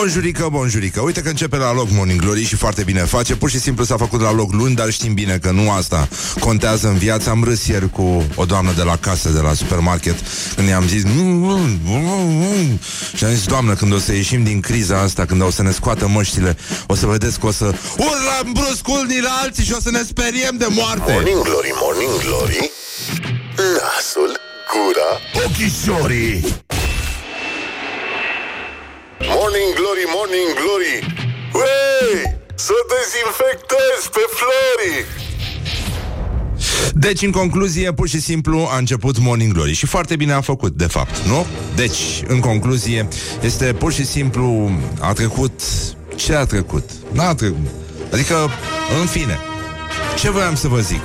Bonjurică, bonjurică Uite că începe la loc Morning Glory și foarte bine face Pur și simplu s-a făcut la loc luni Dar știm bine că nu asta contează în viață Am râs ieri cu o doamnă de la casă De la supermarket Când i-am zis Și am zis, doamnă, când o să ieșim din criza asta Când o să ne scoată măștile O să vedeți că o să urlăm brusc unii la alții Și o să ne speriem de moarte Morning Glory, Morning Glory. Nasul, gura, ochișorii. Morning Glory, Morning Glory. Wey, să dezinfectezi pe Flori. Deci, în concluzie, pur și simplu a început Morning Glory Și foarte bine a făcut, de fapt, nu? Deci, în concluzie, este pur și simplu A trecut... Ce a trecut? N-a trecut Adică, în fine Ce voiam să vă zic?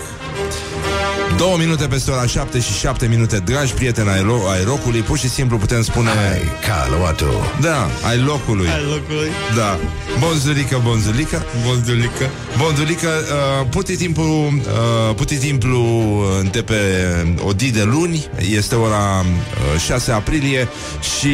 Două minute peste ora 7 și 7 minute Dragi prieteni ai, lo- ai locului Pur și simplu putem spune Hai, caluatul. Da, ai locului Al locului. Da, bonzulică, bonzulică Bonzulică. Bondulică, uh, puti timpul, uh, puti timpul începe o zi de luni, este ora uh, 6 aprilie și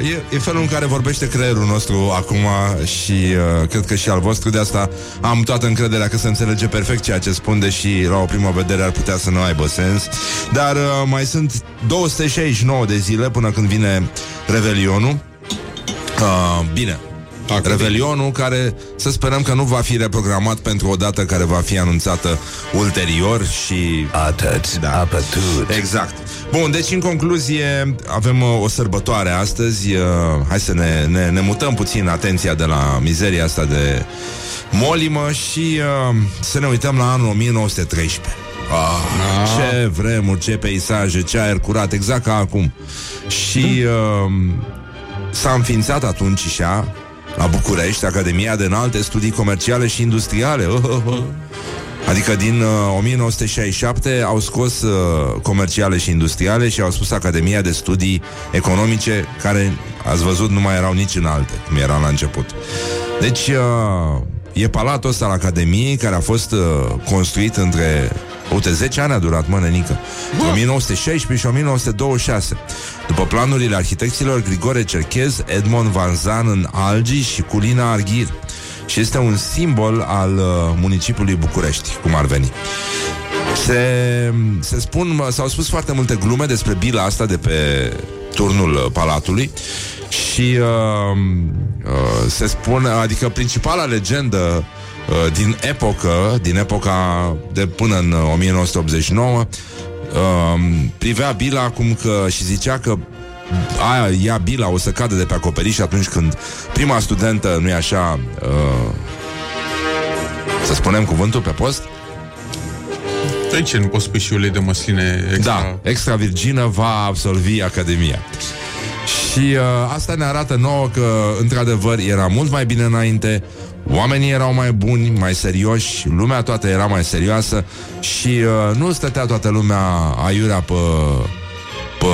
uh, e, e felul în care vorbește creierul nostru acum și uh, cred că și al vostru, de asta am toată încrederea că se înțelege perfect ceea ce spun, deși la o primă vedere ar putea să nu aibă sens. Dar uh, mai sunt 269 de zile până când vine Revelionul. Uh, bine, Dacă Revelionul care să sperăm că nu va fi reprogramat pentru o dată care va fi anunțată ulterior și... Atât, da. apătut. Exact. Bun, deci în concluzie avem uh, o sărbătoare astăzi. Uh, hai să ne, ne, ne mutăm puțin atenția de la mizeria asta de molimă și uh, să ne uităm la anul 1913. Ah, ce vremuri, ce peisaje, ce aer curat, exact ca acum. Și uh, s-a înființat atunci și a la București, Academia de Înalte Studii Comerciale și Industriale. Oh, oh, oh. Adică din uh, 1967 au scos uh, comerciale și industriale și au spus Academia de Studii Economice, care, ați văzut, nu mai erau nici înalte, cum era la început. Deci, uh, e palatul ăsta al Academiei, care a fost uh, construit între... Uite, 10 ani a durat, mă, nenică. Între 1916 și 1926. După planurile arhitecților Grigore Cerchez, Edmond Van Zan în Algi și Culina Arghir și este un simbol al uh, municipiului București, cum ar veni. Se, se spun, mă, s-au spus foarte multe glume despre bila asta de pe turnul uh, palatului și uh, uh, se spune, adică principala legendă uh, din epocă, din epoca de până în uh, 1989, uh, privea bila cum că și zicea că aia, ea bila o să cadă de pe acoperiș atunci când prima studentă, nu-i așa, uh, să spunem cuvântul pe post, De ce nu poți spui și ulei de măsline extra? da, extra virgină va absolvi Academia. Și uh, asta ne arată nouă că, într-adevăr, era mult mai bine înainte, oamenii erau mai buni, mai serioși, lumea toată era mai serioasă și uh, nu stătea toată lumea aiurea pe, pe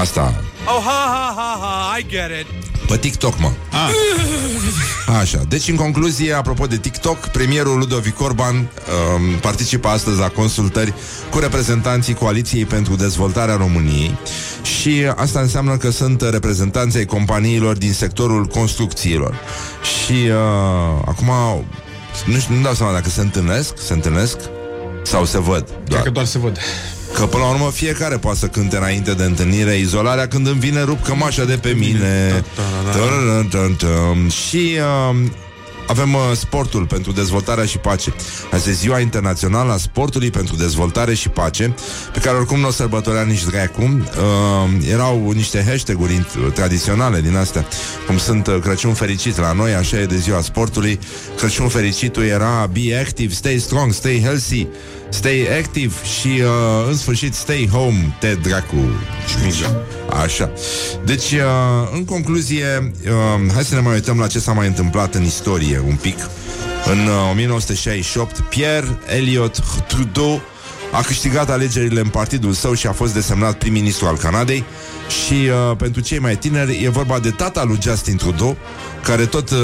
asta, Oh, ha, ha, ha, ha, I get it. pe TikTok, mă. Ah, Așa, deci în concluzie, apropo de TikTok, premierul Ludovic Orban um, participă astăzi la consultări cu reprezentanții Coaliției pentru Dezvoltarea României și asta înseamnă că sunt reprezentanții ai companiilor din sectorul construcțiilor. Și uh, acum, nu știu, nu dau seama dacă se întâlnesc, se întâlnesc sau se văd cred doar. că doar se văd. Că până la urmă fiecare poate să cânte înainte de întâlnire. Izolarea când îmi vine rup cămașa de pe mine. Tărărătăntăm. Și uh, avem uh, sportul pentru dezvoltarea și pace. Azi e ziua internațională a sportului pentru dezvoltare și pace Pe care oricum nu o sărbătorea nici dracu. Uh, Erau niște hashtag-uri int- tradiționale din astea Cum sunt uh, Crăciun fericit la noi, așa e de ziua sportului. Crăciun fericitul era Be active, stay strong, stay healthy Stay active și uh, în sfârșit stay home, te dracu șmiga. Așa. Deci, uh, în concluzie, uh, hai să ne mai uităm la ce s-a mai întâmplat în istorie un pic. În uh, 1968, Pierre Elliott Trudeau a câștigat alegerile în partidul său și a fost desemnat prim-ministru al Canadei Și uh, pentru cei mai tineri e vorba de tata lui Justin Trudeau, care tot uh,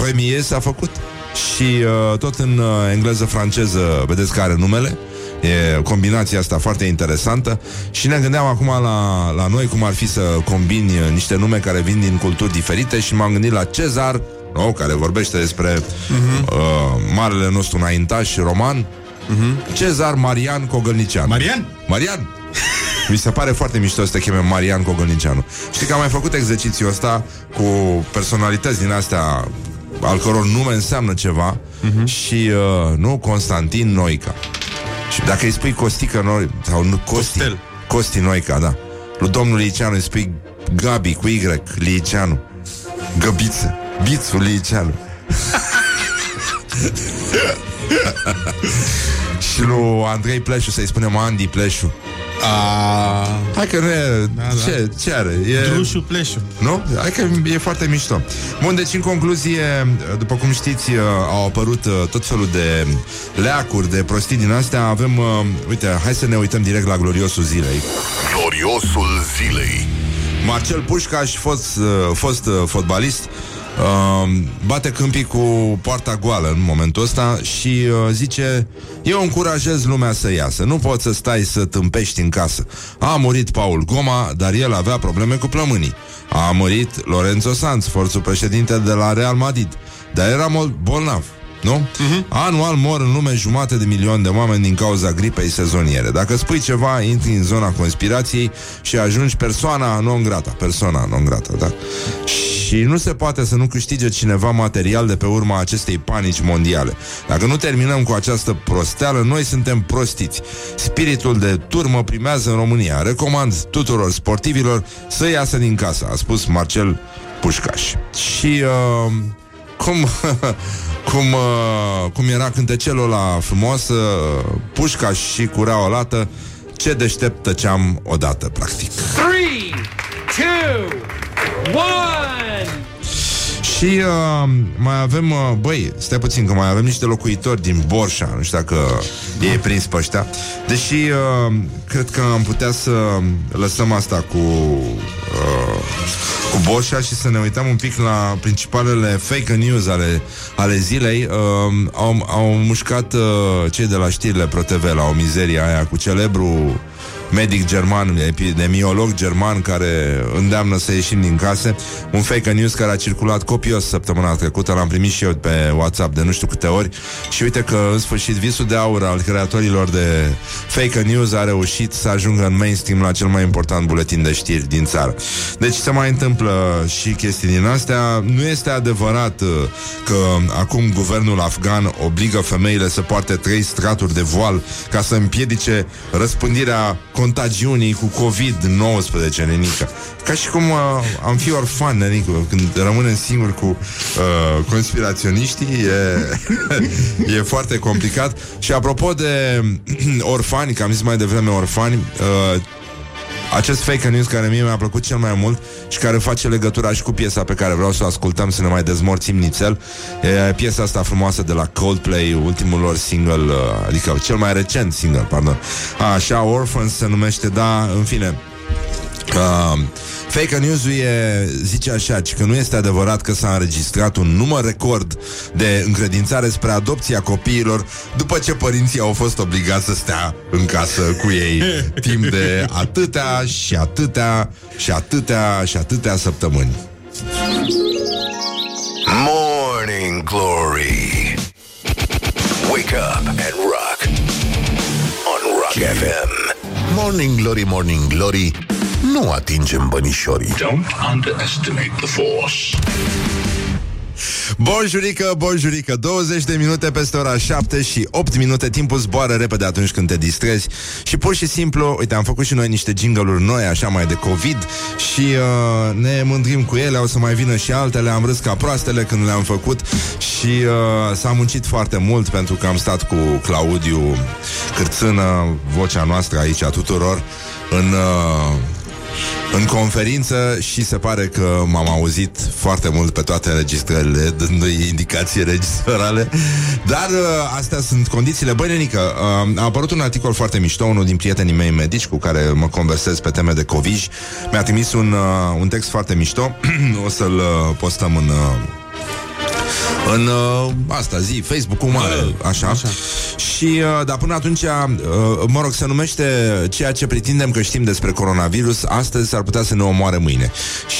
premier s-a făcut și uh, tot în uh, engleză-franceză vedeți care numele. E combinația asta foarte interesantă și ne gândeam acum la, la noi cum ar fi să combini uh, niște nume care vin din culturi diferite și m-am gândit la Cezar, no, care vorbește despre uh-huh. uh, marele nostru înaintaș roman, uh-huh. Cezar Marian Cogălnicianu. Marian? Marian! Mi se pare foarte mișto să te cheme Marian Cogălnicianu. Știi că am mai făcut exercițiul ăsta cu personalități din astea al căror nume înseamnă ceva uh-huh. și, uh, nu, Constantin Noica. Și dacă îi spui Costică Noi sau nu, Costi, Costel. Costi Noica, da. Lui domnul Liceanu îi spui Gabi cu Y, Liceanu. Găbiță, Bițul Liceanu. și lui Andrei Pleșu să-i spunem Andy Pleșu. A, Hai că nu e... Da, da. Ce, ce are? E... Drușu pleșu. Nu? Hai că e foarte mișto. Bun, deci în concluzie, după cum știți, uh, au apărut uh, tot felul de leacuri, de prostii din astea. Avem, uh, uite, hai să ne uităm direct la gloriosul zilei. Gloriosul zilei. Marcel Pușcaș, fost, uh, fost uh, fotbalist, uh, bate câmpii cu poarta goală în momentul ăsta și uh, zice Eu încurajez lumea să iasă, nu poți să stai să tâmpești în casă. A murit Paul Goma, dar el avea probleme cu plămânii. A murit Lorenzo Sanz, forțul președinte de la Real Madrid, dar era mol- bolnav. Nu? Uh-huh. Anual mor în lume jumate de milion de oameni din cauza gripei sezoniere. Dacă spui ceva, intri în zona conspirației și ajungi persoana non grata. Persoana non grata, da? Și nu se poate să nu câștige cineva material de pe urma acestei panici mondiale. Dacă nu terminăm cu această prosteală, noi suntem prostiți. Spiritul de turmă primează în România. Recomand tuturor sportivilor să iasă din casă, a spus Marcel Pușcaș. Și... Uh, cum, cum, uh, cum era cântecelul ăla frumos, uh, pușca și curea o lată, ce deștept tăceam odată, practic. Three, two, one. Și uh, mai avem, uh, băi, stai puțin că mai avem niște locuitori din Borșa, nu știu dacă e prins pe ăștia, deși uh, cred că am putea să lăsăm asta cu uh, cu Borșa și să ne uităm un pic la principalele fake news ale, ale zilei. Uh, au, au mușcat uh, cei de la știrile ProTV la o mizerie aia cu celebru medic german, epidemiolog german care îndeamnă să ieșim din case. Un fake news care a circulat copios săptămâna trecută, l-am primit și eu pe WhatsApp de nu știu câte ori și uite că în sfârșit visul de aur al creatorilor de fake news a reușit să ajungă în mainstream la cel mai important buletin de știri din țară. Deci se mai întâmplă și chestii din astea. Nu este adevărat uh, că acum guvernul afgan obligă femeile să poarte trei straturi de voal ca să împiedice răspândirea contagiunii cu COVID-19, nenică. Ca și cum uh, am fi orfan, nenică, când rămânem singuri cu uh, conspiraționiștii, e, e foarte complicat. Și apropo de orfani, că am zis mai devreme orfani, uh, acest fake news care mie mi-a plăcut cel mai mult și care face legătura și cu piesa pe care vreau să o ascultăm, să ne mai dezmorțim nițel, e piesa asta frumoasă de la Coldplay, ultimul lor single, uh, adică cel mai recent single, pardon. Așa, Orphans se numește, da, în fine, Uh, fake news-ul e, zice așa, ci că nu este adevărat că s-a înregistrat un număr record de încredințare spre adopția copiilor după ce părinții au fost obligați să stea în casă cu ei timp de atâtea și atâtea și atâtea și atâtea săptămâni. Morning Glory. Wake up and rock. On Rock FM. Morning Glory, Morning Glory Nu atingem bănișorii. Don't underestimate the force. Bonjurică, bonjurică 20 de minute peste ora 7 și 8 minute. Timpul zboară repede atunci când te distrezi. Și pur și simplu, uite, am făcut și noi niște jingle noi, așa mai de COVID. Și uh, ne mândrim cu ele O să mai vină și altele. Am râs ca proastele când le-am făcut. Și uh, s-a muncit foarte mult Pentru că am stat cu Claudiu Cârțână Vocea noastră aici a tuturor În... Uh, în conferință și se pare că m-am auzit foarte mult pe toate înregistrările, dându-i indicații registrale. Dar uh, astea sunt condițiile. Băi, Nenică, uh, a apărut un articol foarte mișto, unul din prietenii mei medici cu care mă conversez pe teme de COVID. Mi-a trimis un, uh, un text foarte mișto. o să-l uh, postăm în... Uh, în uh, asta zi, Facebook-ul mare, așa. așa. Și, uh, dar până atunci, uh, mă rog, se numește ceea ce pretindem că știm despre coronavirus, astăzi s-ar putea să ne omoare mâine.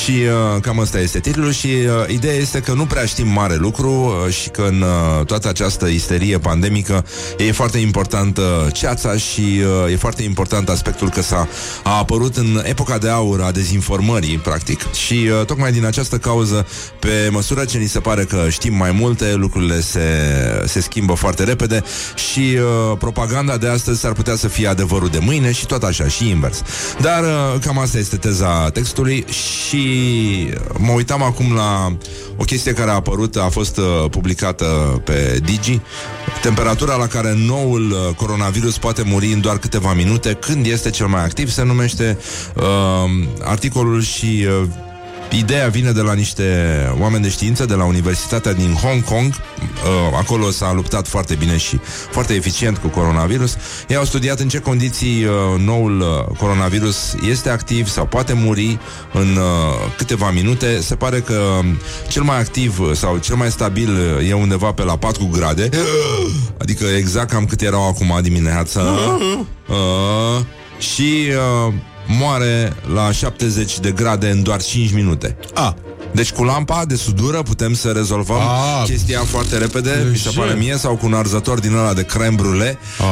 Și uh, cam asta este titlul și uh, ideea este că nu prea știm mare lucru uh, și că în uh, toată această isterie pandemică e foarte importantă ceața și uh, e foarte important aspectul că s-a a apărut în epoca de aur a dezinformării, practic. Și uh, tocmai din această cauză, pe măsură ce ni se pare că știm mai multe, lucrurile se, se schimbă foarte repede și uh, propaganda de astăzi s-ar putea să fie adevărul de mâine și tot așa, și invers. Dar uh, cam asta este teza textului și mă uitam acum la o chestie care a apărut, a fost uh, publicată pe Digi, temperatura la care noul uh, coronavirus poate muri în doar câteva minute, când este cel mai activ, se numește uh, articolul și uh, Ideea vine de la niște oameni de știință de la Universitatea din Hong Kong. Uh, acolo s-a luptat foarte bine și foarte eficient cu coronavirus. Ei au studiat în ce condiții uh, noul uh, coronavirus este activ sau poate muri în câteva minute. Se pare că cel mai activ sau cel mai stabil e undeva pe la 4 grade. Adică exact cam cât erau acum dimineața. Uh, și uh, moare la 70 de grade în doar 5 minute. A. Deci cu lampa de sudură putem să rezolvăm A, chestia foarte repede, mi se pare mie, sau cu un arzător din ăla de creme brulee. A.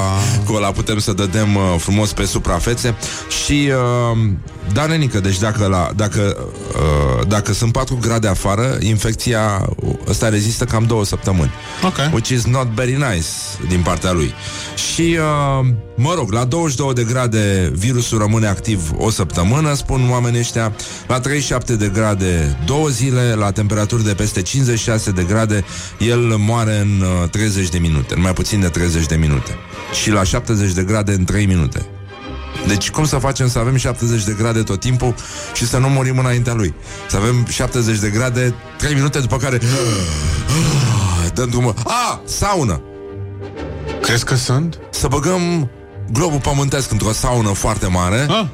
Cu ăla putem să dădem uh, frumos pe suprafețe și uh, da, nenică, deci dacă, la, dacă, uh, dacă sunt 4 grade afară, infecția ăsta rezistă cam două săptămâni. Ok. Which is not very nice din partea lui. Și, uh, mă rog, la 22 de grade virusul rămâne activ o săptămână, spun oamenii ăștia. La 37 de grade două zile, la temperaturi de peste 56 de grade, el moare în uh, 30 de minute, în mai puțin de 30 de minute. Și la 70 de grade în 3 minute. Deci cum să facem să avem 70 de grade tot timpul și să nu murim înaintea lui? Să avem 70 de grade 3 minute după care dăm drumul. A, saună! Crezi că sunt? Să băgăm globul pământesc într-o saună foarte mare Ah.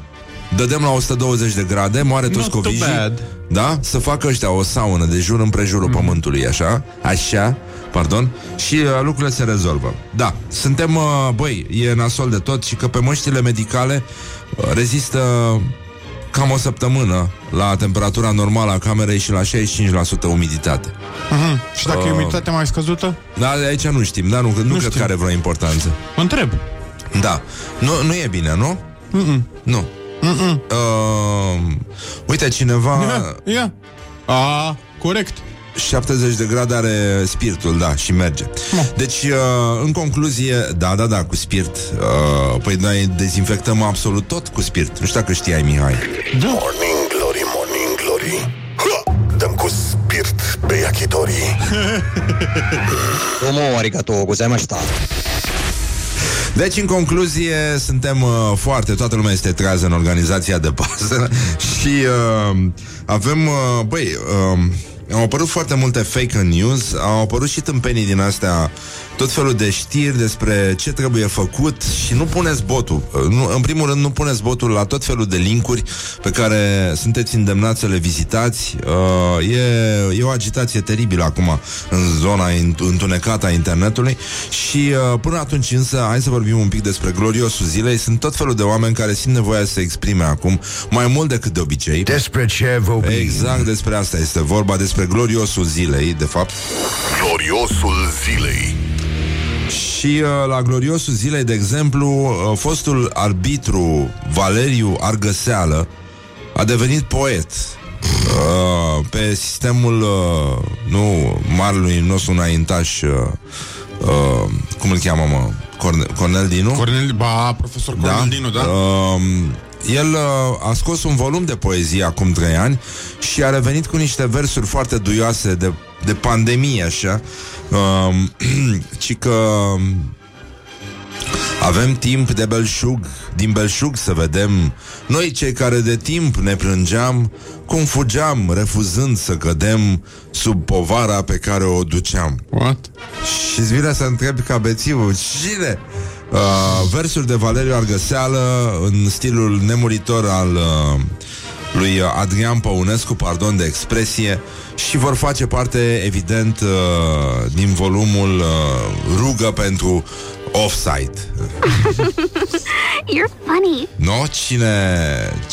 Dădem la 120 de grade, moare toți Not too covijii bad. Da? Să facă ăștia o saună de jur împrejurul mm. pământului, așa Așa, pardon Și uh, lucrurile se rezolvă Da, suntem, uh, băi, e nasol de tot Și că pe măștile medicale uh, rezistă cam o săptămână La temperatura normală a camerei și la 65% umiditate Mhm. Și dacă e Uh. umiditatea mai scăzută? Da, de aici nu știm, dar nu, nu, nu cred știm. că are vreo importanță Întreb. Da. Nu, nu e bine, nu? Mm-mm. Nu. Mm-mm. Uh, uite, cineva... Ia, ia. A, corect. 70 de grade are spiritul, da, și merge. Da. Deci, uh, în concluzie, da, da, da, cu spirit. Uh, păi noi dezinfectăm absolut tot cu spirit. Nu știu dacă știai, Mihai. Da. Morning glory, morning glory. Ha! Dăm cu spirit pe yakitori. どうもありがとうございました。Deci, în concluzie, suntem uh, foarte... Toată lumea este trează în organizația de bază și uh, avem... Uh, băi, uh, au apărut foarte multe fake news, au apărut și tâmpenii din astea, tot felul de știri despre ce trebuie făcut și nu puneți botul. Uh, Nu, în primul rând, nu puneți botul la tot felul de linkuri pe care sunteți îndemnați să le vizitați. Uh, e, e o agitație teribilă acum în zona înt- întunecată a internetului și uh, până atunci însă, hai să vorbim un pic despre gloriosul zilei. Sunt tot felul de oameni care simt nevoia să se exprime acum mai mult decât de obicei. Despre ce vorbim? Exact despre asta este vorba, despre gloriosul zilei, de fapt. Gloriosul zilei Și uh, la gloriosul zilei, de exemplu, uh, fostul arbitru Valeriu Argăseală a devenit poet. Uh, pe sistemul, uh, nu, marelui nostru înaintaș, uh, uh, cum îl cheamă, mă? Corne- Cornel Dinu? Cornel, ba, profesor Cornel Dinu, da? Uh, el uh, a scos un volum de poezie acum trei ani și a revenit cu niște versuri foarte duioase de, de pandemie, așa. Uh, ci că Avem timp de belșug, din belșug să vedem Noi cei care de timp ne plângeam Cum fugeam, refuzând să cădem Sub povara pe care o duceam What? Și îți vine să întreb ca bețivul Cine? Uh, versuri de Valeriu Argăseală În stilul nemuritor al uh, lui Adrian Păunescu, pardon de expresie, și vor face parte, evident, uh, din volumul uh, Rugă pentru Offside. You're funny. No? Cine,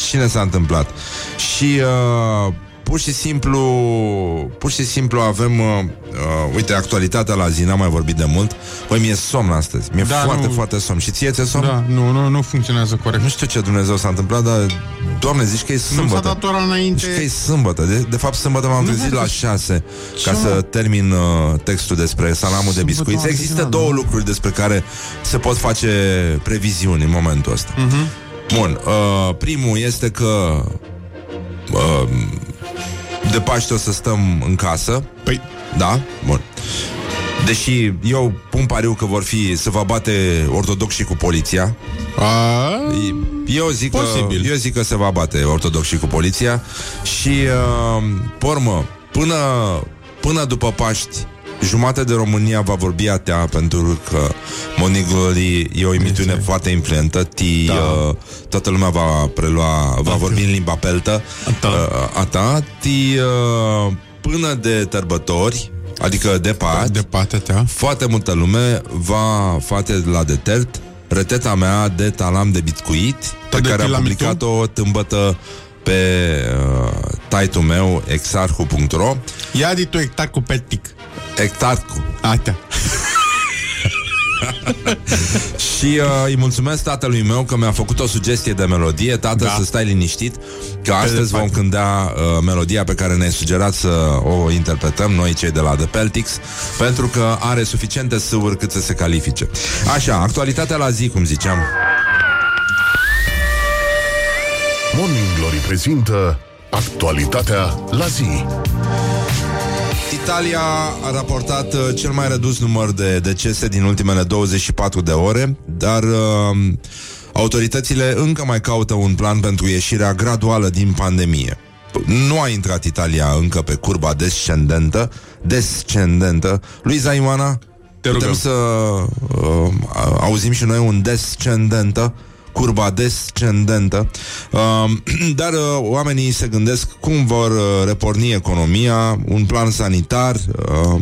cine s-a întâmplat? Și uh, pur și simplu pur și simplu avem uh, uh, uite, actualitatea la zi, n-am mai vorbit de mult. Păi mi-e somn astăzi. Mi-e Da, foarte, nu. foarte somn. Și ție ți-e somn? Da, nu, nu, nu funcționează corect. Nu știu ce Dumnezeu s-a întâmplat, dar Doamne, zici că e Nu s-a sâmbătă. dat ora înainte. Zici că e sâmbătă. De, de fapt, sâmbătă m-am Nu, trezit nu, la nu. șase ca Ce, să mă? termin uh, textul despre salamul de Sâmbătă biscuiți. m-am Există trezit, două da. lucruri despre care se pot face previziuni în momentul ăsta. Mhm. Bun, uh, primul este că uh, de Paște o să stăm în casă. Păi, Da? Bun. Deși eu pun pariu că vor fi, se va bate ortodoxii cu poliția. a, Eu zic, că, Posibil. eu zic că se va bate ortodoxii cu poliția și, uh, pormă, până, până după Paști, jumate de România va vorbi atea pentru că Morning Glory e o emisiune Este. foarte influentă. Ti, Da. uh, toată lumea va prelua, va vorbi în limba peltă. A ta. Uh, a ta. Ti, uh, până de tărbători, adică de Paști, de patea foarte multă lume va face la detert reteta mea de talam de bitcuit pe de care am tiramisu? publicat-o tâmbătă pe uh, site-ul meu exarhu.ro Ia di tu hectar cu petic. Ectarcu Atea. Și uh, îi mulțumesc tatălui meu că mi-a făcut o sugestie de melodie Tată, Da. să stai liniștit Că astăzi vom departe. cânta uh, melodia pe care ne-ai sugerat să o interpretăm Noi cei de la The Peltics Pentru că are suficiente sâuri cât să se califice Așa, actualitatea la zi, cum ziceam Morning Glory prezintă actualitatea la zi. Italia a raportat uh, cel mai redus număr de decese din ultimele 24 de ore, dar uh, autoritățile încă mai caută un plan pentru ieșirea graduală din pandemie. Nu a intrat Italia încă pe curba descendentă, descendentă. Luiza Ioana, Te putem rugăm. să uh, auzim și noi un descendentă curba descendentă. Uh, Dar uh, oamenii se gândesc cum vor uh, reporni economia Un plan sanitar. Uh,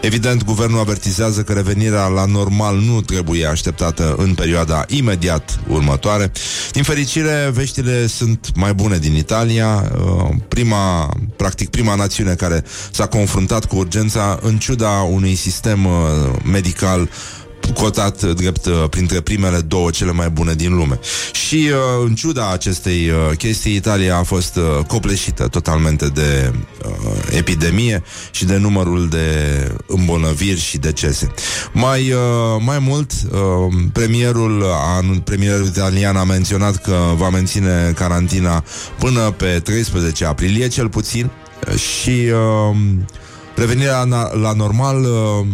Evident, guvernul avertizează că revenirea la normal nu trebuie așteptată în perioada imediat următoare. Din fericire, veștile sunt mai bune din Italia. Uh, Prima, practic prima națiune care s-a confruntat cu urgența În ciuda unui sistem uh, medical cotat drept uh, printre primele două cele mai bune din lume. Și uh, în ciuda acestei uh, chestii, Italia a fost uh, copleșită totalmente de uh, epidemie și de numărul de îmbolnăviri și decese. Mai, uh, mai mult, uh, premierul, a, anun- premierul italian a menționat că va menține carantina până pe 13 aprilie, cel puțin, și uh, revenirea na- la normal uh,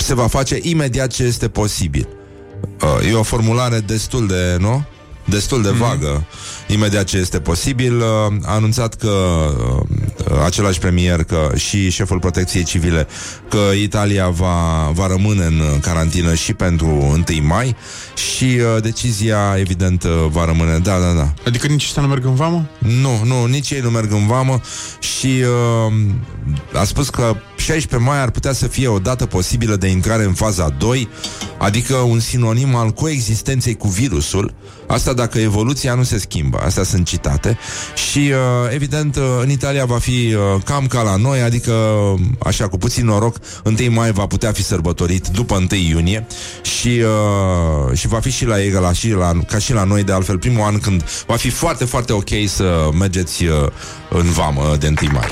se va face imediat ce este posibil. Uh, e o formulare destul de, nu? Destul de vagă. Imediat ce este posibil, uh, a anunțat că uh, același premier că și șeful protecției civile că Italia va, va rămâne în carantină și pentru 1 mai și uh, decizia evident uh, va rămâne. Da, da, da. Adică nici ăștia nu merg în vamă? Nu, nu, nici ei nu merg în vamă și uh, a spus că 16 mai ar putea să fie o dată posibilă de intrare în faza 2, adică un sinonim al coexistenței cu virusul, asta dacă evoluția nu se schimbă, astea sunt citate și uh, evident uh, în Italia va fi uh, cam ca la noi, adică uh, așa cu puțin noroc, 1 mai va putea fi sărbătorit după 1 iunie și, uh, și va fi și la ei ca, la, și la, ca și la noi de altfel primul an când va fi foarte, foarte ok să mergeți uh, în vamă de 1 mai.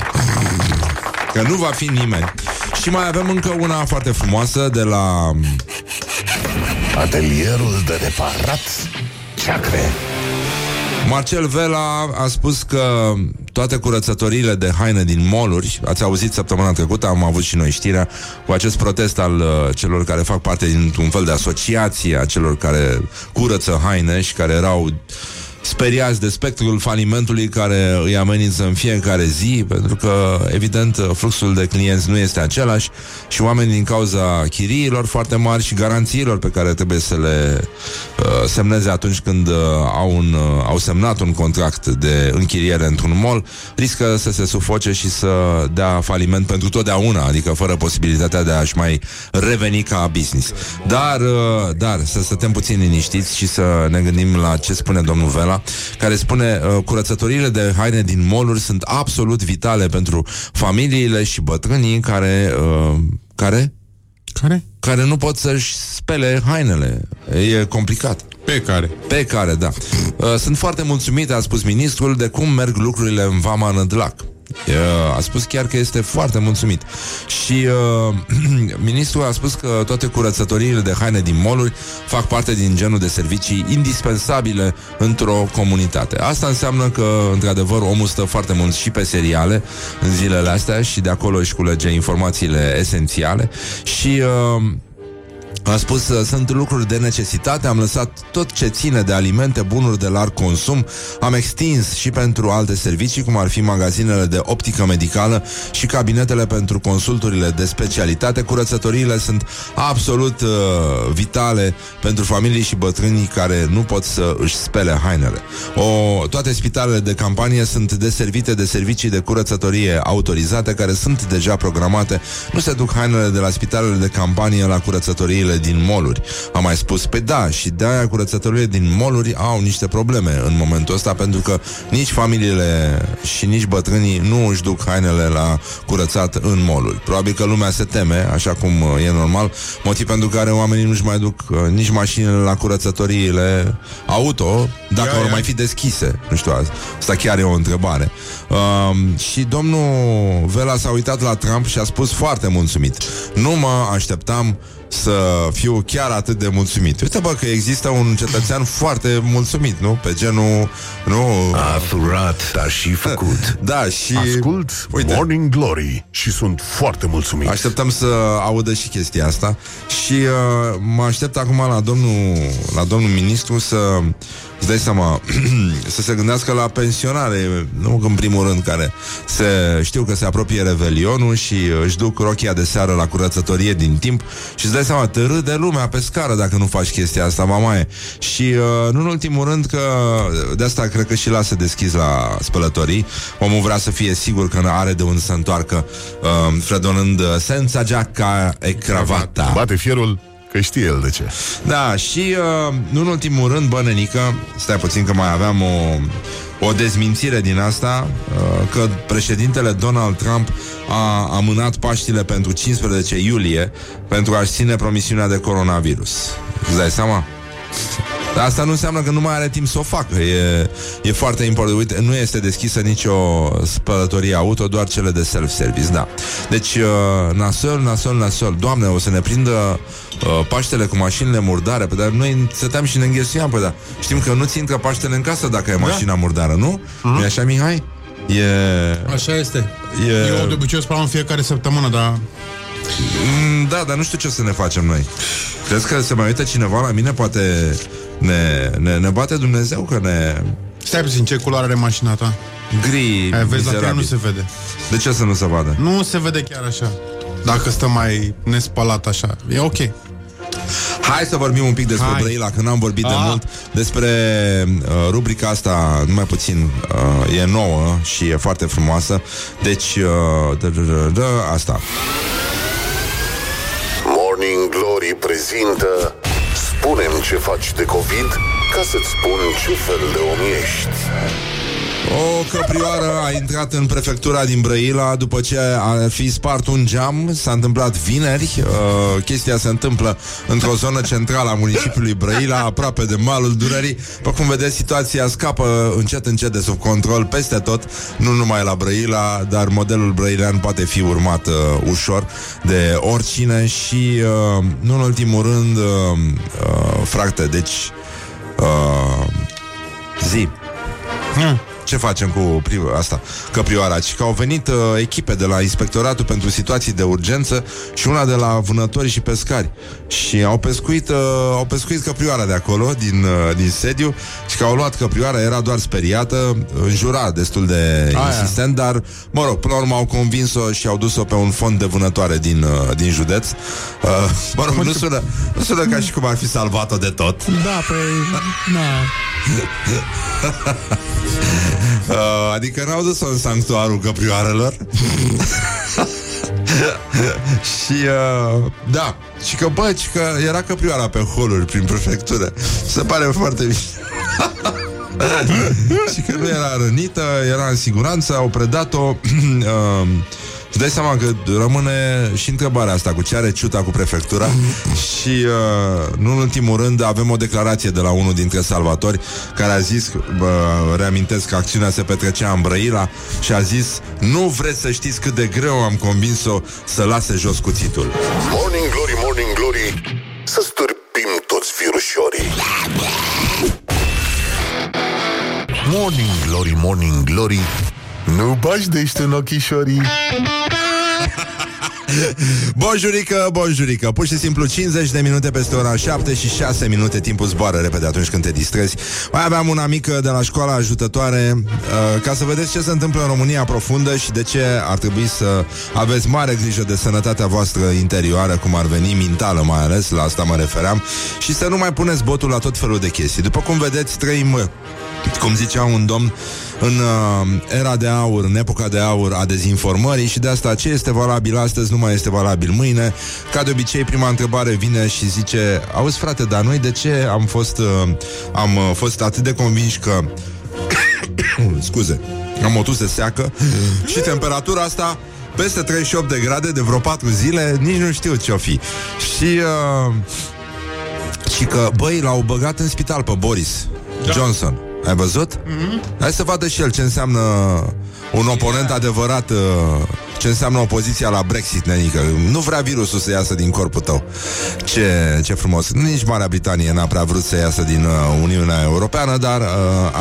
Că nu va fi nimeni. Și mai avem încă una foarte frumoasă de la Atelierul de reparat ceacre. Marcel Vela a spus că toate curățătoriile de haine din moluri, ați auzit săptămâna trecută, am avut și noi știrea cu acest protest al uh, celor care fac parte dintr-un fel de asociație a celor care curăță haine și care erau speriați de spectrul falimentului care îi amenință în fiecare zi, pentru că, evident, fluxul de clienți nu este același și oamenii din cauza chiriilor foarte mari și garanțiilor pe care trebuie să le uh, semneze atunci când uh, au, un, uh, au semnat un contract de închiriere într-un mall, riscă să se sufoce și să dea faliment pentru totdeauna, adică fără posibilitatea de a-și mai reveni ca business. Dar, uh, dar, să stăm puțin liniștiți și să ne gândim la ce spune domnul Vela, care spune uh, curățătorile de haine din moluri sunt absolut vitale pentru familiile și bătrânii care... Uh, care? Care? Care nu pot să-și spele hainele. E complicat. Pe care? Pe care, da. Uh, sunt foarte mulțumit, a spus ministrul, de cum merg lucrurile în Vama Nădlac. Uh, a spus chiar că este foarte mulțumit. Și uh, ministrul a spus că toate curățătoriile de haine din moluri fac parte din genul de servicii indispensabile într-o comunitate. Asta înseamnă că, într-adevăr, omul stă foarte mult și pe seriale în zilele astea și de acolo își culege informațiile esențiale și... Uh, a spus, uh, sunt lucruri de necesitate, am lăsat tot ce ține de alimente, bunuri de larg consum, am extins și pentru alte servicii, cum ar fi magazinele de optică medicală și cabinetele pentru consulturile de specialitate. Curățătoriile sunt absolut uh, vitale pentru familii și bătrânii care nu pot să își spele hainele. O, toate spitalele de campanie sunt deservite de servicii de curățătorie autorizate care sunt deja programate. Nu se duc hainele de la spitalele de campanie la curățătoriile din moluri. Am mai spus, pe da, și de-aia curățătorile din moluri au niște probleme în momentul ăsta, pentru că nici familiile și nici bătrânii nu își duc hainele la curățat în moluri. Probabil că lumea se teme, așa cum uh, e normal, motiv pentru care oamenii nu-și mai duc uh, nici mașinile la curățătoriile auto, dacă Ia, vor ia. mai fi deschise. Nu știu, asta chiar e o întrebare. Um, și domnul Vela s-a uitat la Trump și a spus foarte mulțumit. Nu mă așteptam să fiu chiar atât de mulțumit. Uite, bă, că există un cetățean foarte mulțumit, nu? Pe genul... Nu... A furat, dar și făcut. Da, și... Ascult Uite. Morning Glory și sunt foarte mulțumit. Așteptăm să audă și chestia asta Și uh, mă aștept acum la domnul La domnul ministru să Îți dai seama Să se gândească la pensionare Nu în primul rând care se, Știu că se apropie revelionul Și își duc rochia de seară la curățătorie din timp Și îți dai seama Te râde lumea pe scară dacă nu faci chestia asta Mamaie Și uh, nu în ultimul rând că De asta cred că și lasă deschis la spălătorii. Omul vrea să fie sigur că are de unde să întoarcă uh, Fredonând uh, senza giacca e cravata. Bate fierul că știe el de ce. Da, și uh, nu în ultimul rând, bă, nenică, stai puțin că mai aveam o, o dezmințire din asta, uh, că președintele Donald Trump a amânat Paștile pentru 15 iulie pentru a-și ține promisiunea de coronavirus. Îți dai seama? Dar asta nu înseamnă că nu mai are timp să o facă. E, e foarte important. Uite, nu este deschisă nicio spălătorie auto, doar cele de self-service, da. Deci, uh, nasol, nasol, nasol. Doamne, o să ne prindă uh, Paștele cu mașinile murdare. Păi, dar noi stăteam și ne înghesuiam. Păi, da. Știm că nu-ți intră Paștele în casă dacă e mașina murdară, nu? Nu-i așa, Mihai? E... Așa este. E- Eu de obicei o spălam în fiecare săptămână, dar Mm, Da, dar nu știu ce o să ne facem noi. Crezi că se mai uită cineva la mine? Poate ne, ne, ne bate Dumnezeu că ne stai puțin, ce culoare are mașina ta? gri Aia, vezi, la tine mizerabil. nu se vede. De ce să nu se vadă? Nu se vede chiar așa. Dacă stă mai nespălat așa, e ok. Hai să vorbim un pic despre Hai. Brăila, că n-am vorbit de Ah. mult despre uh, rubrica asta, numai puțin, uh, e nouă și e foarte frumoasă. Deci, uh, da, da, da, da, asta. Morning Glory prezintă Spunem ce faci de COVID ca să-ți spun ce fel de om ești. O căprioară a intrat în prefectura din Brăila după ce a fi spart un geam. S-a întâmplat vineri. Uh, chestia se întâmplă într-o zonă centrală a municipiului Brăila, aproape de malul Dunării. După cum vedeți, situația scapă încet, încet de sub control peste tot, nu numai la Brăila, dar modelul brăilean poate fi urmat uh, ușor de oricine și, uh, nu în ultimul rând, uh, uh, frate, deci... Uh, zi. Ce facem cu pri- asta, căprioara, ci că au venit uh, echipe de la Inspectoratul pentru Situații de Urgență și una de la vânători și pescari. Și au pescuit, uh, au pescuit căprioara de acolo, din, uh, din sediu, și că au luat căprioara, era doar speriată, înjura destul de Aia. insistent, dar, mă rog, până la urmă au convins-o și au dus-o pe un fond de vânătoare din, uh, din județ. Uh, mă rog, nu sună, nu sună ca și cum ar fi salvat-o de tot. Da, păi... Na. Uh, adică n-au dus-o în sanctuarul căprioarelor. Și uh, Da Și că bă, și că era căprioara pe holuri Prin prefectură. Se pare foarte mișto. Și că nu era rănită Era în siguranță, au predat-o uh, Îți dai seama că rămâne și întrebarea asta cu ce are ciuta cu prefectura? Și, uh, nu în ultimul rând, avem o declarație de la unul dintre salvatori care a zis, bă, reamintesc că acțiunea se petrecea în Brăila și a zis, nu vreți să știți cât de greu am convins-o să lase jos cuțitul. Morning Glory, Morning Glory. Să stârpim toți virușorii Morning Glory, Morning Glory Nu bași de ești în ochișorii. Bonjurică, bonjurică. Pur și simplu 50 de minute peste ora 7 și 6 minute. Timpul zboară repede atunci când te distrezi. Mai aveam una mică de la școala ajutătoare. Uh, Ca să vedeți ce se întâmplă în România profundă Și de ce ar trebui să aveți mare grijă De sănătatea voastră interioară Cum ar veni, mentală mai ales La asta mă refeream Și să nu mai puneți botul la tot felul de chestii. După cum vedeți, trăim cum zicea un domn, în uh, era de aur, în epoca de aur a dezinformării și de asta ce este valabil astăzi nu mai este valabil mâine. Ca de obicei, prima întrebare vine și zice, auzi frate, dar noi de ce am fost, uh, am uh, fost atât de convinși că scuze, am o tusă seacă și temperatura asta peste 38 de grade de vreo 4 zile, nici nu știu ce-o fi. Și uh, și că, băi, l-au băgat în spital pe Boris da. Johnson. Ai văzut? Mm-hmm. Hai să vadă și el ce înseamnă un oponent adevărat, uh, ce înseamnă opoziția la Brexit, nenică. Nu vrea virusul să iasă din corpul tău. Ce, ce frumos. Nici Marea Britanie n-a prea vrut să iasă din uh, Uniunea Europeană, dar uh,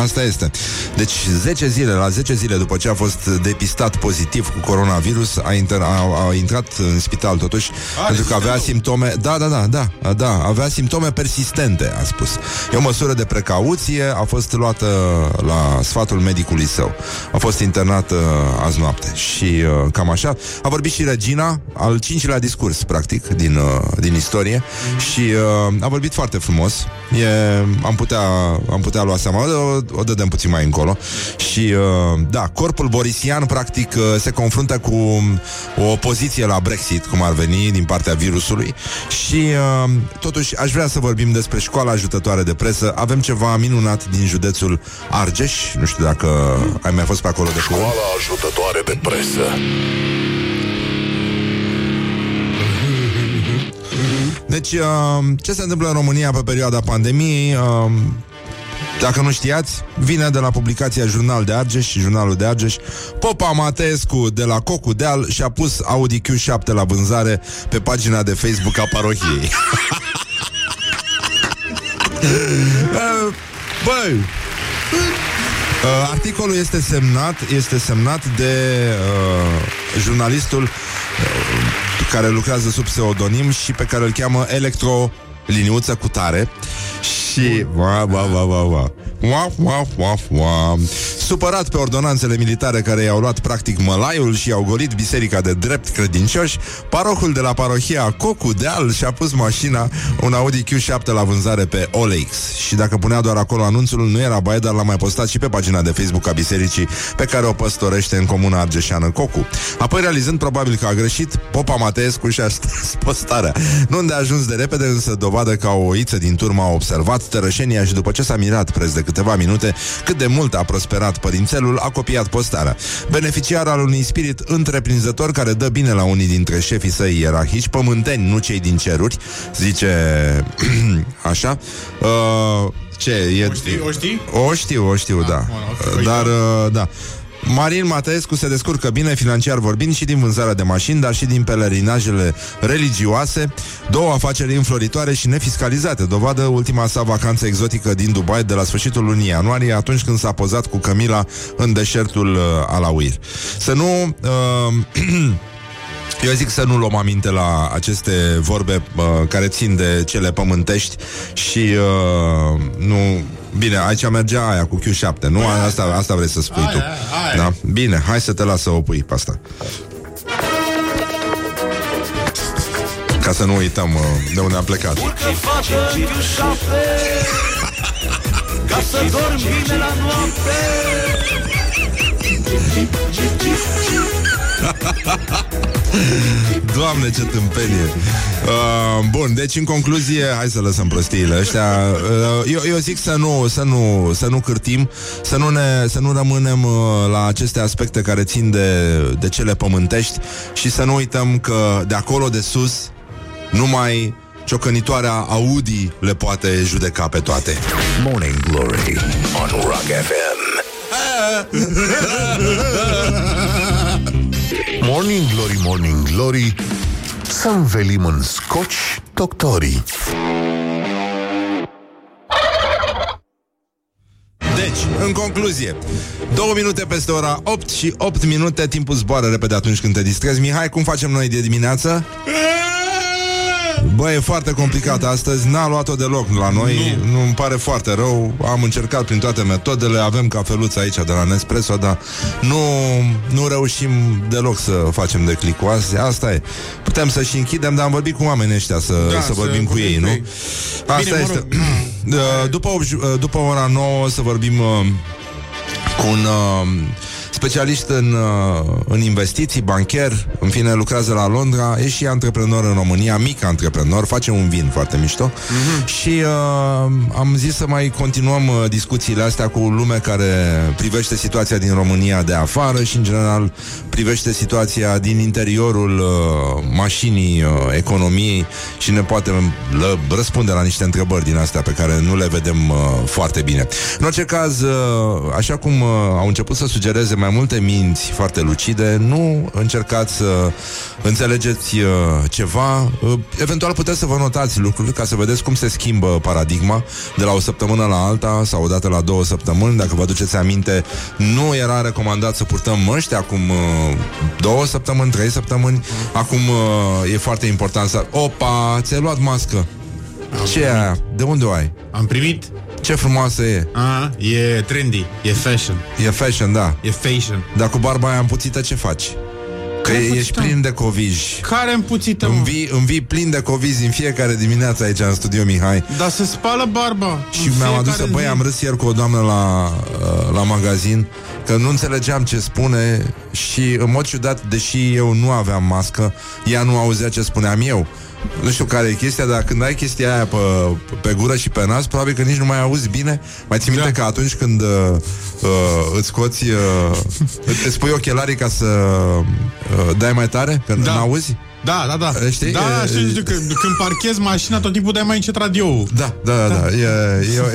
asta este. Deci 10 zile, la 10 zile după ce a fost depistat pozitiv cu coronavirus, a, inter- a, a intrat în spital totuși, A, pentru că avea spital. simptome, da, da, da, da, da, avea simptome persistente, a spus. E o măsură de precauție, a fost luată la sfatul medicului său. A fost internat uh, azi noapte și uh, cam așa. A vorbit și Regina, al cincilea discurs, practic, din, uh, din istorie și uh, a vorbit foarte frumos. E, am, putea, am putea lua seama, o, o dădem puțin mai încolo. Și, uh, da, corpul borisian, practic, uh, se confruntă cu o opoziție la Brexit, cum ar veni, din partea virusului. Și, uh, totuși, aș vrea să vorbim despre școala ajutătoare de presă. Avem ceva minunat din județul Argeș. Nu știu dacă ai mai fost pe acolo de curând. Școala ajutătoare de presă Deci, uh, ce se întâmplă în România pe perioada pandemiei? Uh, dacă nu știați, vine de la publicația Jurnal de Argeș și Jurnalul de Argeș. Popa Mateescu de la Cocu Deal și-a pus Audi Q7 la vânzare pe pagina de Facebook a parohiei. Uh, Băi, Uh, articolul este semnat, este semnat de uh, jurnalistul uh, care lucrează sub pseudonim și pe care îl cheamă Electro liniuță cu tare și va, va, va, va, va. Wa, wa, wa, wa. Supărat pe ordonanțele militare care i-au luat practic mălaiul și i-au golit biserica de drept credincioși, parohul de la parohia Cocu Deal și-a pus mașina, un Audi Q7 la vânzare pe OLX. Și dacă punea doar acolo anunțul, nu era baie, dar l-a mai postat și pe pagina de Facebook a bisericii pe care o păstorește în comuna argeșeană Cocu. Apoi, realizând probabil că a greșit, Popa Mateescu și-a stras postarea. Nu unde a ajuns de repede, însă dovadă că o oiță din turmă a observat tărășenia și după ce s-a mirat preț de câteva minute cât de mult a prosperat părințelul, a copiat postarea. Beneficiar al unui spirit întreprinzător care dă bine la unii dintre șefii săi ierarhici, pământeni, nu cei din ceruri, zice așa. Uh, ce? E... O știi? O știi? O știu, o știu, da. bun, ok, Dar, uh, da. Marin Mateescu se descurcă bine financiar vorbind și din vânzarea de mașini, dar și din pelerinajele religioase, două afaceri înfloritoare și nefiscalizate. Dovadă ultima sa vacanță exotică din Dubai de la sfârșitul lunii ianuarie, atunci când s-a pozat cu Camila în deșertul uh, Alauir. Să nu... Uh, Eu zic să nu luăm aminte la aceste vorbe uh, care țin de cele pământești și uh, nu... Bine, aici mergea aia cu Q7, nu? Asta, asta vrei să spui Aia, tu. aia. Da? Bine, hai să te las să o pui pe asta. Ca să nu uităm uh, de unde am plecat. Urcă fată în șapte Ca să dormi bine la noapte Doamne, ce tâmpenie. Uh, Bun, deci în concluzie Hai să lăsăm prostiile ăștia. Uh, eu, eu zic să nu, să nu Să nu cârtim Să nu, ne, să nu rămânem uh, la aceste aspecte Care țin de, de cele pământești Și să nu uităm că De acolo de sus Numai ciocănitoarea Audi Le poate judeca pe toate. Morning Glory on Rock FM. Morning Glory, Morning Glory, să învelim în scoci doctorii. Deci, în concluzie Două minute peste ora 8 și 8 minute Timpul zboară repede atunci când te distrezi Mihai, cum facem noi de dimineață? Bă, e foarte complicat. Astăzi N-a luat-o deloc la noi. Nu. Îmi pare foarte rău. Am încercat prin toate metodele. Avem cafeluță aici de la Nespresso Dar nu, nu reușim deloc să facem de clicul Asta, asta e. Putem să și închidem Dar am vorbit cu oamenii ăștia Să, Da, să să vorbim cu vorbim ei, cu nu? ei. Asta Bine, mă este. rog. Uh, după, opt ju- uh, după ora 9 Să vorbim uh, cu un uh, specialist în, uh, în investiții, bancher, în fine lucrează la Londra, e și antreprenor în România, mic antreprenor, face un vin foarte mișto Mhm. și uh, am zis să mai continuăm uh, discuțiile astea cu lume care privește situația din România de afară și în general privește situația din interiorul uh, mașinii uh, economiei și ne poate lă, răspunde la niște întrebări din astea pe care nu le vedem uh, foarte bine. În orice caz, uh, așa cum uh, au început să sugereze mai multe minți foarte lucide, nu încercați să înțelegeți uh, ceva. Uh, eventual puteți să vă notați lucruri ca să vedeți cum se schimbă paradigma de la o săptămână la alta sau o dată la două săptămâni. Dacă vă aduceți aminte, nu era recomandat să purtăm măști acum uh, două săptămâni, trei săptămâni. Acum uh, e foarte important să... Opa, ți-ai luat mască. Ce e aia? De unde o ai? Am primit Ce frumoasă e. a, E trendy, e fashion E fashion, da. E fashion Dar cu barba aia împuțită ce faci? Că Care ești împuțită? plin de covizi. Care împuțită, mă? Învii, învii plin de covizi în fiecare dimineață aici în studio Mihai Dar se spală barba Și în mi-am adus, fiecare băi, zi. am râs ieri cu o doamnă la, uh, la magazin Că nu înțelegeam ce spune Și în mod ciudat, deși eu nu aveam mască Ea nu auzea ce spuneam eu nu știu care e chestia, dar când ai chestia aia pe, pe gură și pe nas, probabil că nici nu mai auzi bine. Mai ții minte Da. că atunci când uh, uh, îți scoți, uh, îți pui ochelarii ca să uh, dai mai tare, când Da. nu auzi? Da, da, da Știi? Da, E- da, știu, știu, când, când parchezi mașina Tot timpul dai mai încet radio Da, da, da, da. E,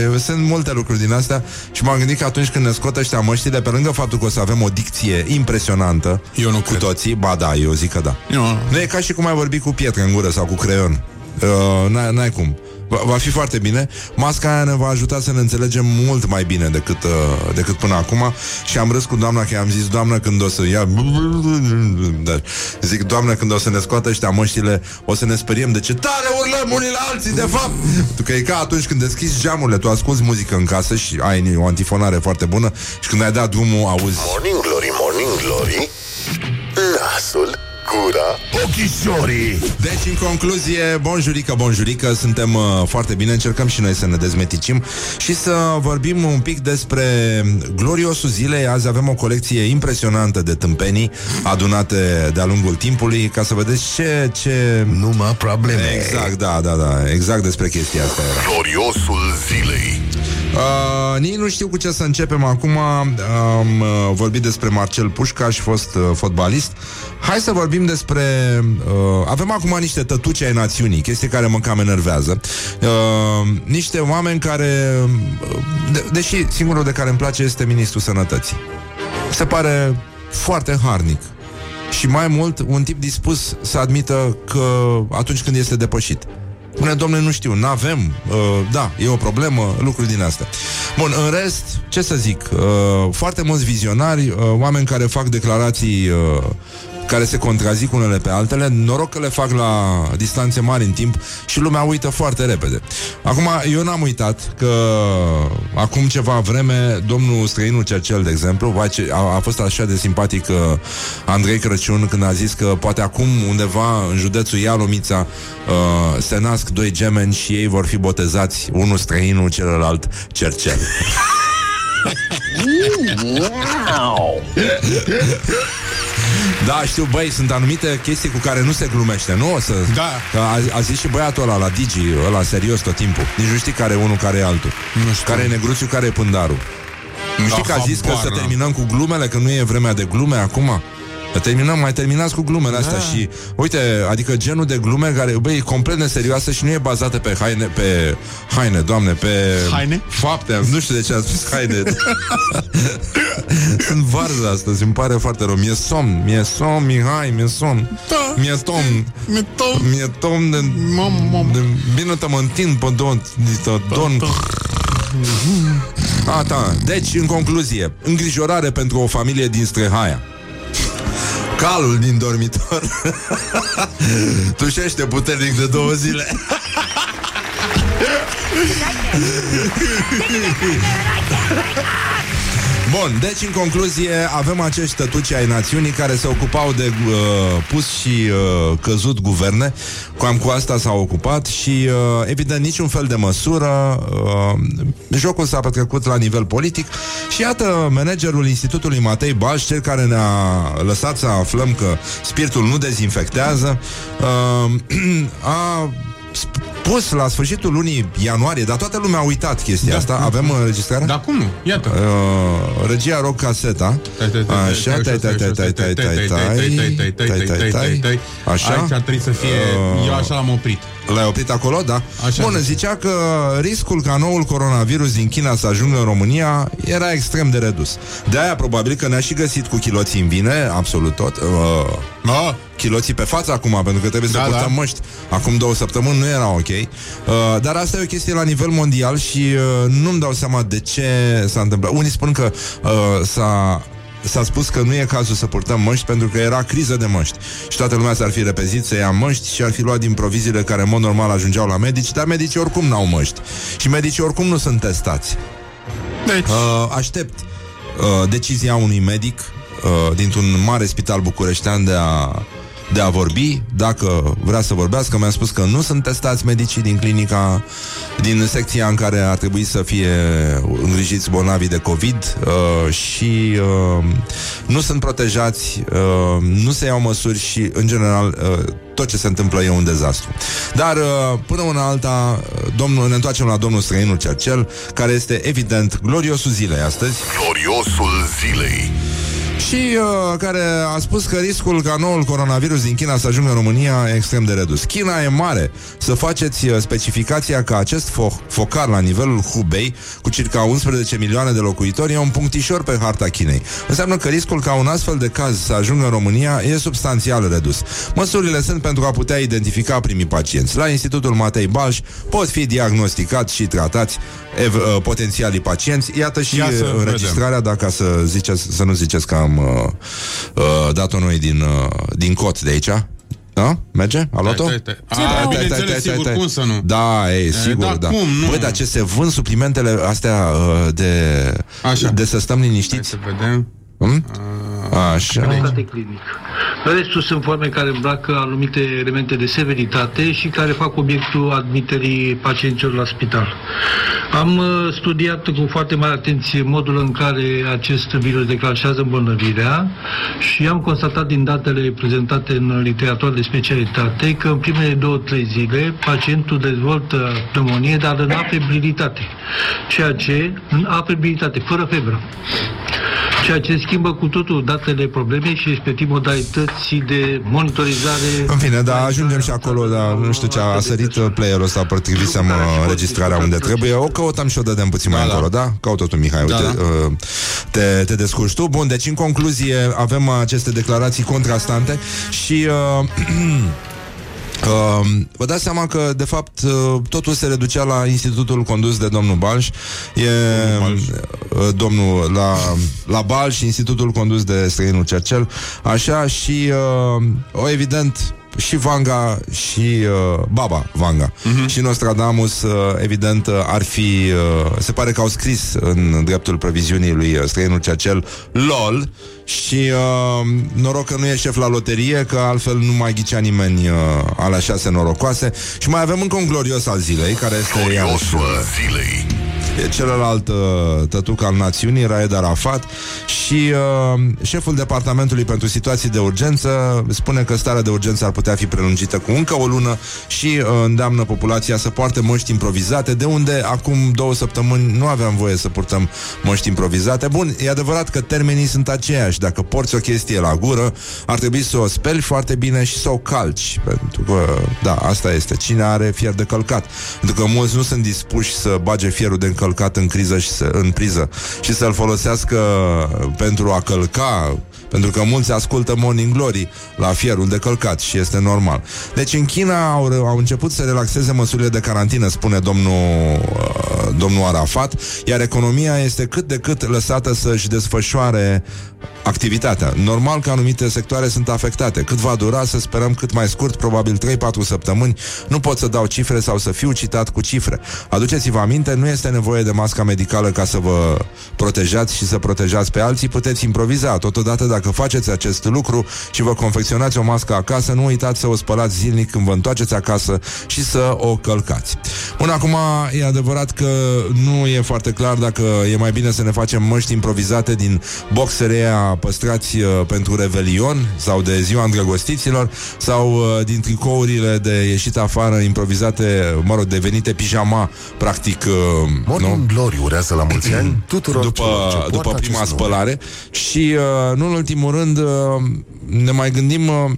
e, e, sunt multe lucruri din astea și m-am gândit că atunci când ne scot ăștia măștile, pe lângă faptul că o să avem o dicție impresionantă Eu nu cu cred. toții, ba da, eu zic că da. Nu. Nu e ca și cum ai vorbi cu pietre în gură sau cu creion. Uh, n-ai, n-ai cum. Va, va fi foarte bine. Masca aia ne va ajuta să ne înțelegem mult mai bine decât, uh, decât până acum. Și am râs cu doamna că i-am zis, doamna, când o să ia... Dar zic, doamna, când o să ne scoată ăștia măștile, o să ne speriem de ce? Tare urlăm unii la alții, de fapt! Pentru că e ca atunci când deschizi geamurile, tu asculti muzică în casă și ai o antifonare foarte bună și când ai dat drumul, auzi... Morning Glory, Morning Glory, nasul, gura, Ochișorii! Deci, în concluzie, bonjurică, bonjurică, suntem uh, foarte bine, încercăm și noi să ne dezmeticim și să vorbim un pic despre gloriosul zilei. Azi avem o colecție impresionantă de tâmpenii adunate de-a lungul timpului, ca să vedeți ce... ce... Numai probleme. Exact, da, da, da, exact despre chestia asta era. gloriosul zilei. Uh, nici nu știu cu ce să începem acum Am uh, vorbit despre Marcel Pușcaș Fost uh, fotbalist Hai să vorbim despre uh, Avem acum niște tătuci ai națiunii Chestii care mă cam enervează uh, Niște oameni care uh, de, Deși singurul de care îmi place este Ministrul Sănătății se pare foarte harnic. Și mai mult, un tip dispus să admită că atunci când este depășit. Spune, domnule, nu știu, n-avem, uh, da, e o problemă, lucruri din astea. Bun, în rest, ce să zic, uh, foarte mulți vizionari, uh, oameni care fac declarații uh, care se contrazic unele pe altele, noroc că le fac la distanțe mari în timp și lumea uită foarte repede. Acum, eu n-am uitat că acum ceva vreme, domnul străinul Cercel, de exemplu, vai, ce- a, a fost așa de simpatic uh, Andrei Crăciun când a zis că poate acum undeva în județul Ialomița uh, se nasc doi gemeni și ei vor fi botezați, unul străinul, celălalt Cercel. Da, știu, băi, sunt anumite chestii cu care nu se glumește, nu? O să, Da. Că A, a zis și băiatul ăla la Digi, ăla serios tot timpul. Nici nu știi care e unul, care e altul. Nu știu. Care e negruțiu, care e pândarul. Nu știi că a zis că habar să n-am. terminăm cu glumele, că nu e vremea de glume acum? Că Terminăm, mai terminați cu glumele astea Da. și uite, adică genul de glume care, băi, e complet neserioasă și nu e bazată pe haine, pe haine, doamne, pe Haine? fapte, nu știu de ce am spus haine. Sunt varză astăzi, îmi pare foarte rău. Mi-e somn, mi-e somn, Mihai, mi-e somn. Da. Mi-e somn. Mi-e somn. Mi-e somn de... Mam, mam. de bine te mă întind pe don, de don. A, da. Deci, în concluzie, îngrijorare pentru o familie din Strehaia. Calul din dormitor. Tușește puternic de două zile Bun, deci în concluzie avem acești tătuci ai națiunii care se ocupau de uh, pus și uh, căzut guverne, cam cu asta s-au ocupat și uh, evident niciun fel de măsură, uh, jocul s-a petrecut la nivel politic. Și iată managerul Institutului Matei Baș, cel care ne-a lăsat să aflăm că spiritul nu dezinfectează, uh, a pus la sfârșitul lunii ianuarie, dar toată lumea a uitat chestia Da. asta. Avem uh, înregistrarea? Dar cum nu? Iată. Uh, regia rog caseta Așa, tai, tai, tai, tai, tai, tai, tai, tai, tai, tai, Așa Aici ar trebui să fie Uh, Eu așa l-am oprit L-ai oprit acolo, da? Așa Bun, zice. zicea că riscul ca noul coronavirus din China să ajungă în România era extrem de redus. De aia probabil că ne-a și găsit cu chiloții în vine, absolut tot. Uh, Da. chiloții pe față acum, pentru că trebuie să Da, purtăm da. măști. Acum două săptămâni nu era ok. Uh, dar asta e o chestie la nivel mondial și uh, nu-mi dau seama de ce s-a întâmplat. Unii spun că uh, s-a S-a spus că nu e cazul să purtăm măști pentru că era criză de măști. Și toată lumea s-ar fi repezit să ia măști și ar fi luat din proviziile care în mod normal ajungeau la medici, dar medicii oricum n-au măști. Și medicii oricum nu sunt testați. Deci? Uh, aștept uh, decizia unui medic uh, dintr-un mare spital bucureștean de a de a vorbi, dacă vrea să vorbească, mi-a spus că nu sunt testați medicii din clinica, din secția în care ar trebui să fie îngrijiți bolnavii de COVID uh, și uh, nu sunt protejați, uh, nu se iau măsuri și, în general, uh, tot ce se întâmplă e un dezastru. Dar, uh, până una alta, uh, domnul, ne întoarcem la domnul străinul Cercel, care este, evident, gloriosul zilei astăzi Gloriosul zilei și uh, care a spus că riscul ca noul coronavirus din China să ajungă în România e extrem de redus. China e mare. Să faceți uh, specificația că acest fo- focar la nivelul Hubei, cu circa 11 milioane de locuitori, e un punctișor pe harta Chinei. Înseamnă că riscul ca un astfel de caz să ajungă în România e substanțial redus. Măsurile sunt pentru a putea identifica primii pacienți. La Institutul Matei Balș pot fi diagnosticați și tratați ev- uh, potențialii pacienți. Iată și Ia să uh, vedem. înregistrarea, dacă să, ziceți, să nu ziceți că am uh, uh, dat-o noi din, uh, din cot de aici. Da? Merge? A luat-o? Tai, tai, tai. A, bineînțeles, sigur, cum să nu? Da, e, sigur, da, da. cum nu? Băi, dar ce se vând suplimentele astea uh, de, Așa. de să stăm Hai liniștiți? să vedem Hmm? Așa. State clinic. Restul sunt forme care îmbracă anumite elemente de severitate și care fac obiectul admiterii pacienților la spital. Am uh, studiat cu foarte mare atenție modul în care acest virus declanșează îmbolnăvirea și am constatat din datele prezentate în literatura de specialitate că în primele două-trei zile pacientul dezvoltă pneumonie, dar în afebrilitate, ceea ce în afebrilitate, fără febră. ceea ce schimbă cu totul datele problemei și respectiv modalități de monitorizare. În fine, da, ajungem și acolo, dar nu știu ce a sărit uh, playerul ăsta, potrivit să mă registrarea unde trebuie. O căutăm și o dădem puțin mai Da, da. încolo, da? Caută tu, Mihai, uite, Da, uh, te, te descurci tu. Bun, deci în concluzie avem aceste declarații contrastante și... Uh, Uh, vă dați seama că, de fapt, uh, totul se reducea la institutul condus de domnul Balș. E uh, domnul la, la Balș, institutul condus de străinul Cercel. Așa și, uh, o, evident, și Vanga și uh, Baba Vanga Mhm. și Nostradamus uh, evident uh, ar fi uh, se pare că au scris în dreptul previziunii lui uh, străinul Cercel LOL și uh, noroc că nu e șef la loterie că altfel nu mai ghicea nimeni uh, alea șase norocoase și mai avem încă un glorios al zilei care este iarăși Gloriosul zilei. E celălalt uh, tătuc al națiunii, Raed Arafat și uh, șeful departamentului pentru situații de urgență spune că starea de urgență ar putea fi prelungită cu încă o lună și uh, îndeamnă populația să poarte măști improvizate, de unde acum două săptămâni nu aveam voie să purtăm măști improvizate. Bun, e adevărat că termenii sunt aceiași. Dacă porți o chestie la gură, ar trebui să o speli foarte bine și să o calci. Pentru că, da, asta este. Cine are fier de călcat? Pentru că mulți nu sunt dispuși să bage fierul de încălcat în criză și să, în priză și să-l folosească pentru a călca pentru că mulți ascultă Morning Glory la fierul de călcat și este normal. Deci în China au, au început să relaxeze măsurile de carantină, spune domnul, uh, domnul Arafat, iar economia este cât de cât lăsată să-și desfășoare activitatea. Normal că anumite sectoare sunt afectate. Cât va dura, să sperăm cât mai scurt, probabil 3-4 săptămâni. Nu pot să dau cifre sau să fiu citat cu cifre. Aduceți-vă aminte, nu este nevoie de masca medicală ca să vă protejați și să protejați pe alții. Puteți improviza. Totodată, dacă faceți acest lucru și vă confecționați o mască acasă, nu uitați să o spălați zilnic când vă întoarceți acasă și să o călcați. Bun, acum e adevărat că nu e foarte clar dacă e mai bine să ne facem măști improvizate din boxere aia păstrați uh, pentru Revelion sau de ziua îndrăgostiților sau uh, din tricourile de ieșit afară improvizate, mă rog, devenite pijama, practic, uh, Morning nu? Glory urează la mulți ani tuturor după, celor ce poartă după prima acest nume. spălare și, uh, nu în ultimul rând, uh, ne mai gândim uh,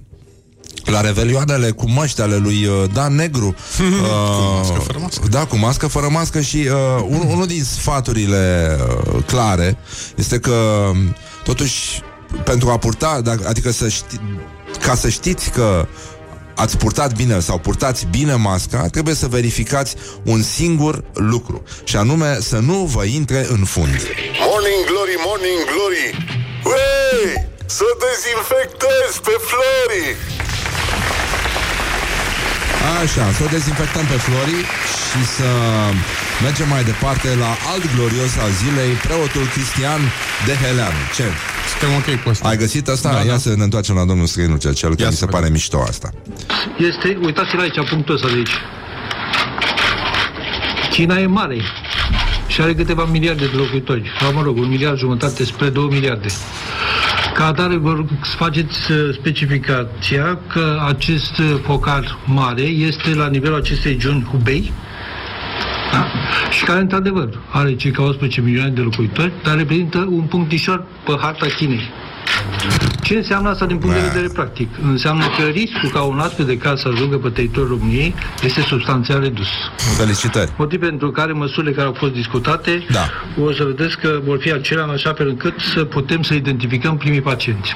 la revelioanele cu măști ale lui uh, Dan Negru. Uh, mască fără mască. Da, cu mască fără mască și uh, un, unul din sfaturile uh, clare este că um, totuși pentru a purta, dacă- adică să ști, ca să știți că ați purtat bine sau purtați bine masca, trebuie să verificați un singur lucru și anume să nu vă intre în fund. Morning Glory, Morning Glory! Uei, să dezinfectez pe Flori! Așa, să o dezinfectăm pe Flori și să mergem mai departe la alt glorios al zilei, preotul Cristian de Helean. Ce? Suntem ok cu asta. Ai găsit asta? Da, Ia da. să ne întoarcem la domnul străinul Cercel, că Ia mi să se vedem. pare mișto asta. Este, uitați-vă aici, punctul ăsta de aici. China e mare și are câteva miliarde de locuitori. Sau, mă rog, un miliard jumătate spre două miliarde. Ca atare vă rog să faceți uh, specificația că acest uh, focar mare este la nivelul acestei regiuni Hubei, da? Și care, într-adevăr, are circa 11 milioane de locuitori, dar reprezintă un punctișor pe harta Chinei. Ce înseamnă asta din punct de Bă. vedere practic? Înseamnă că riscul ca un astfel de caz să ajungă pe teritoriul României este substanțial redus. Felicitări! Motiv pentru care măsurile care au fost discutate Da. o să vedeți că vor fi acelea în așa fel încât să putem să identificăm primii pacienți.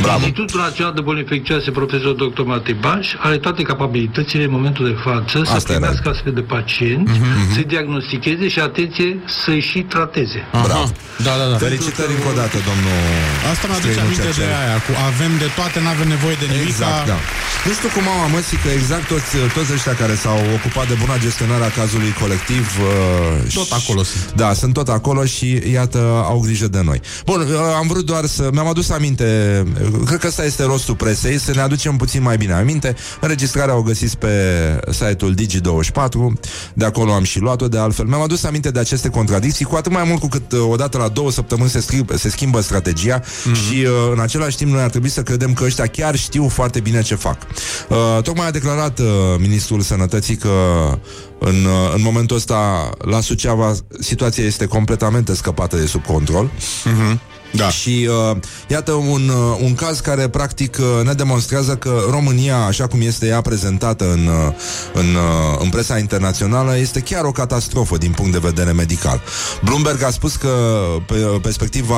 Bravo! Institutul Național de Boli Infecțioase, profesor dr. Matei Baș, are toate capabilitățile în momentul de față să Asta era. primească astfel de pacienți, să-i diagnosticheze și, atenție, să-i și trateze. Aha. Bravo. Da, da, da. Felicitări încă o dată, domnul Asta mi-aduce străinul aminte de Cercel. aia, cu avem de toate, n-avem nevoie de nimic. Exact, da. Nu știu cum au amăsit că exact toți, toți ăștia care s-au ocupat de buna gestionare a cazului colectiv uh, Tot și- acolo sunt. Da, sunt tot acolo și iată, au grijă de noi. Bun, uh, am vrut doar să... Mi-am adus aminte, uh, cred că ăsta este rostul presei, să ne aducem puțin mai bine aminte. Înregistrarea o găsiți pe site-ul Digi24, de acolo am și luat-o de altfel. Mi-am adus aminte de aceste contradicții, cu atât mai mult cu cât uh, odată la două săptămâni se, schimbă, se schimbă strategia și uh, în același timp noi ar trebui să credem că ăștia chiar știu foarte bine ce fac. Uh, tocmai a declarat uh, Ministrul Sănătății că în, uh, în momentul ăsta la Suceava situația este completamente scăpată de sub control. Da. Și uh, iată un, uh, un caz care practic uh, ne demonstrează că România, așa cum este ea prezentată în, uh, în, uh, în presa internațională, este chiar o catastrofă din punct de vedere medical. Bloomberg a spus că pe, perspectiva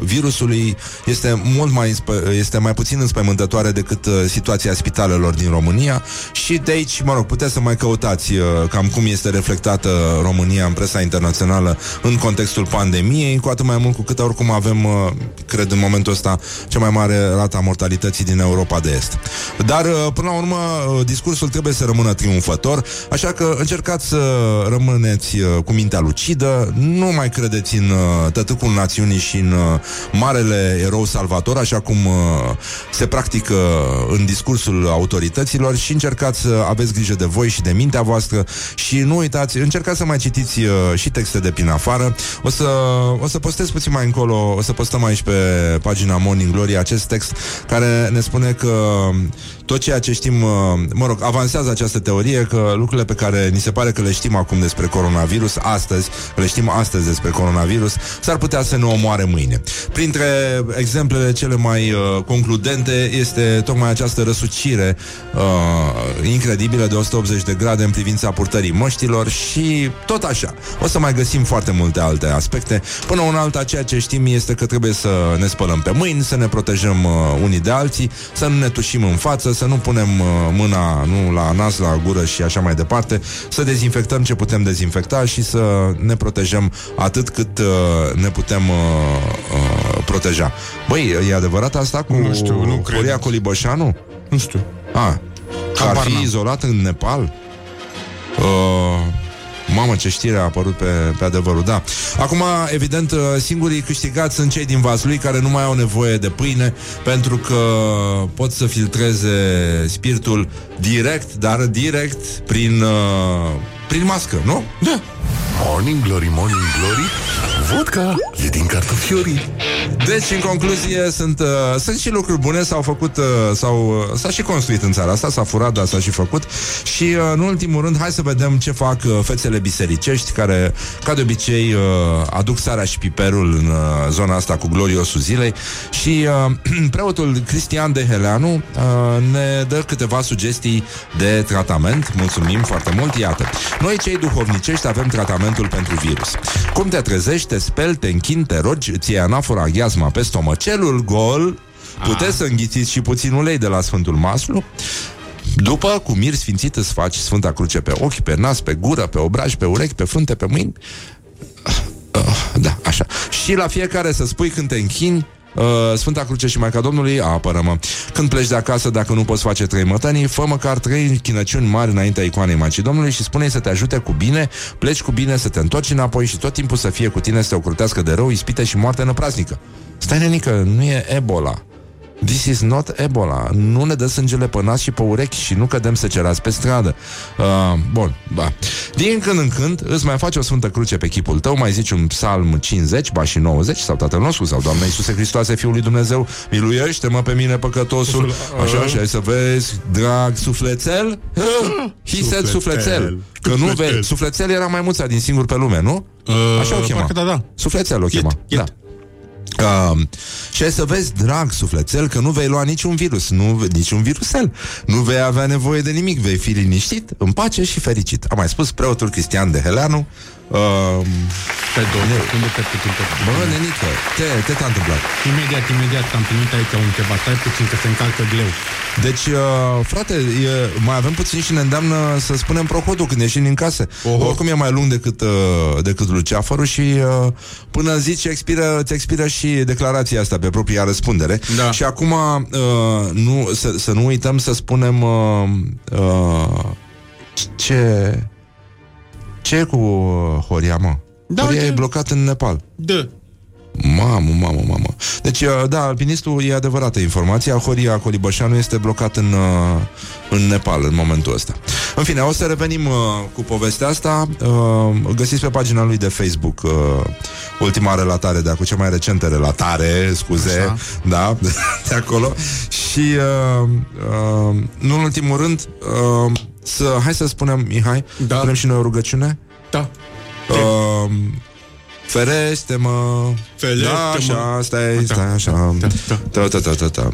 virusului este mult mai, înspă- este mai puțin înspăimântătoare decât uh, situația spitalelor din România și de aici, mă rog, puteți să mai căutați uh, cam cum este reflectată România în presa internațională în contextul pandemiei, cu atât mai mult cu cât oricum avem, uh, cred în momentul ăsta, cea mai mare rata mortalității din Europa de Est. Dar, uh, până la urmă, uh, discursul trebuie să rămână triumfător, așa că încercați să rămâneți uh, cu mintea lucidă, nu mai credeți în uh, tătâcul națiunii și în uh, marele erou salvator, așa cum uh, se practică în discursul autorităților și încercați să aveți grijă de voi și de mintea voastră și nu uitați, încercați să mai citiți uh, și texte de prin afară. O să, o să postez puțin mai încolo, o să postăm aici pe pagina Morning Glory acest text care ne spune că tot ceea ce știm, uh, mă rog, avansează această teorie că lucrurile pe care ni se pare că le știm acum despre coronavirus, astăzi, că le știm astăzi despre coronavirus, s-ar putea să ne omoare mâine. Printre exemplele cele mai uh, concludente este tocmai această răsucire uh, incredibilă de 180 de grade în privința purtării măștilor și tot așa. O să mai găsim foarte multe alte aspecte. Până un alta, ceea ce știm este că trebuie să ne spălăm pe mâini, să ne protejăm uh, unii de alții, să nu ne tușim în față, să nu punem uh, mâna nu la nas, la gură și așa mai departe, să dezinfectăm ce putem dezinfecta și să ne protejăm atât cât uh, ne putem uh, uh, proteja. Băi, e adevărat asta cu Nu știu, nu cred. Horia Coliboșanu? Nu știu. A, că ar Habar fi n-am. izolat în Nepal? Uh, mamă, ce știre a apărut pe, pe adevărul, da. Acum, evident, uh, singurii câștigați sunt cei din Vaslui care nu mai au nevoie de pâine pentru că pot să filtreze spiritul direct, dar direct prin, uh, prin mască, nu? Da. Morning Glory, Morning Glory Vodka e din cartofiorii Deci, în concluzie, sunt, uh, sunt și lucruri bune, s-au făcut, uh, s-au, uh, s-a și construit în țara asta, s-a furat, dar s-a și făcut. Și, uh, în ultimul rând, hai să vedem ce fac uh, fețele bisericești, care, ca de obicei, uh, aduc sarea și piperul în uh, zona asta cu gloriosul zilei. Și uh, preotul Cristian de Heleanu uh, ne dă câteva sugestii de tratament. Mulțumim foarte mult, iată. Noi, cei duhovnicești, avem tratamentul pentru virus. Cum te trezești, te speli, te închini, te rogi, îți iei anafora ghiazma pe stomacelul gol, puteți să înghițiți și puțin ulei de la Sfântul Maslu, după, cu mir sfințit îți faci Sfânta Cruce pe ochi, pe nas, pe gură, pe obraj, pe urechi, pe frunte, pe mâini. Uh, da, așa. Și la fiecare să spui când te închini Uh, Sfânta Cruce și Maica Domnului, apără-mă. Când pleci de acasă, dacă nu poți face trei mătănii, fă măcar trei chinăciuni mari înaintea icoanei Maicii Domnului și spune să te ajute cu bine, pleci cu bine, să te întorci înapoi și tot timpul să fie cu tine să te ocrutească de rău, ispite și moarte năpraznică. Stai, nenică, nu e Ebola. This is not Ebola. Nu ne dă sângele pe nas și pe urechi și nu cădem secerați pe stradă. Uh, bun, ba. Din când în când îți mai faci o sfântă cruce pe chipul tău, mai zici un psalm 50, ba și 90, sau Tatăl nostru, sau Doamne Iisuse Hristoase, Fiul lui Dumnezeu, miluiește-mă pe mine păcătosul. Așa, și ai să vezi, drag sufletel. He said sufletel. Că nu Sufletel. vezi, sufletel era mai mulța din singur pe lume, nu? Așa o chema. Parcă da, da. Sufletel o chema. Iet. Da. Uh, și ai să vezi, drag sufletel, că nu vei lua niciun virus, nu, niciun virusel. Nu vei avea nevoie de nimic, vei fi liniștit, în pace și fericit. A mai spus preotul Cristian de Heleanu. Uh, Pe două. Unde te putem pe bă, nenică, te, te t-a întâmplat. Imediat, imediat am primit aici un ceva. Stai puțin că se încalcă greu. Deci, uh, frate, e, mai avem puțin și ne îndeamnă să spunem prohodul când ieșim din casă. Oho. Oricum e mai lung decât, uh, decât luceafărul și uh, până zici expiră, ți expiră și declarația asta pe propria răspundere. Da. Și acum uh, nu, să, să nu uităm să spunem uh, uh, ce... Ce e cu uh, Horia, mă? Da, Horia uite. e blocat în Nepal. Da. Mamă, mamă, mamă. Deci, uh, da, alpinistul e adevărată informația. Horia Colibășanu este blocat în, uh, în Nepal în momentul ăsta. În fine, o să revenim uh, cu povestea asta. Uh, găsiți pe pagina lui de Facebook uh, ultima relatare de acum, cea mai recentă relatare, scuze, Așa. da, de acolo. Și, uh, uh, nu în ultimul rând, uh, să, hai să spunem, Mihai, Da. spunem și noi o rugăciune? Da. Uh, Ferește-mă Ferește-mă. Da, așa, stai, Da. stai așa Da, da. Da, da, da, da, da.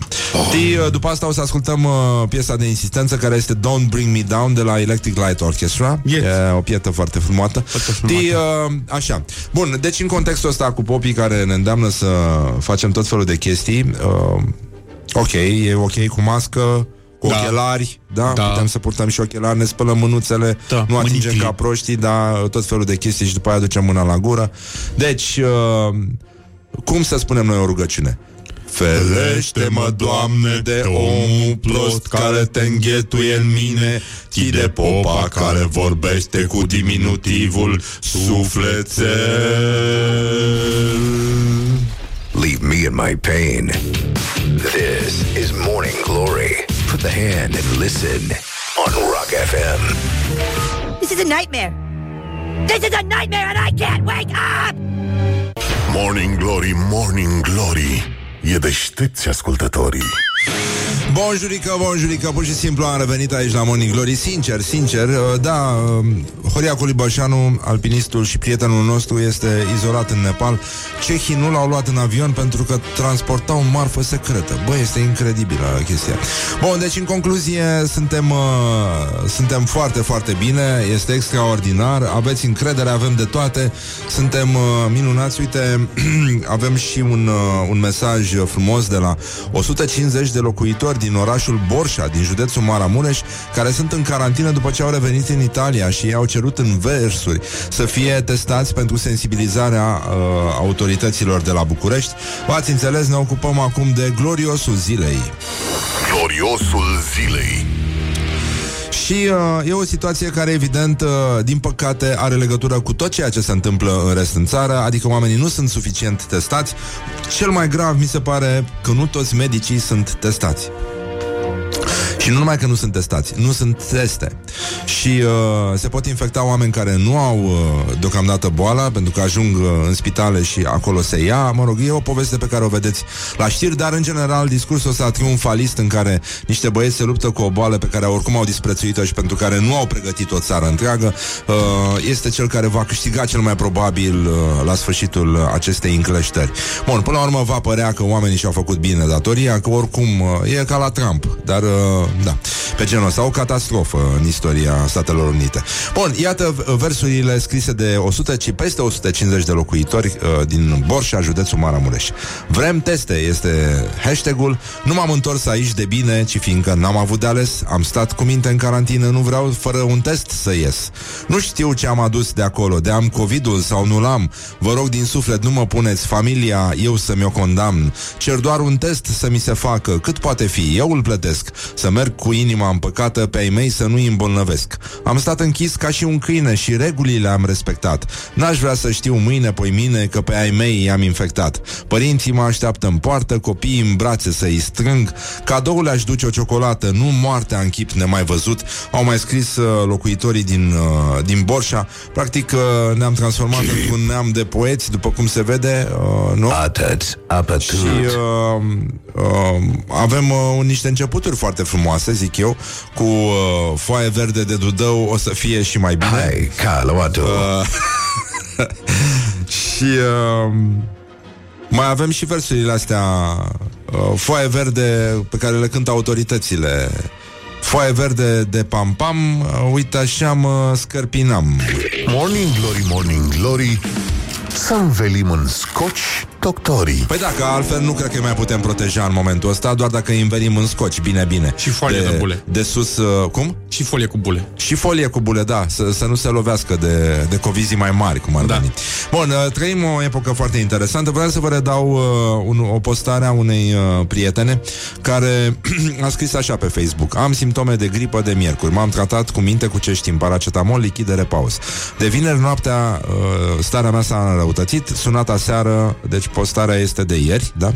Știi, uh, după asta o să ascultăm uh, piesa de insistență care este Don't Bring Me Down de la Electric Light Orchestra Yes. E o pietă foarte frumoasă Foarte frumoasă. Știi, uh, așa Bun, deci în contextul ăsta cu popii care ne îndeamnă să facem tot felul de chestii uh, Ok, e ok cu mască cu Da. ochelari, da? Da. Putem să purtăm și ochelari, ne spălăm mânuțele, Da, nu atingem mânicii. ca proștii, dar tot felul de chestii și după aia ducem mâna la gură. Deci, uh, cum să spunem noi o rugăciune? Ferește-mă, Doamne, de omul prost care te înghetuie în mine, chi de popa care vorbește cu diminutivul sufletel. Leave me in my pain. This is Morning Glory. Put the hand and listen on Rock FM. This is a nightmare. This is a nightmare and I can't wake up! Morning Glory, Morning Glory E deștepți ascultătorii Bonjurică, bonjurică, pur și simplu am revenit aici la Morning Glory. Sincer, sincer, uh, da uh, Horia Culibașanu, alpinistul și prietenul nostru Este izolat în Nepal. Cehii nu l-au luat în avion pentru că transportau marfă secretă. Bă, este incredibilă chestia. Bun, deci în concluzie Suntem, uh, suntem foarte, foarte bine Este extraordinar Aveți încredere, avem de toate Suntem uh, minunați, uite Avem și un, uh, un mesaj frumos De la 150 de locuitori din orașul Borșa, din județul Maramureș, care sunt în carantină după ce au revenit în Italia și au cerut în versuri să fie testați pentru sensibilizarea uh, autorităților de la București. V-ați înțeles, ne ocupăm acum de gloriosul zilei. Gloriosul zilei Și uh, e o situație care, evident, uh, din păcate, are legătură cu tot ceea ce se întâmplă în rest în țară, adică oamenii nu sunt suficient testați. Cel mai grav mi se pare că nu toți medicii sunt testați. Și nu numai că nu sunt testați, nu sunt teste. Și uh, se pot infecta oameni care nu au uh, deocamdată boala, pentru că ajung uh, în spitale și acolo se ia. Mă rog, e o poveste pe care o vedeți la știri, dar în general discursul ăsta triumfalist în care niște băieți se luptă cu o boală pe care oricum au disprețuit-o și pentru care nu au pregătit o țară întreagă, uh, este cel care va câștiga cel mai probabil uh, la sfârșitul acestei încleștări. Bun, până la urmă va părea că oamenii și-au făcut bine datoria, că oricum uh, e ca la Trump, dar uh, da, pe genul ăsta, o catastrofă în istoria Statelor Unite. Bun, iată v- versurile scrise de 100, ci peste 150 de locuitori uh, din Borșa, județul Maramureș. Vrem teste, este hashtagul. Nu m-am întors aici de bine, ci fiindcă n-am avut de ales, am stat cu minte în carantină, nu vreau fără un test să ies. Nu știu ce am adus de acolo, de am COVID-ul sau nu l-am. Vă rog din suflet, nu mă puneți familia, eu să mi-o condamn. Cer doar un test să mi se facă, cât poate fi, eu îl plătesc. Să merg cu inima împăcată pe ai mei să nu-i îmbolnăvesc. Am stat închis ca și un câine și regulile am respectat. N-aș vrea să știu mâine, poi mine, că pe ai mei i-am infectat. Părinții mă așteaptă în poartă, copiii în brațe să-i strâng. Cadoul aș duce o ciocolată, nu moartea în chip nemai văzut. Au mai scris uh, locuitorii din, uh, din Borșa. Practic uh, ne-am transformat într-un neam de poeți, după cum se vede, uh, nu? Atât, apătut. Și uh, uh, avem uh, niște începuturi foarte frumoase, zic eu, cu uh, foaie verde de dudău, o să fie și mai bine. Hai, cală-o Uh, și uh, mai avem și versurile astea uh, Foaie verde pe care le cântă autoritățile. Foaie verde de pam-pam uh, Uite așa mă scărpinam. Morning Glory, Morning Glory. Să învelim în scoci doctorii Păi da, că altfel nu cred că mai putem proteja în momentul ăsta Doar dacă îi învelim în scoci, bine, bine Și folie de bule. De sus, uh, cum? Și folie cu bule. Și folie cu bule, da, să, să nu se lovească de, de covizii mai mari, cum ar Da. veni. Bun, uh, trăim o epocă foarte interesantă. Vreau să vă redau uh, un, o postare a unei uh, prietene care a scris așa pe Facebook. Am simptome de gripă de miercuri. M-am tratat cu minte cu ce știm, paracetamol, lichid de repaus. De vineri noaptea uh, starea mea s-a înrăutățit, sunat aseară, deci postarea este de ieri, da?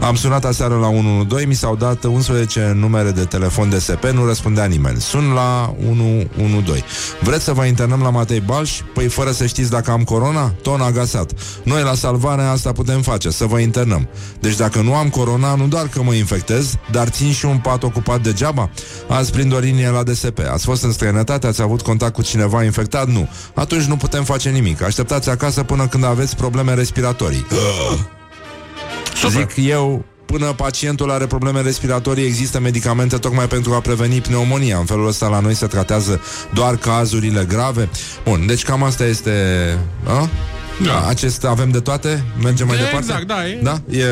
Am sunat aseară la 112, mi s-au dat 11 numere de telefon DSP, nu răspundea nimeni. Sun la 112. Vreți să vă internăm la Matei Balș? Păi fără să știți dacă am corona? Ton agasat. Noi la salvare asta putem face, să vă internăm. Deci dacă nu am corona, nu doar că mă infectez, dar țin și un pat ocupat degeaba? Azi prind o linie la DSP. Ați fost în străinătate, ați avut contact cu cineva infectat? Nu. Atunci nu putem face nimic. Așteptați acasă până când aveți probleme respiratorii. Zic eu, până pacientul are probleme respiratorii, există medicamente tocmai pentru a preveni pneumonia. În felul ăsta la noi se tratează doar cazurile grave. Bun, deci cam asta este... A? Da. Acest avem de toate? Mergem mai E, departe? exact, da, e- da? E,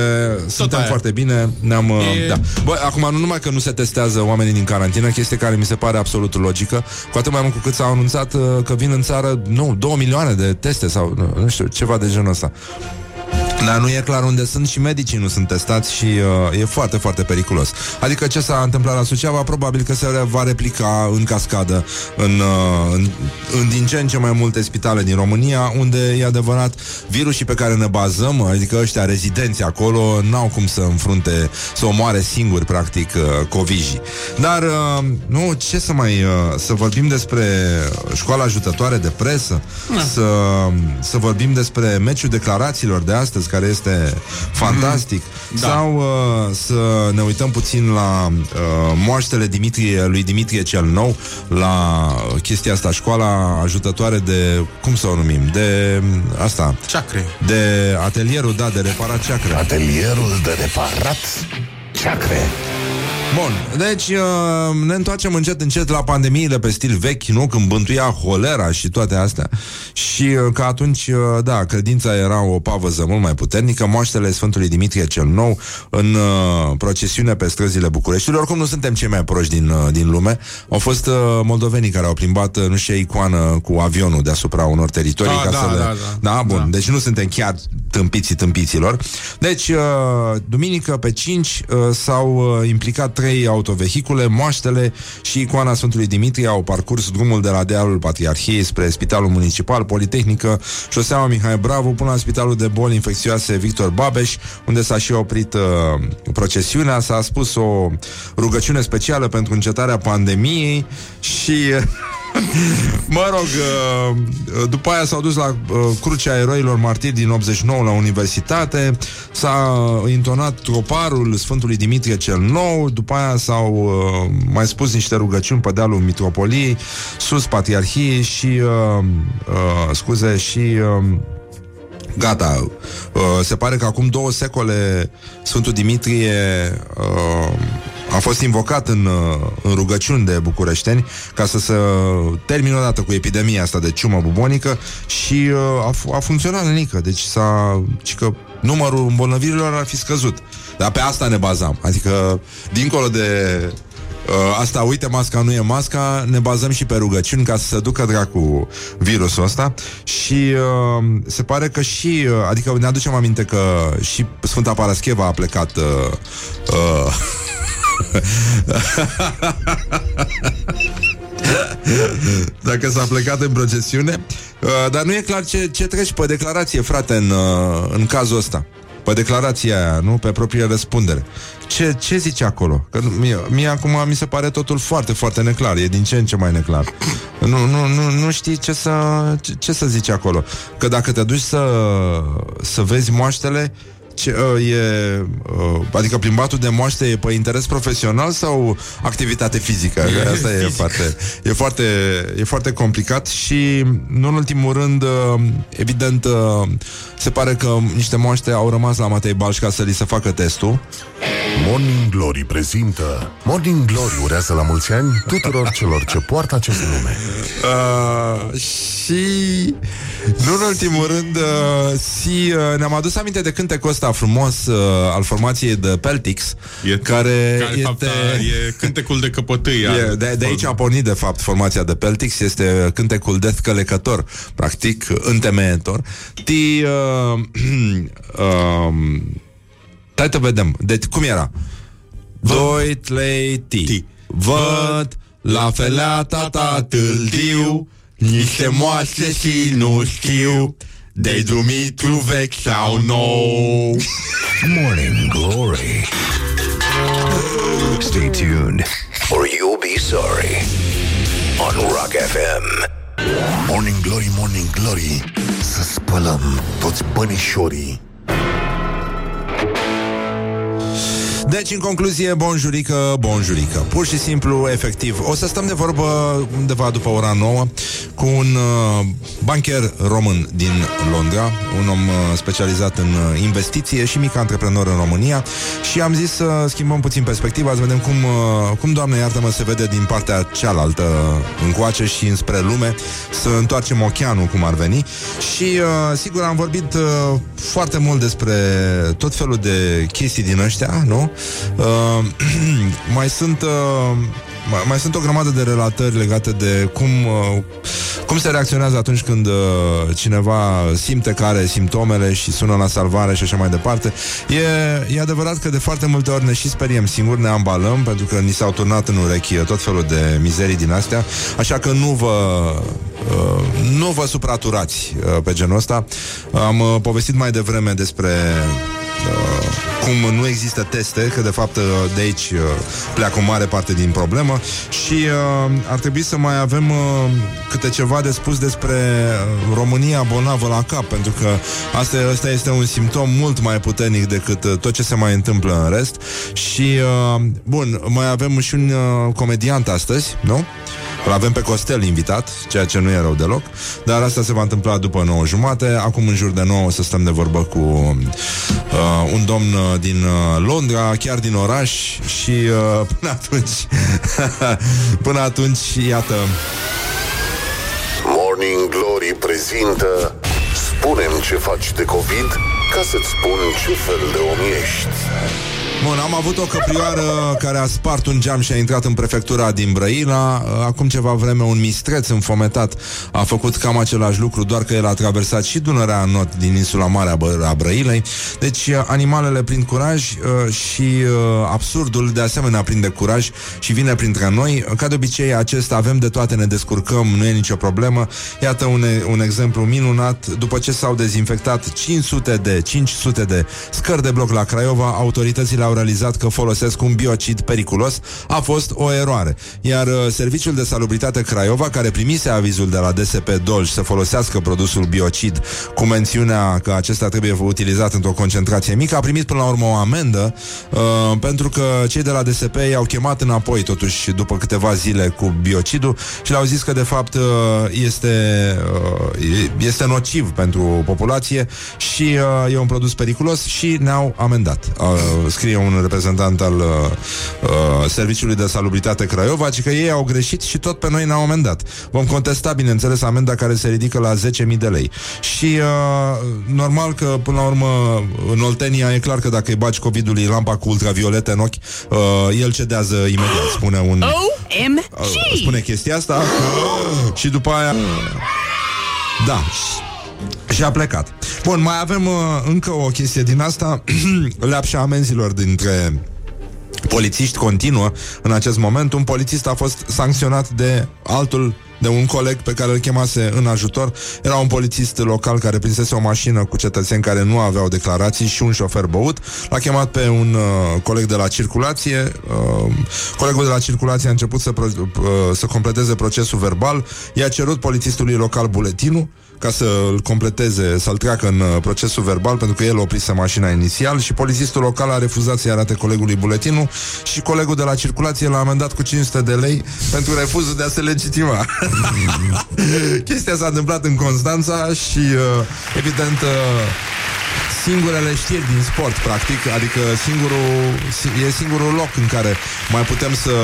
suntem aia. foarte bine, ne-am... E- E... Da. Bă, acum nu numai că nu se testează oamenii din carantină, chestie care mi se pare absolut logică, cu atât mai mult cu cât s-au anunțat uh, că vin în țară, nu, 2 milioane de teste sau, nu, nu știu, ceva de genul ăsta. Dar nu e clar unde sunt și medicii nu sunt testați și uh, e foarte, foarte periculos. Adică ce s-a întâmplat la Suceava, probabil că se va replica în cascadă în, uh, în, în din ce în ce mai multe spitale din România, unde e adevărat virusii pe care ne bazăm, adică ăștia rezidenți acolo, n-au cum să înfrunte, să omoare singuri, practic, uh, covijii. Dar, uh, nu, ce să mai, uh, să vorbim despre școala ajutătoare de presă, să, să vorbim despre meciul declarațiilor de astăzi, care este fantastic, Da. sau uh, să ne uităm puțin la uh, moaștele Dimitrie, lui Dimitrie cel Nou, la chestia asta, școala ajutătoare de, cum să o numim, de asta, Ceacre. de atelierul, da, de reparat ceacre. Atelierul de reparat ceacre. Bun, deci uh, ne întoarcem încet încet la pandemiile pe stil vechi, nu? Când bântuia holera și toate astea. Și uh, că atunci, uh, da, credința era o pavăză mult mai puternică. Moaștele Sfântului Dimitrie cel Nou în uh, procesiune pe străzile Bucureștiului. Oricum nu suntem cei mai proști din, uh, din lume. Au fost uh, moldovenii care au plimbat, uh, nu știu, icoană cu avionul deasupra unor teritorii. Ah, ca da, să le... da, da. da, bun. Da. Deci nu suntem chiar tâmpiții tâmpiților. Deci, uh, duminică pe 5 uh, s-au uh, implicat trei autovehicule, moaștele și icoana Sfântului Dimitrie au parcurs drumul de la dealul Patriarhiei spre Spitalul Municipal, Politehnică, șoseaua Mihai Bravo până la Spitalul de Boli Infecțioase Victor Babeș, unde s-a și oprit uh, procesiunea, s-a spus o rugăciune specială pentru încetarea pandemiei și... Mă rog, uh, după aia s-au dus la uh, Crucea Eroilor Martiri din 89 la universitate, s-a intonat troparul Sfântului Dimitrie cel Nou, după aia s-au uh, mai spus niște rugăciuni pe dealul Mitropoliei, sus Patriarhiei și, uh, uh, scuze, și... Uh, Gata. Uh, se pare că acum două secole Sfântul Dimitrie uh, a fost invocat în, uh, în rugăciuni de bucureșteni ca să se termină odată cu epidemia asta de ciumă bubonică și uh, a, fu- a funcționat nenică. Deci s-a... Și că numărul îmbolnăvirilor ar fi scăzut. Dar pe asta ne bazam. Adică, dincolo de Uh, asta, uite, masca nu e masca, ne bazăm și pe rugăciuni ca să se ducă dracu virusul ăsta și uh, se pare că și, uh, adică ne aducem aminte că și Sfânta Parascheva a plecat uh, uh, Dacă s-a plecat în procesiune. Uh, Dar nu e clar ce, ce treci pe declarație, frate, în, uh, în cazul ăsta. Pe declarația aia, nu? Pe proprie răspundere. Ce, ce zice acolo? Că nu- mie, mie acum mi se pare totul foarte, foarte neclar. E din ce în ce mai neclar. Nu, nu, nu, nu știi ce să, ce, ce să zici acolo. Că dacă te duci să, să vezi moaștele ce, uh, e, uh, adică plimbatul de moaște e pe interes profesional sau activitate fizică? Că Asta e foarte, e, foarte, e foarte complicat și, nu în ultimul rând, uh, evident, uh, se pare că niște moaște au rămas la Matei Balș ca să li se facă testul. Morning Glory prezintă Morning Glory urează la mulți ani tuturor celor ce poartă acest nume Uh, și nu în ultimul rând uh, si, uh, ne-am adus aminte de cântecul ăsta frumos uh, al formației de Peltics E, care, care de fapt, este... e cântecul de căpătâi. al- E, de, de aici a pornit, de fapt, formația de Peltics Este cântecul Death Călecător Practic, întemeietor Ti... Uh, uh, Hai să vedem de, Cum era? Doi, trei, ti Ti. Văd la feleata ta tâltiu Niște moase și nu știu de Dumitru vechi sau nou Morning Glory. Stay tuned, or you'll be sorry. On Rock FM. Morning Glory, Morning Glory Să spălăm toți bănișorii Deci, în concluzie, bonjurică, bonjurică. Pur și simplu, efectiv. O să stăm de vorbă undeva după ora 9 cu un uh, bancher român din Londra, un om uh, specializat în uh, investiție și mic antreprenor în România și am zis să schimbăm puțin perspectiva, să vedem cum, uh, cum Doamne iartă-mă, se vede din partea cealaltă încoace și înspre lume, să întoarcem oceanul cum ar veni și uh, sigur am vorbit uh, foarte mult despre tot felul de chestii din ăștia, nu? Uh, mai sunt uh, mai, mai sunt o grămadă de relatări legate de cum uh, cum se reacționează atunci când uh, cineva simte că are simptomele și sună la salvare și așa mai departe. E, e adevărat că de foarte multe ori ne și speriem singuri, ne ambalăm pentru că ni s-au turnat în urechi tot felul de mizerii din astea, așa că nu vă uh, nu vă supraturați uh, pe genul ăsta. Am uh, povestit mai devreme despre uh, cum nu există teste, că de fapt uh, de aici uh, pleacă o mare parte din problemă și uh, ar trebui să mai avem uh, câte ceva de spus despre uh, România bolnavă la cap, pentru că asta, asta este un simptom mult mai puternic decât uh, tot ce se mai întâmplă în rest și, uh, bun, mai avem și un uh, comediant astăzi, nu? Îl avem pe Costel invitat, ceea ce nu e rău deloc, dar asta se va întâmpla după 9 jumate. Acum în jur de 9 o să stăm de vorbă cu uh, un domn uh, din uh, Londra, chiar din oraș și uh, până atunci până atunci, iată Morning Glory prezintă Spunem ce faci de COVID Ca să-ți spun ce fel de om ești Bun, am avut o căprioară care a spart un geam și a intrat în prefectura din Brăila. Acum ceva vreme un mistreț înfometat a făcut cam același lucru, doar că el a traversat și Dunărea în not din insula mare a, Bă- a Brăilei. Deci animalele prind curaj uh, și uh, absurdul de asemenea prinde curaj și vine printre noi. Ca de obicei, acest avem de toate, ne descurcăm, nu e nicio problemă. Iată un, un exemplu minunat. După ce s-au dezinfectat 500 de 500 de scări de bloc la Craiova, autoritățile au realizat că folosesc un biocid periculos, a fost o eroare. Iar uh, Serviciul de Salubritate Craiova, care primise avizul de la DSP Dolj să folosească produsul biocid cu mențiunea că acesta trebuie utilizat într-o concentrație mică, a primit până la urmă o amendă uh, pentru că cei de la DSP i-au chemat înapoi totuși după câteva zile cu biocidul și le-au zis că de fapt uh, este, uh, este nociv pentru populație și uh, e un produs periculos și ne-au amendat. Uh, scrie un reprezentant al uh, uh, Serviciului de Salubritate Craiova, ci că ei au greșit și tot pe noi ne-au amendat. Vom contesta, bineînțeles, amenda care se ridică la 10.000 de lei. Și uh, normal că, până la urmă, în Oltenia e clar că dacă îi bagi COVID-ului lampa cu ultraviolete în ochi, uh, el cedează imediat, spune un... OMG! Uh, spune chestia asta și după aia... Da. Și a plecat. Bun, mai avem uh, încă o chestie din asta. Leapșa amenzilor dintre polițiști continuă în acest moment. Un polițist a fost sancționat de altul de un coleg pe care îl chemase în ajutor. Era un polițist local care prinsese o mașină cu cetățeni care nu aveau declarații și un șofer băut. L-a chemat pe un uh, coleg de la circulație. Uh, colegul de la circulație a început să, pro- uh, să completeze procesul verbal. I-a cerut polițistului local buletinul ca să-l completeze, să-l treacă în uh, procesul verbal, pentru că el oprise mașina inițial și polițistul local a refuzat să-i arate colegului buletinul și colegul de la circulație l-a amendat cu 500 de lei pentru refuzul de a se legitima. Chestia s-a întâmplat în Constanța și, uh, evident, uh, singurele știri din sport, practic, adică singurul, si- e singurul loc în care mai putem să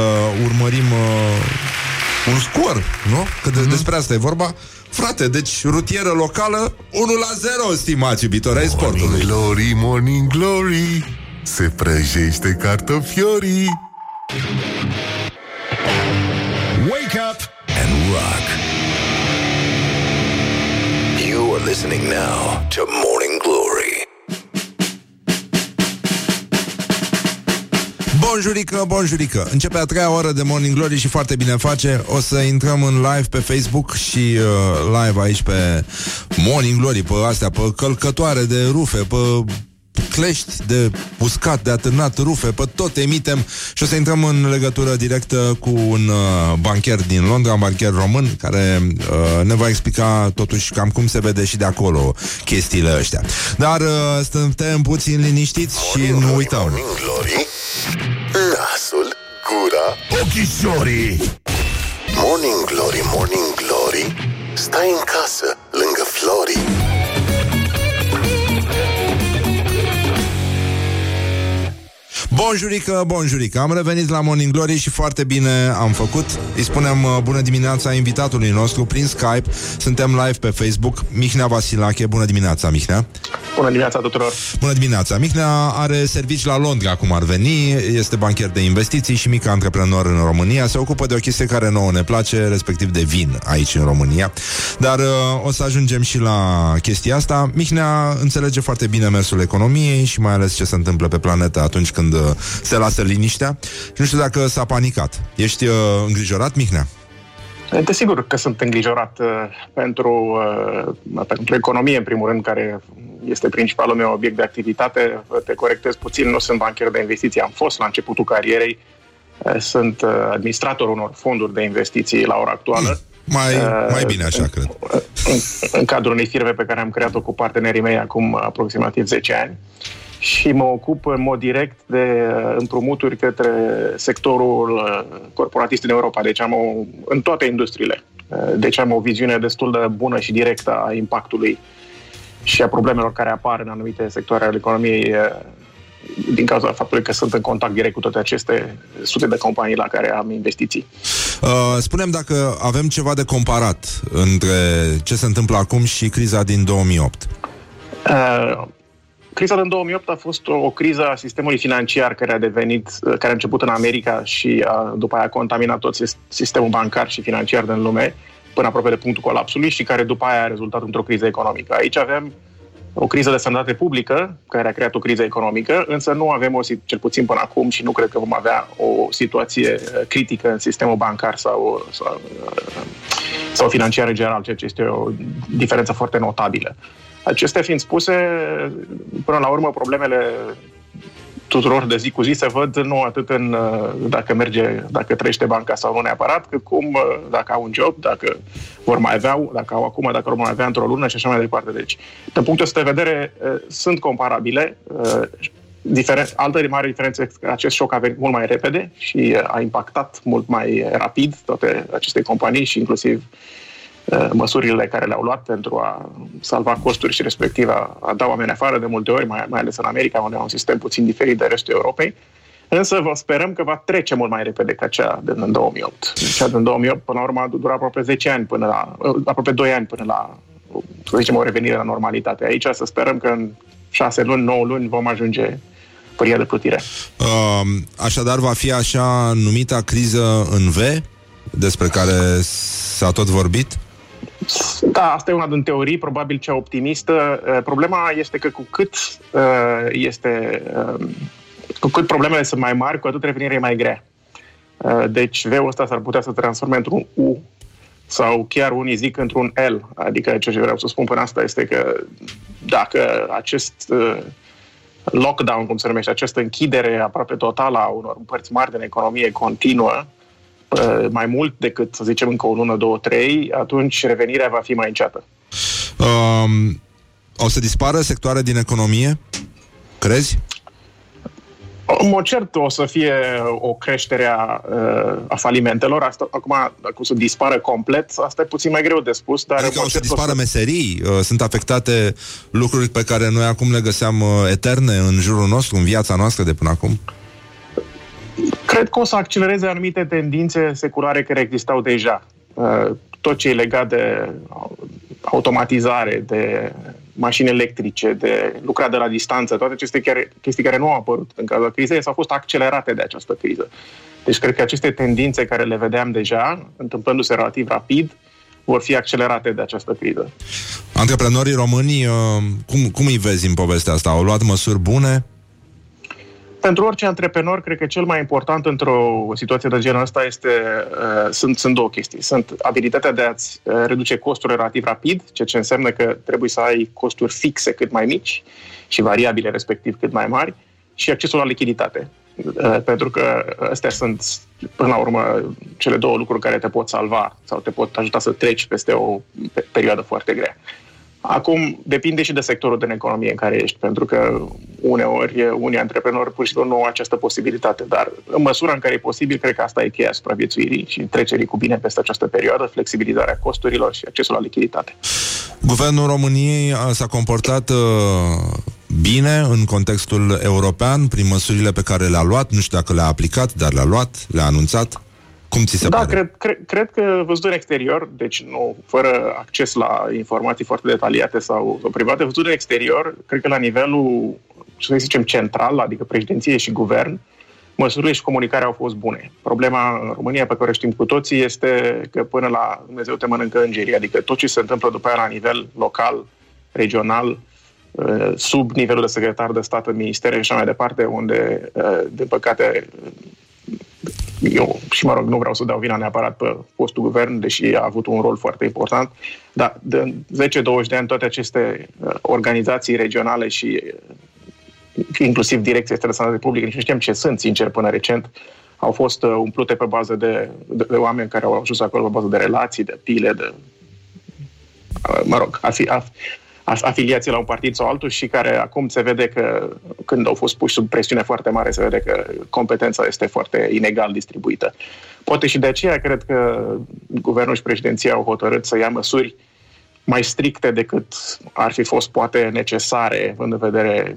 urmărim uh, un scor, nu? Că de, mm-hmm. despre asta e vorba. Frate, deci rutieră locală 1 la 0, stimați iubitori ai Morning sportului. Glory, Morning Glory Se prăjește cartofiorii Wake up and rock. You are listening now to Morning Bonjurică, bonjurică Începe a treia oră de Morning Glory și foarte bine face O să intrăm în live pe Facebook Și uh, live aici pe Morning Glory Pe astea, pe călcătoare de rufe Pe clești de uscat, de atârnat rufe, pe tot emitem și o să intrăm în legătură directă cu un uh, bancher din Londra, un bancher român, care uh, ne va explica totuși cam cum se vede și de acolo chestiile astea. Dar uh, suntem puțin liniștiți și nu uităm. Morning Glory Nasul, gura, ochișorii Morning Glory, Morning Glory Stai în casă, lângă Flori Bonjurică, bonjurică Am revenit la Morning Glory și foarte bine am făcut Îi spunem uh, bună dimineața invitatului nostru prin Skype Suntem live pe Facebook Mihnea Vasilache, bună dimineața Mihnea Bună dimineața tuturor! Bună dimineața! Mihnea are servici la Londra, cum ar veni, este bancher de investiții și mic antreprenor în România. Se ocupă de o chestie care nouă ne place, respectiv de vin aici în România. Dar uh, o să ajungem și la chestia asta. Mihnea înțelege foarte bine mersul economiei și mai ales ce se întâmplă pe planetă atunci când uh, se lasă liniștea. Și nu știu dacă s-a panicat. Ești uh, îngrijorat, Mihnea? Desigur că sunt îngrijorat uh, pentru, uh, pentru economie, în primul rând, care este principalul meu obiect de activitate. Te corectez puțin, nu sunt bancher de investiții, am fost la începutul carierei, uh, sunt uh, administrator unor fonduri de investiții la ora actuală. Mai, Uh, mai bine așa, în, cred. În, în cadrul unei firme pe care am creat-o cu partenerii mei acum aproximativ 10 ani și mă ocup în mod direct de uh, împrumuturi către sectorul uh, corporatist în Europa. Deci am o, în toate industriile. Uh, Deci am o viziune destul de bună și directă a impactului și a problemelor care apar în anumite sectoare ale economiei uh, din cauza faptului că sunt în contact direct cu toate aceste sute de companii la care am investiții. Uh, spunem dacă avem ceva de comparat între ce se întâmplă acum și criza din 2008. Uh, criza din 2008 a fost o, o criză a sistemului financiar care a devenit, uh, care a început în America și a, după aia a contaminat tot sis- sistemul bancar și financiar din lume până aproape de punctul colapsului și care după aia a rezultat într-o criză economică. Aici avem o criză de sănătate publică care a creat o criză economică, însă nu avem, o, si- cel puțin până acum, și nu cred că vom avea o situație uh, critică în sistemul bancar sau, sau, uh, sau financiar în general, ceea ce este o diferență foarte notabilă. Acestea fiind spuse, până la urmă, problemele tuturor de zi cu zi se văd nu atât în uh, dacă merge, dacă trăiește banca sau nu neapărat, cât cum uh, dacă au un job, dacă vor mai avea, dacă au acum, dacă vor mai avea într-o lună și așa mai departe. Deci, din punctul ăsta de vedere, uh, sunt comparabile. Diferen- altă mare diferență este că acest șoc a venit mult mai repede și a impactat mult mai rapid toate aceste companii și inclusiv uh, măsurile care le-au luat pentru a salva costuri și respectiv a, a da oameni afară de multe ori, mai, mai ales în America, unde au un sistem puțin diferit de restul Europei. Însă vă sperăm că va trece mult mai repede ca cea din 2008. Cea din 2008, până la urmă, a durat aproape 10 ani, până la, aproape 2 ani până la, să zicem, o revenire la normalitate. Aici să sperăm că în 6 luni, 9 luni vom ajunge pârghia de plutire. Uh, așadar, va fi așa numita criză în V, despre care s-a tot vorbit? Da, asta e una din teorii, probabil cea optimistă. Uh, Problema este că cu cât uh, este uh, cu cât problemele sunt mai mari, cu atât revenirea e mai grea. Uh, Deci V-ul ăsta s-ar putea să transforme într-un U sau chiar unii zic într-un L. Adică ce vreau să spun până asta este că dacă acest uh, lockdown, cum se numește, această închidere aproape totală a unor părți mari din economie continuă, uh, mai mult decât, să zicem, încă o lună, două, trei, atunci revenirea va fi mai înceată. Um, o să dispară sectoare din economie? Crezi? În mod cert o să fie o creștere a, uh, a falimentelor. Asta, acum, dacă o să dispară complet, asta e puțin mai greu de spus. Dar în Adică mod o să cert dispară meserii? Uh, Sunt afectate lucruri pe care noi acum le găseam uh, eterne în jurul nostru, în viața noastră de până acum? Cred că o să accelereze anumite tendințe seculare care existau deja. Uh, Tot ce e legat de automatizare, de mașini electrice, de lucrat de la distanță, toate aceste chiar, chestii care nu au apărut în cazul crizei sau au fost accelerate de această criză. Deci cred că aceste tendințe care le vedeam deja, întâmplându-se relativ rapid, vor fi accelerate de această criză. Antreprenorii români, uh, cum, cum îi vezi în povestea asta? Au luat măsuri bune? Pentru orice antreprenor, cred că cel mai important într-o situație de genul ăsta este, uh, sunt, sunt două chestii. Sunt abilitatea de a-ți uh, reduce costurile relativ rapid, ceea ce înseamnă că trebuie să ai costuri fixe cât mai mici și variabile respectiv cât mai mari și accesul la lichiditate. Uh, pentru că astea sunt, până la urmă, cele două lucruri care te pot salva sau te pot ajuta să treci peste o pe- perioadă foarte grea. Acum, depinde și de sectorul din economie în care ești, pentru că uneori unii antreprenori pur și simplu nu au această posibilitate, dar în măsura în care e posibil, cred că asta e cheia supraviețuirii și trecerii cu bine peste această perioadă, flexibilizarea costurilor și accesul la lichiditate. Guvernul României a, s-a comportat uh, bine în contextul european prin măsurile pe care le-a luat, nu știu dacă le-a aplicat, dar le-a luat, le-a anunțat. Cum ți se da, pare? cred, cred, cred că văzut în exterior, deci nu fără acces la informații foarte detaliate sau, sau private, văzut în exterior, cred că la nivelul, să zicem, central, adică președinție și guvern, măsurile și comunicarea au fost bune. Problema în România, pe care o știm cu toții, este că până la Dumnezeu te mănâncă îngerii, adică tot ce se întâmplă după aia la nivel local, regional, uh, sub nivelul de secretar de stat în ministere și așa mai departe, unde, uh, din păcate, eu și, mă rog, nu vreau să dau vina neapărat pe postul guvern, deși a avut un rol foarte important, dar de 10-20 de ani toate aceste uh, organizații regionale și uh, inclusiv Direcția Este de Sănătate Publică, nici nu știam ce sunt, sincer, până recent, au fost uh, umplute pe bază de, de, de oameni care au ajuns acolo pe bază de relații, de pile, de uh, mă rog, afi, af, af, afiliații la un partid sau altul și care acum se vede că când au fost puși sub presiune foarte mare, se vede că competența este foarte inegal distribuită. Poate și de aceea cred că guvernul și președinția au hotărât să ia măsuri mai stricte decât ar fi fost poate necesare, având în vedere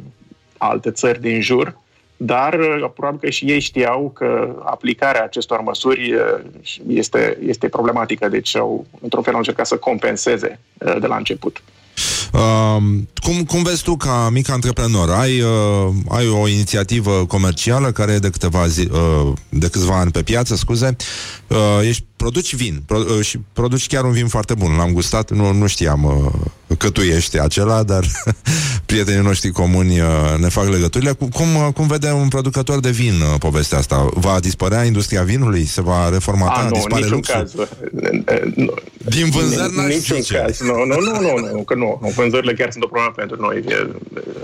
alte țări din jur, dar uh, probabil că și ei știau că aplicarea acestor măsuri uh, este, este problematică, deci au, într-un fel, au încercat să compenseze uh, de la început. Uh, cum, cum vezi tu ca mic antreprenor? Ai, uh, ai o inițiativă comercială care e de câteva zi, uh, de câțiva ani pe piață, scuze. Uh, ești, produci vin pro, uh, și produci chiar un vin foarte bun. L-am gustat, nu, nu știam uh, că tu ești acela, dar prietenii noștri comuni uh, ne fac legăturile. Cum, cum, uh, cum vede un producător de vin uh, povestea asta? Va dispărea industria vinului? Se va reformata? A, nu, Dispare niciun luxul? caz. Nu. Din vânzări n-aș Niciun zice. caz. Nu, nu, nu, nu, nu, că nu, nu. Vânzările chiar sunt o problemă pentru noi. E,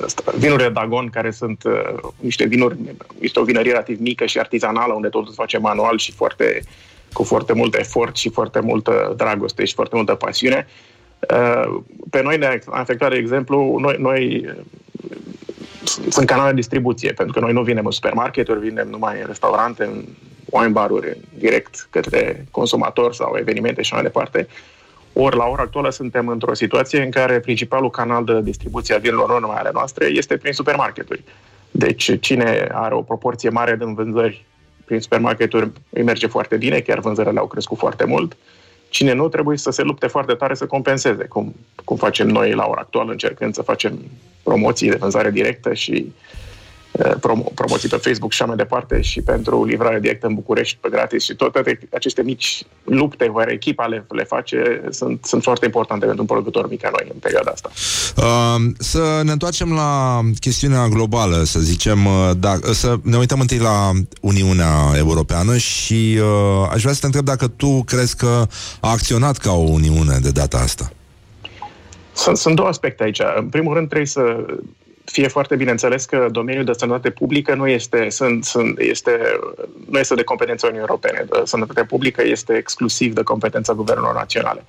asta. Vinurile Dagon, care sunt uh, niște vinuri, este o vinărie relativ mică și artizanală, unde totul se face manual și foarte, cu foarte mult efort și foarte multă dragoste și foarte multă pasiune. Uh, pe noi ne-a afectat, de exemplu, noi, noi sunt canale de distribuție, pentru că noi nu vinem în supermarketuri, vinem numai în restaurante, în wine baruri, direct către consumator sau evenimente și mai departe. Ori, la ora actuală, suntem într-o situație în care principalul canal de distribuție a vinurilor, nu numai ale noastre, este prin supermarketuri. Deci, cine are o proporție mare din vânzări prin supermarketuri, îi merge foarte bine, chiar vânzările au crescut foarte mult. Cine nu, trebuie să se lupte foarte tare să compenseze, cum, cum facem noi la ora actuală, încercând să facem promoții de vânzare directă și uh, promo- promoții pe Facebook și așa mai departe și pentru livrare directă în București pe gratis și toate aceste mici lupte care echipa le, le face sunt, sunt foarte importante pentru un producător mic ca noi în perioada asta. Uh, să ne întoarcem la chestiunea globală, să zicem, uh, da, să ne uităm întâi la Uniunea Europeană și uh, aș vrea să te întreb dacă tu crezi că a acționat ca o Uniune de data asta. Sunt, sunt două aspecte aici. În primul rând trebuie să fie foarte bine înțeles că domeniul de sănătate publică nu este, sunt, sunt, este, nu este de competența Uniunii Europene. De sănătatea publică este exclusiv de competența guvernelor naționale.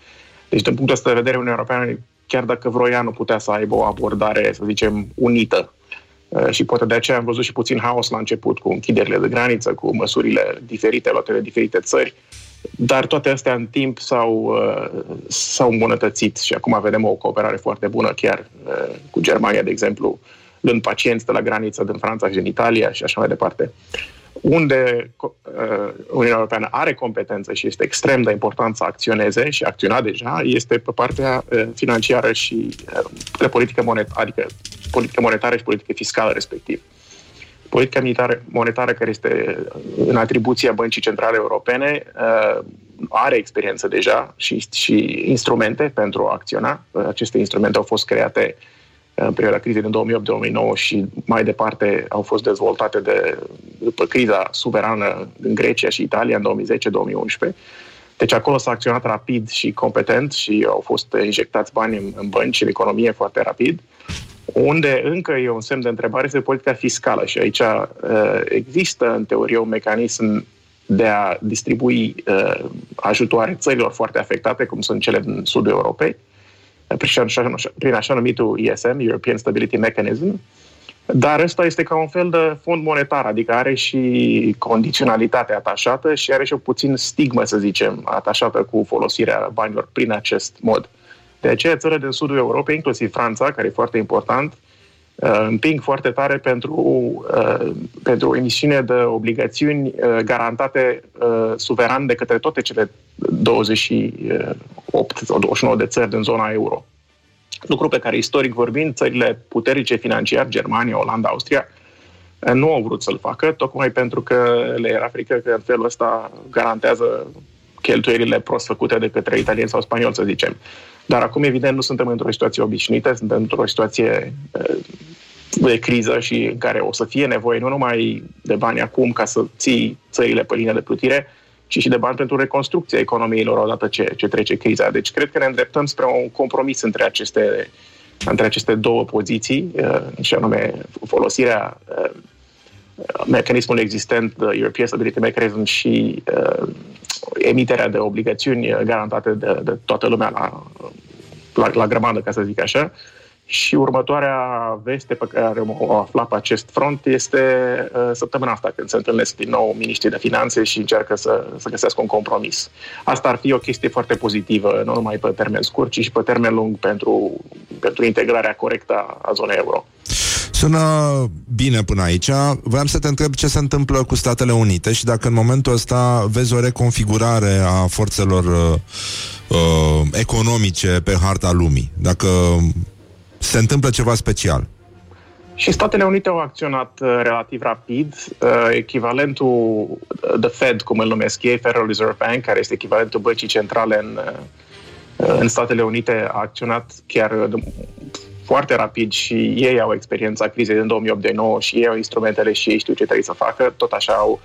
Deci, din punctul ăsta de vedere, Uniunea Europeană, chiar dacă vroia, nu putea să aibă o abordare, să zicem, unită. Uh, Și poate de aceea am văzut și puțin haos la început cu închiderile de graniță, cu măsurile diferite luate de diferite țări, dar toate astea în timp s-au, uh, s-au îmbunătățit și acum vedem o cooperare foarte bună chiar uh, cu Germania, de exemplu, luând pacienți de la graniță din Franța și din Italia și așa mai departe. Unde uh, Uniunea Europeană are competență și este extrem de important să acționeze și acționa deja, este pe partea uh, financiară și uh, de politică monetară, adică politică monetară și politică fiscală respectiv. Politica militară, monetară care este în atribuția Băncii Centrale Europene uh, are experiență deja și, și instrumente pentru a acționa. Aceste instrumente au fost create în perioada crizei din 2008-2009 și mai departe au fost dezvoltate de, după criza suverană în Grecia și Italia în 2010-2011. Deci acolo s-a acționat rapid și competent și au fost injectați bani în, în bănci și în economie foarte rapid. Unde încă e un semn de întrebare este politica fiscală și aici uh, există în teorie un mecanism de a distribui uh, ajutoare țărilor foarte afectate, cum sunt cele din sudul Europei, prin așa, prin așa numitul ESM, European Stability Mechanism, dar ăsta este ca un fel de fond monetar, adică are și condiționalitate atașată și are și o puțin stigmă, să zicem, atașată cu folosirea banilor prin acest mod. De aceea, țările din sudul Europei, inclusiv Franța, care e foarte important, uh, împing foarte tare pentru, uh, pentru o emisiune de obligațiuni uh, garantate suveran de către toate cele 28 sau 29 de țări din zona euro. Lucru pe care, istoric vorbind, țările puternice financiar, Germania, Olanda, Austria, nu au vrut să-l facă, tocmai pentru că le era frică că în felul ăsta garantează cheltuielile prost făcute de către italieni sau spanioli, să zicem. Dar acum, evident, nu suntem într-o situație obișnuită, suntem într-o situație eh, de criză și în care o să fie nevoie nu numai de bani acum ca să ții țările pe linie de plutire, ci și de bani pentru reconstrucția economiilor odată ce, ce trece criza. Deci cred că ne îndreptăm spre un compromis între aceste, între aceste două poziții, eh, și anume folosirea eh, mecanismul existent, de European Stability Mechanism și uh, emiterea de obligațiuni garantate de, de toată lumea la, la, la grămadă, ca să zic așa. Și următoarea veste pe care o afla pe acest front este uh, săptămâna asta, când se întâlnesc din nou ministrii de finanțe și încearcă să, să găsească un compromis. Asta ar fi o chestie foarte pozitivă, nu numai pe termen scurt, ci și pe termen lung pentru, pentru integrarea corectă a zonei euro. Sună bine până aici. Vreau să te întreb ce se întâmplă cu Statele Unite și dacă în momentul ăsta vezi o reconfigurare a forțelor uh, uh, economice pe harta lumii. Dacă se întâmplă ceva special. Și Statele Unite au acționat uh, relativ rapid. Uh, echivalentul The Fed, cum îl numesc ei, Federal Reserve Bank, care este echivalentul băncii centrale în, uh, în Statele Unite, a acționat chiar uh, foarte rapid și ei au experiența crizei din 2008-2009 și ei au instrumentele și ei știu ce trebuie să facă. Tot așa au,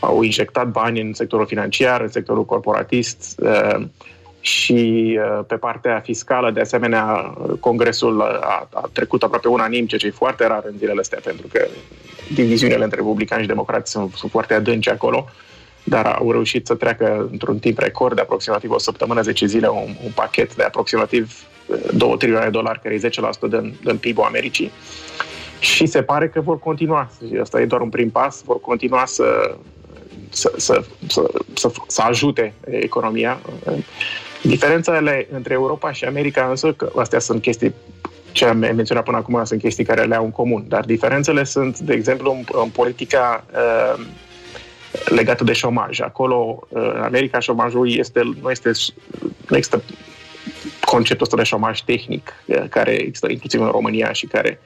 au injectat bani în sectorul financiar, în sectorul corporatist uh, și uh, pe partea fiscală, de asemenea, Congresul a, a trecut aproape unanim, ceea ce e foarte rar în zilele astea, pentru că diviziunile între republicani și democrați sunt, sunt foarte adânci acolo, dar au reușit să treacă într-un timp record de aproximativ o săptămână, 10 zile, un, un pachet de aproximativ 2 trilioane de dolari, care e 10% din, din PIB-ul Americii. Și se pare că vor continua. Asta e doar un prim pas. Vor continua să, să, să, să, să, să ajute economia. Diferențele între Europa și America însă, că astea sunt chestii ce am menționat până acum sunt chestii care le au în comun, dar diferențele sunt, de exemplu, în, în politica uh, legată de șomaj. Acolo, uh, în America, șomajul este, nu, este, nu există conceptul ăsta de șomaj tehnic uh, care există inclusiv în România și care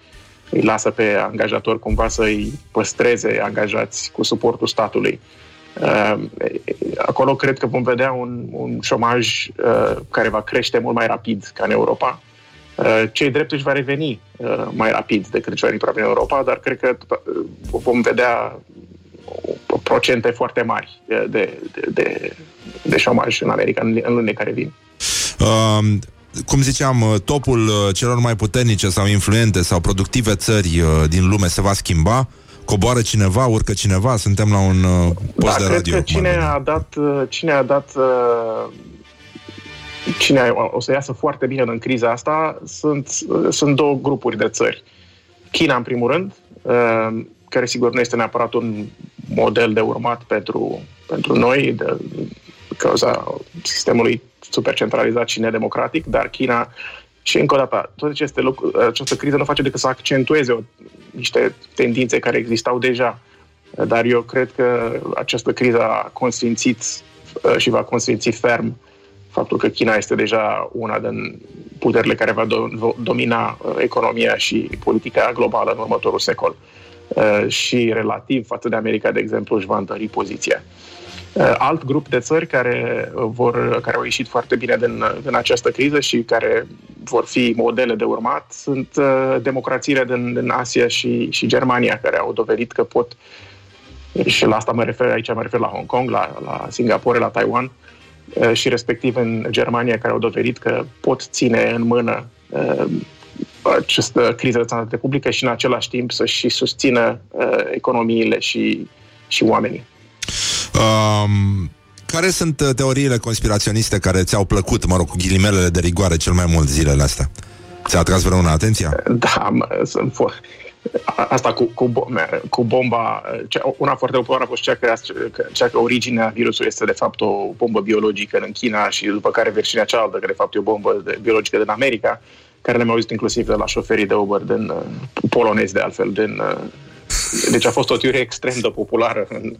îi lasă pe angajator cumva să îi păstreze angajați cu suportul statului. Uh, acolo cred că vom vedea un, un șomaj uh, care va crește mult mai rapid ca în Europa. Uh, cei drept își va reveni uh, mai rapid decât ce va reveni în Europa, dar cred că uh, vom vedea procente foarte mari de, de, de, de șomaj în America în, în lunile care vin. Uh, cum ziceam, uh, topul uh, celor mai puternice sau influente sau productive țări uh, din lume se va schimba? Coboară cineva, urcă cineva? Suntem la un post da, de radio. Că cine a dat, cine a dat cine o să iasă foarte bine în criza asta sunt, sunt două grupuri de țări. China, în primul rând, care sigur nu este neapărat un model de urmat pentru, pentru noi, de cauza sistemului super centralizat și nedemocratic, dar China și încă o dată, toate aceste lucruri, această criză nu face decât să accentueze o, niște tendințe care existau deja. Dar eu cred că această criză a consfințit uh, și va consfinți ferm faptul că China este deja una din puterile care va domina uh, economia și politica globală în următorul secol. Uh, și relativ față de America, de exemplu, își va întări poziția. Uh, alt grup de țări care, uh, vor, care au ieșit foarte bine din, din această criză și care vor fi modele de urmat sunt uh, democrațiile din, din Asia și, și Germania, care au dovedit că pot, și la asta mă refer, aici mă refer la Hong Kong, la, la Singapore, la Taiwan, uh, și respectiv în Germania, care au dovedit că pot ține în mână uh, această criză de sănătate publică și în același timp să și susțină uh, economiile și, și oamenii. Um, care sunt uh, teoriile conspiraționiste care ți-au plăcut, mă rog, cu ghilimelele de rigoare cel mai mult zilele astea? Ți-a atras vreuna atenția? Da, mă, sunt fo- Asta cu, cu, bom- cu bomba, cea- una foarte populară a fost cea că, cea că originea virusului este de fapt o bombă biologică în China și după care versiunea cealaltă, că de fapt e o bombă de, biologică din America, care le-am auzit inclusiv de la șoferii de Uber din uh, polonezi de altfel, din uh, deci a fost o teorie extrem de populară în,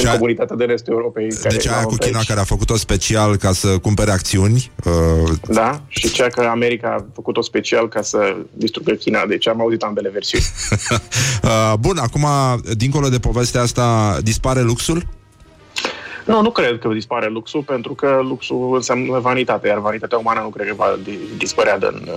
în a- comunitatea de restul Europei. care Deci aia l-au cu avut China aici. care a făcut-o special ca să cumpere acțiuni uh, Da, și cea că America a făcut-o special ca să distrugă China. Deci am auzit ambele versiuni. uh, Bun, acum, dincolo de povestea asta, dispare luxul? Nu, nu cred că dispare luxul, pentru că luxul înseamnă vanitate, iar vanitatea umană nu cred că va di- dispărea din,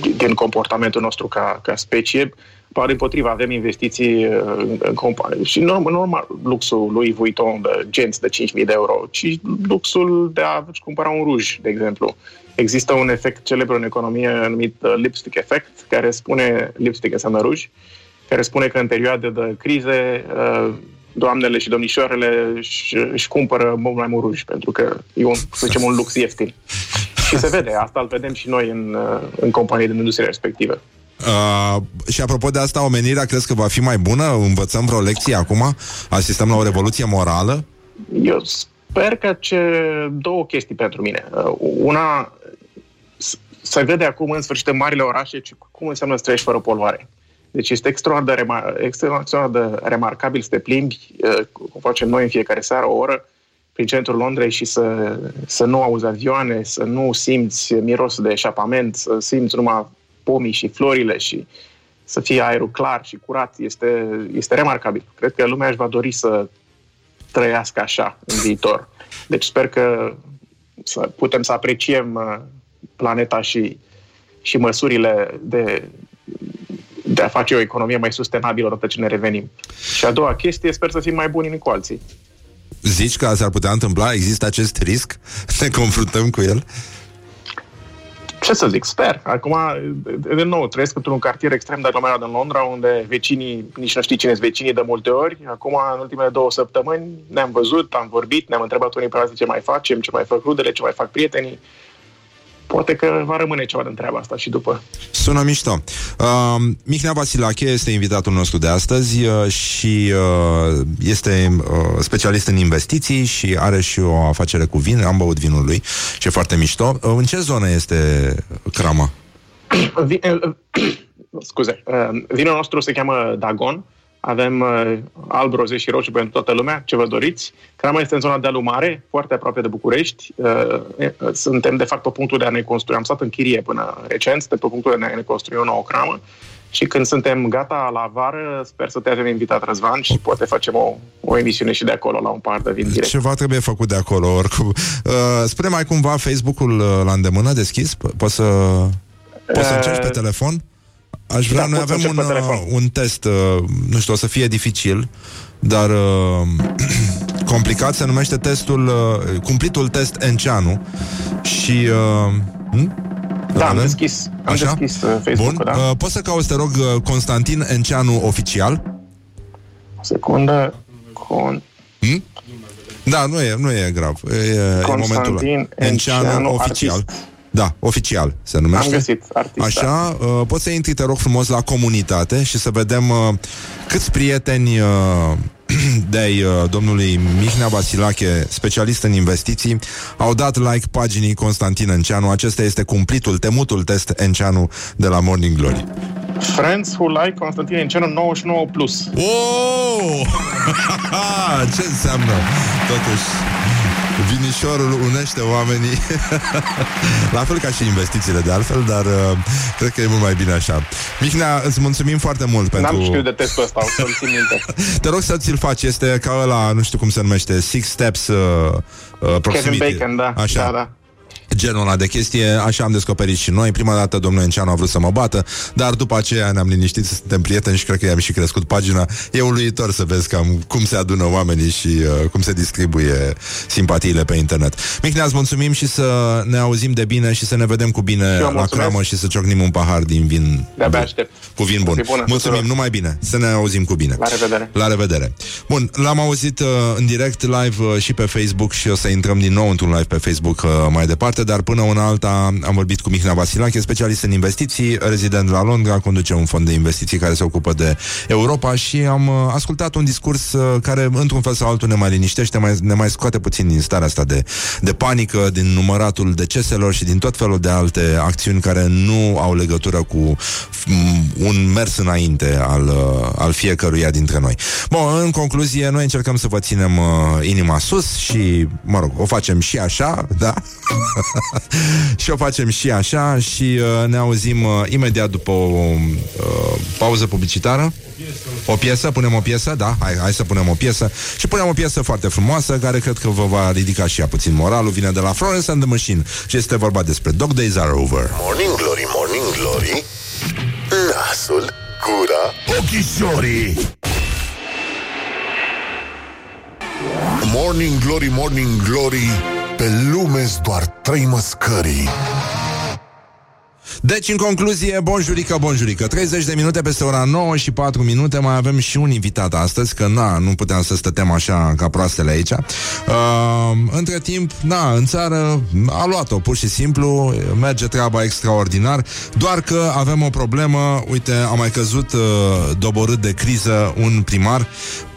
din- din comportamentul nostru ca, ca specie. Poate împotriva avem investiții uh, în, în companii. Și nu, nu numai luxul lui Vuitton de genți de 5.000 de euro, ci luxul de a-ți cumpăra un ruj, de exemplu. Există un efect celebru în economie numit uh, lipstick effect, care spune, lipstick înseamnă ruj, care spune că în perioade de crize uh, doamnele și domnișoarele își, își cumpără mult mai mult ruj, pentru că e un, să zicem, un lux ieftin. Și se vede, asta îl vedem și noi în, uh, în companii din industria respectivă. Uh, și apropo de asta, omenirea crezi că va fi mai bună? Învățăm vreo lecție acum? Asistăm la o revoluție morală? Eu sper că ce două chestii pentru mine. Uh, Una, s- se vede acum în sfârșit în marile orașe ce- cum înseamnă să trăiești fără poluare. Deci este extraordinar de, remar- extraordinar de remarcabil să te plimbi, uh, cum facem noi în fiecare seară, o oră, prin centrul Londrei și să, să nu auzi avioane, să nu simți miros de eșapament, să simți numai pomii și florile și să fie aerul clar și curat. Este, este remarcabil. Cred că lumea își va dori să trăiască așa în viitor. Deci sper că să putem să apreciem uh, planeta și, și măsurile de, de a face o economie mai sustenabilă odată ce ne revenim. Și a doua chestie, sper să fim mai buni unii cu alții. Zici că s-ar putea întâmpla? Există acest risc? Ne confruntăm cu el? Ce să zic, sper. Acum, de, de nou, trăiesc într-un cartier extrem de aglomerat în Londra, unde vecinii, nici nu știi cine sunt vecinii de multe ori. Acum, în ultimele două săptămâni, ne-am văzut, am vorbit, ne-am întrebat unii pe alții ce mai facem, ce mai fac rudele, ce mai fac prietenii. Poate că va rămâne ceva de treaba asta și după. Sună mișto. Uh, Mihnea Vasilache este invitatul nostru de astăzi uh, și uh, este uh, specialist în investiții și are și o afacere cu vin. Am băut vinul lui și e foarte mișto. Uh, în ce zonă este crama? Vi- Scuze. uh, Vinul nostru se cheamă Dagon. Avem uh, alb, roze și roșu pentru toată lumea, ce vă doriți. Crama este în zona de Alumare, foarte aproape de București. Uh, uh, Suntem, de fapt, pe punctul de a ne construi. Am stat în chirie până recent, suntem pe punctul de a ne construi o nouă cramă. Și când suntem gata la vară, sper să te avem invitat, Răzvan, și poate facem o, o emisiune și de acolo, la un par de vin direct. Ceva trebuie făcut de acolo, oricum. Uh, spune mai cumva Facebook-ul uh, la îndemână deschis? Po- Poți să, poți să Uh, încerci pe telefon? Aș vrea, da, noi pot să avem un, încerc pe uh, telefon. un test, uh, nu știu, o să fie dificil, dar uh, complicat, se numește testul, uh, cumplitul test Enceanu și... Uh, hm? Îl Da, am avem? deschis, am deschis uh, Facebook-ul, Bun, da? uh, poți să cauți, te rog, uh, Constantin Enceanu oficial? O secundă. Con... Hm? Da, nu e, nu e grav. E, e Constantin momentul ăla. Enceanu, oficial. artist. Da, oficial se numește. Am găsit artist, Așa, uh, poți să intri, te rog frumos, la comunitate și să vedem uh, câți prieteni uh, de-ai uh, domnului Mihnea Vasilache, specialist în investiții, au dat like paginii Constantin Enceanu. Acesta este cumplitul, temutul test Enceanu de la Morning Glory. Friends who like Constantin Enceanu 99+. Plus. Oh! Ce înseamnă, totuși? Vinișorul unește oamenii La fel ca și investițiile de altfel Dar uh, cred că e mult mai bine așa Mihnea, îți mulțumim foarte mult pentru... N-am știut de testul ăsta, o să-l țin minte. Te rog să ți-l faci, este ca ăla, nu știu cum se numește Six Steps uh, uh, Proximity Kevin Bacon, da. Așa. Da, da. Genul ăla de chestie, așa am descoperit și noi. Prima dată domnul Enceanu a vrut să mă bată, dar după aceea ne-am liniștit să suntem prieteni și cred că i-am și crescut pagina. E uluitor să vezi cam cum se adună oamenii și uh, cum se distribuie simpatiile pe internet. Mihnea, îți mulțumim și să ne auzim de bine și să ne vedem cu bine eu la mulțumesc. cramă și să ciocnim un pahar din vin. De-abia aștept. Cu vin bun. Zi bună Mulțumim, tuturor. numai bine. Să ne auzim cu bine. La revedere. La revedere. Bun, l-am auzit uh, în direct live uh, și pe Facebook și o să intrăm din nou într-un live pe Facebook uh, mai departe, dar până una alta am vorbit cu Mihnea Vasilache, specialist în investiții, rezident la Londra, conduce un fond de investiții care se ocupă de Europa și am uh, ascultat un discurs uh, care într-un fel sau altul ne mai liniștește, mai, ne mai scoate puțin din starea asta de, de panică, din număratul deceselor și din tot felul de alte acțiuni care nu au legătură cu mm, un mers înainte al, uh, al fiecăruia dintre noi. Bun, în concluzie, noi încercăm să vă ținem uh, inima sus și, mă rog, o facem și așa, da? și o facem și așa și uh, ne auzim uh, imediat după o uh, pauză publicitară. O piesă, punem o piesă, da, hai, hai să punem o piesă. Și punem o piesă foarte frumoasă Care cred că vă va ridica și ea puțin moralul. Vine de la Florence and the Machine Și este vorba despre Dog Days Are Over. Morning Glory, Morning Glory. Nasul, gura, ochișorii. Morning Glory, Morning Glory Pe lume doar trei măscării. Deci, în concluzie, bonjurică, bonjurică 30 de minute peste ora 9 și 4 minute Mai avem și un invitat astăzi Că, na, nu puteam să stătem așa ca proastele aici. Uh, Între timp, na, în țară A luat-o, pur și simplu Merge treaba extraordinar Doar că avem o problemă Uite, a mai căzut uh, doborât de criză Un primar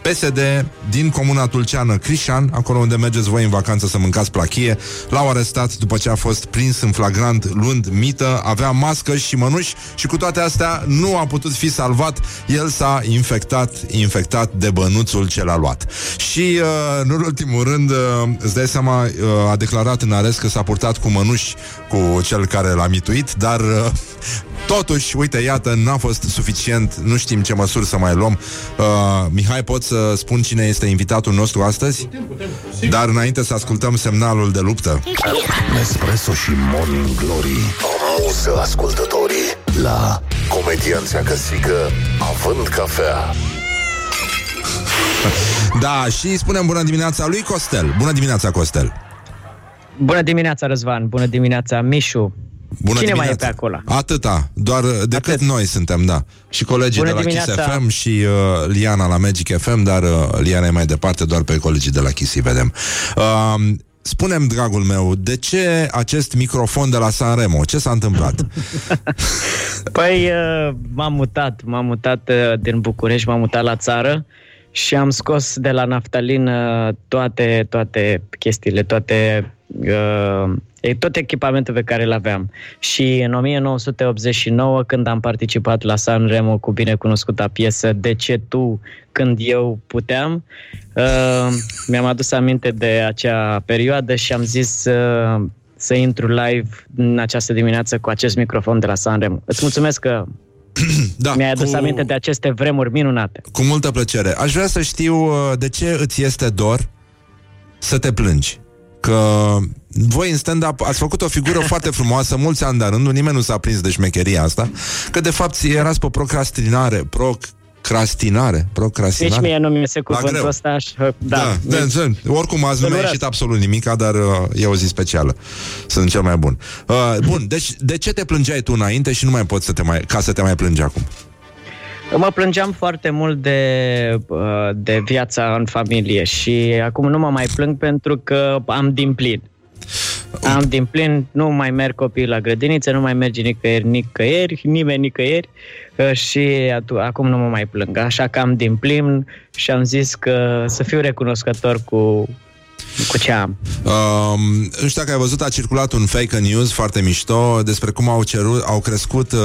PSD din comuna Tulceană Crișan, acolo unde mergeți voi în vacanță să mâncați plachie, l-au arestat după ce a fost prins în flagrant luând mită, avea mască și mănuși și cu toate astea nu a putut fi salvat. El s-a infectat, infectat de bănuțul ce l-a luat. Și, uh, în ultimul rând, uh, îți dai seama, uh, a declarat în arest că s-a purtat cu mănuși cu cel care l-a mituit, dar uh, Totuși, uite, iată, n-a fost suficient, nu știm ce măsuri să mai luăm. Uh, Mihai, pot să spun cine este invitatul nostru astăzi? Putem, putem. Dar înainte să ascultăm semnalul de luptă. Nespresso și Morning Glory Amuză ascultătorii La Comedianța Căsică Având cafea Da, și spunem bună dimineața lui Costel. Bună dimineața, Costel. Bună dimineața, Răzvan! Bună dimineața, Mișu! Bună Cine mai e dimineața. pe acolo? Atâta, doar decât Atât. noi suntem, da. Și colegii Bună de la Kiss dimineața. FM și uh, Liana la Magic FM, dar uh, Liana e mai departe, doar pe colegii de la Kiss îi vedem. Uh, Spunem, dragul meu, de ce acest microfon de la Sanremo? Ce s-a întâmplat? Păi, uh, m-am mutat, m-am mutat uh, din București, m-am mutat la țară și am scos de la naftalin uh, toate, toate chestiile, toate, uh, e- tot echipamentul pe care îl aveam. Și în 1989, când am participat la San Remo cu binecunoscuta piesă De ce tu, când eu puteam, uh, mi-am adus aminte de acea perioadă și am zis uh, să intru live în această dimineață cu acest microfon de la Sanremo. Îți mulțumesc că da, mi-ai adus cu- aminte de aceste vremuri minunate. Cu multă plăcere. Aș vrea să știu uh, de ce îți este dor să te plângi. Că voi în stand-up ați făcut o figură foarte frumoasă mulți ani de rândul, nimeni nu s-a prins de șmecheria asta, că de fapt erați pe procrastinare, procrastinare, procrastinare. Nici mie nu mi se La cuvântul greu. ăsta. Și, da, Da, da, da, oricum azi nu mi-a Să nu ieșit absolut nimica, dar uh, e o zi specială. Sunt cel mai bun. Uh, bun, deci de ce te plângeai tu înainte și nu mai poți să te mai, ca să te mai plângi acum? Mă plângeam foarte mult de, uh, de viața în familie și acum nu mă mai plâng pentru că am din plin. Am din plin, nu mai merg copiii la grădiniță, nu mai merge nicăieri, nicăieri, nimeni nicăieri uh, și atu- acum nu mă mai plâng. Așa că am din plin și am zis că să fiu recunoscător cu, cu ce am. Um, nu știu dacă ai văzut, a circulat un fake news foarte mișto despre cum au, cerut, au crescut uh,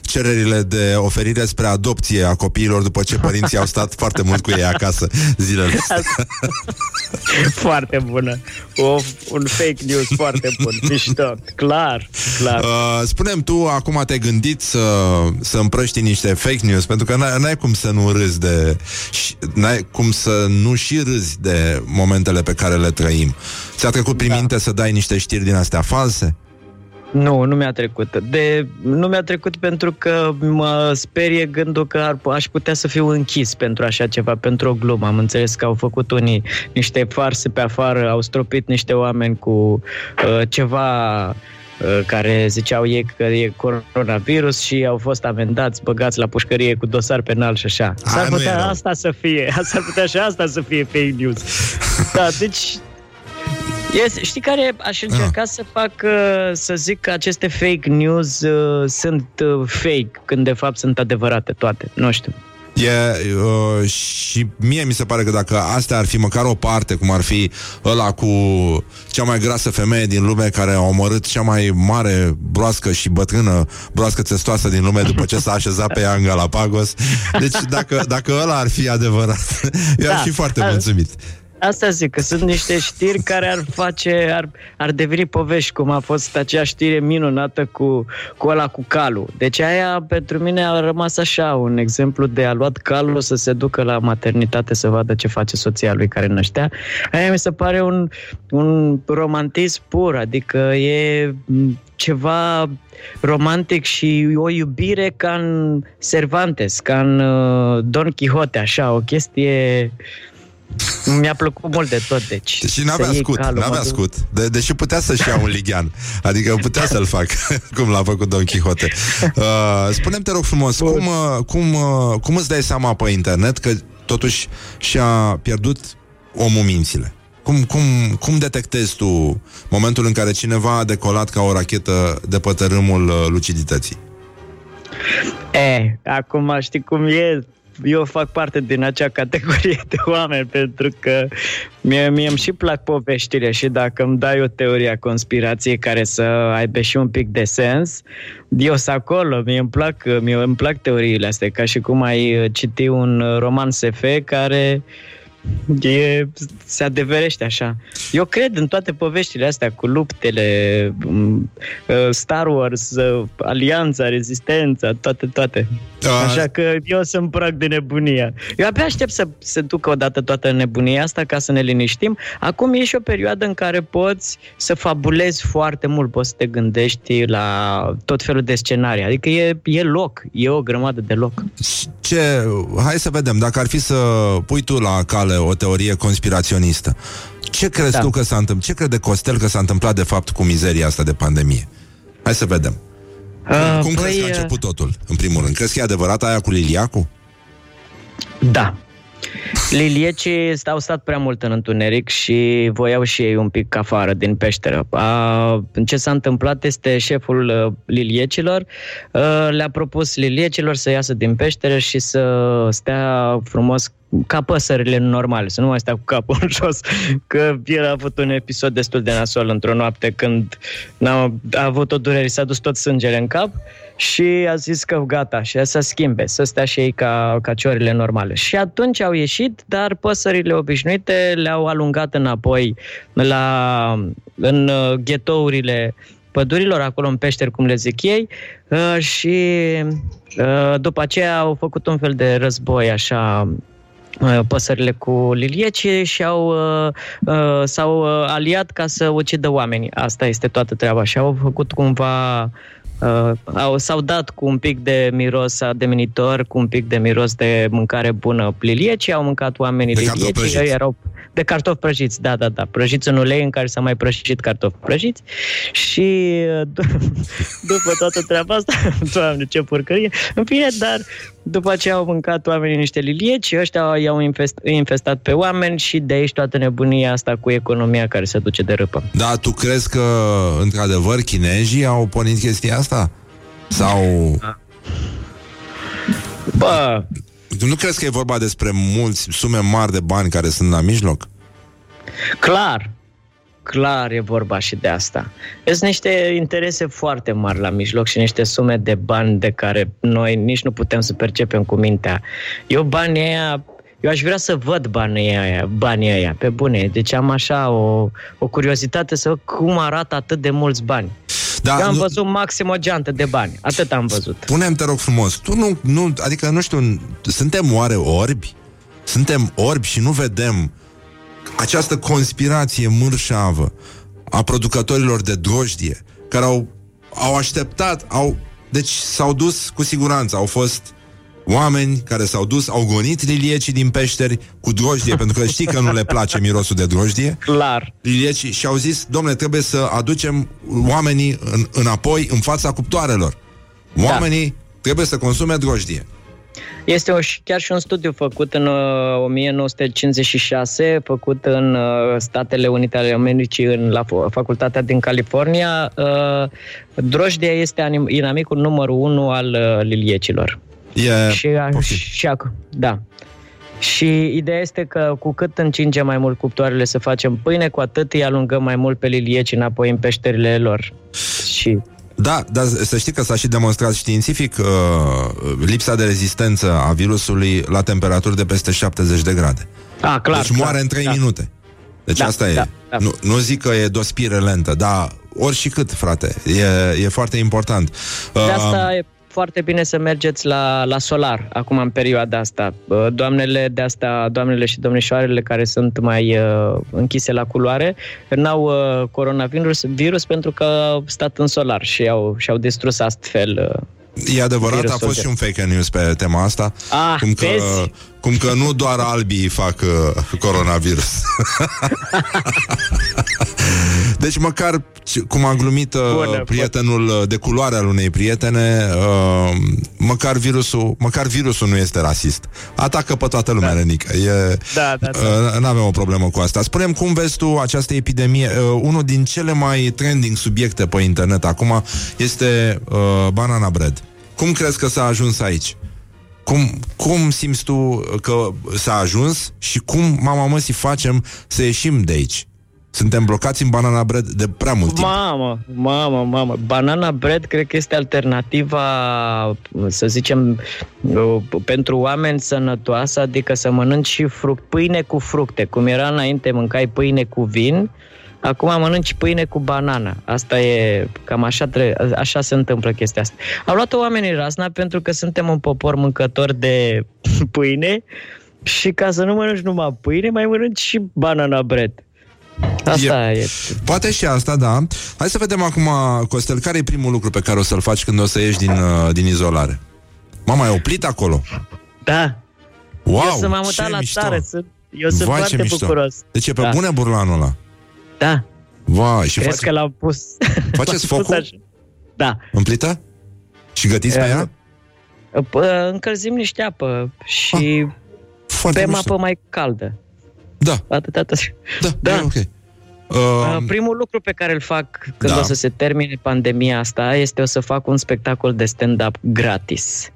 cererile de oferire spre adopție a copiilor după ce părinții au stat foarte mult cu ei acasă zilele astea. Foarte bună, o, un fake news foarte bun, mișto, clar, clar. Uh, spunem tu, acum te-ai gândit să, să împrăști niște fake news, pentru că n-ai, n-ai cum să nu râzi de... și- N-ai cum să nu și râzi de momentele pe care le trăim. Ți-a trecut prin da. minte să dai niște știri din astea false? Nu, nu mi-a trecut. De, nu mi-a trecut pentru că mă sperie gândul că ar, aș putea să fiu închis pentru așa ceva, pentru o glumă. Am înțeles că au făcut unii niște farse pe afară, au stropit niște oameni cu uh, ceva uh, care ziceau ei că e coronavirus și au fost amendați, băgați la pușcărie cu dosar penal și așa. S-ar nu e putea rău. asta să fie, s-ar putea și asta să fie fake news. Da, deci Yes, știi care aș încerca Ah. să fac, uh, să zic că aceste fake news uh, sunt uh, fake, când de fapt sunt adevărate toate, nu știu. E, uh, și mie mi se pare că dacă astea ar fi măcar o parte, cum ar fi ăla cu cea mai grasă femeie din lume care a omorât cea mai mare broască și bătrână broască testoasă din lume după ce s-a așezat pe ea în Galapagos. Deci dacă, dacă ăla ar fi adevărat, eu Da. aș fi foarte Da. mulțumit. Asta zic, că sunt niște știri care ar face, ar, ar deveni povești, cum a fost acea știre minunată cu, cu ăla cu calul. Deci aia pentru mine a rămas așa, un exemplu de a luat calul să se ducă la maternitate să vadă ce face soția lui care năștea. Aia mi se pare un, un romantism pur, adică e m, ceva romantic și o iubire ca în Cervantes, ca în uh, Don Quixote, așa, o chestie... Mi-a plăcut mult de tot, deci. Și n-avea să iei scut, calul, n-avea mă duc- scut. De, deși putea să-și ia un lighean. Adică putea să-l fac, cum l-a făcut Don Quixote. Uh, spune-mi, te rog frumos, cum, uh, cum, uh, cum îți dai seama pe internet că totuși și-a pierdut omul mințile? Cum, cum, cum detectezi tu momentul în care cineva a decolat ca o rachetă de pe tărâmul uh, lucidității? E, acum știi cum e, eu fac parte din acea categorie de oameni pentru că mie, mie îmi și plac poveștile și dacă îmi dai o teorie a conspirației care să aibă și un pic de sens, eu sunt acolo, mie îmi plac, mie îmi plac teoriile astea, ca și cum ai uh, citi un uh, roman SF care e, se adeverește așa. Eu cred în toate poveștile astea cu luptele, m, uh, Star Wars, uh, Alianța, Rezistența, toate, toate. Așa că eu sunt prag de nebunia. Eu abia aștept să se ducă odată toată nebunia asta ca să ne liniștim. Acum e și o perioadă în care poți să fabulezi foarte mult, poți să te gândești la tot felul de scenarii. Adică e, e loc, e o grămadă de loc. Ce, hai să vedem, dacă ar fi să pui tu la cale o teorie conspiraționistă, ce crezi Da. tu că s-a întâmplat? Ce crede Costel că s-a întâmplat de fapt cu mizeria asta de pandemie? Hai să vedem. Uh, Cum crezi că a uh, început totul, în primul rând? Crezi că e adevărat aia cu Liliacu? Da. Liliecii au stat prea mult în întuneric și voiau și ei un pic afară din peșteră. A, ce s-a întâmplat este șeful uh, liliecilor uh, le-a propus liliecilor să iasă din peșteră și să stea frumos ca păsările normale, să nu mai stea cu capul în jos, că el a avut un episod destul de nasol într-o noapte când n-a, a avut o durere, s-a dus tot sângele în cap și a zis că gata, și să schimbe, să stea și ei ca, ca ciorile normale. Și atunci au ieșit, dar păsările obișnuite le-au alungat înapoi la, în uh, ghetourile pădurilor, acolo în peșteri, cum le zic ei, uh, și uh, după aceea au făcut un fel de război așa uh, păsările cu liliecii și au, uh, uh, s-au uh, aliat ca să ucidă oamenii. Asta este toată treaba și au făcut cumva Uh, au, s-au dat cu un pic de miros ademenitor, cu un pic de miros de mâncare bună liliecii, au mâncat oamenii De cartofi liliecii, prăjiți. ei erau de cartofi prăjiți, da, da, da, prăjiți în ulei în care s-a mai prăjit cartofi prăjiți și uh, d- după toată treaba asta, doamne, ce porcărie, în fine, dar după aceea au mâncat oamenii niște lilieci, ăștia i-au infest, infestat pe oameni și de aici toată nebunia asta cu economia care se duce de râpă. Da, tu crezi că, într-adevăr, chinezii au pornit chestia asta? Sau... Bă, Tu nu crezi că e vorba despre mulți sume mari de bani care sunt la mijloc? Clar, clar e vorba și de asta. Sunt niște interese foarte mari la mijloc și niște sume de bani de care noi nici nu putem să percepem cu mintea. Eu banii aia Eu aș vrea să văd banii aia, banii aia pe bune. Deci am așa o, o curiozitate să văd cum arată atât de mulți bani. Da, Eu am nu- văzut maxim o geantă de bani. Atât am văzut. Punem, te rog frumos, tu nu, nu, adică nu știu, suntem oare orbi? Suntem orbi și nu vedem această conspirație mărșavă a producătorilor de drojdie, care au, au așteptat, au, deci s-au dus cu siguranță, au fost oameni care s-au dus, au gonit liliecii din peșteri cu drojdie, pentru că știi că nu le place mirosul de drojdie. Clar. Liliecii și au zis, domnule, trebuie să aducem oamenii în, înapoi în fața cuptoarelor. Oamenii da. trebuie să consume drojdie. Este o, și- chiar și un studiu făcut în uh, 1956, făcut în uh, Statele Unite ale Americii, în, la fo- facultatea din California. Uh, drojdia este anim, inamicul numărul unu al uh, liliecilor. E, și, a, și ac- da. Și ideea este că cu cât încingem mai mult cuptoarele să facem pâine, cu atât îi alungăm mai mult pe lilieci înapoi în peșterile lor. Și Da, dar să știi că s-a și demonstrat științific uh, lipsa de rezistență a virusului la temperaturi de peste 70 de grade. A, clar, deci moare clar, în 3 da. minute. Deci Da, asta e. da, da. Nu, nu zic că e dospire lentă, dar ori și cât, frate. E, e foarte important. De Uh, asta e foarte bine să mergeți la, la solar, acum în perioada asta. Uh, Doamnele de asta, doamnele și domnișoarele care sunt mai uh, închise la culoare, n-au uh, coronavirus virus pentru că au stat în solar și au, și au distrus astfel uh, E adevărat, a Virusul fost de- și un fake news pe tema asta. Ah, cum, că, vezi? cum că nu doar albii fac uh, coronavirus. deci măcar, ce- cum a glumit uh, Bună, prietenul uh, de culoare al unei prietene, uh, măcar virusul, măcar virusul nu este rasist. Atacă pe toată lumea, da. Renică. E, Da, da, da. Uh, nu avem o problemă cu asta. Spunem cum vezi tu această epidemie. Uh, unul din cele mai trending subiecte pe internet acum este uh, banana bread. Cum crezi că s-a ajuns aici? Cum, cum simți tu că s-a ajuns și cum, mama măsii, facem să ieșim de aici? Suntem blocați în banana bread de prea mult timp. Mamă, mamă, mamă. Banana bread cred că este alternativa, să zicem, uh, pentru oameni sănătoasă, adică să mănânci și fruct, pâine cu fructe. Cum era înainte, mâncai pâine cu vin, acum mănânci pâine cu banana. Asta e, cam așa, tre- așa se întâmplă chestia asta. Au luat oamenii razna pentru că suntem un popor mâncător de pâine și ca să nu mănânci numai pâine, mai mănânci și banana bread. Asta e. e. Poate și asta, da. Hai să vedem acum, Costel, care e primul lucru pe care o să-l faci când o să ieși din, uh, din izolare? Mama, e oprit acolo? Da. Wow, eu să m-am ce mutat la mișto. țară. Sunt, eu sunt Vai, ce foarte mișto. bucuros. Deci e pe Da. bune burlanul ăla. Da. Vai, și Crezi faci, că l-am pus... faceți l-am pus focul așa. Da. în plită? Și gătiți pe Eh, ea? P- Încălzim niște apă și Foarte bem mișto. apă mai caldă. Da. Atât, atât. Da, da. ok. Uh, Primul lucru pe care îl fac când da. o să se termine pandemia asta este o să fac un spectacol de stand-up gratis.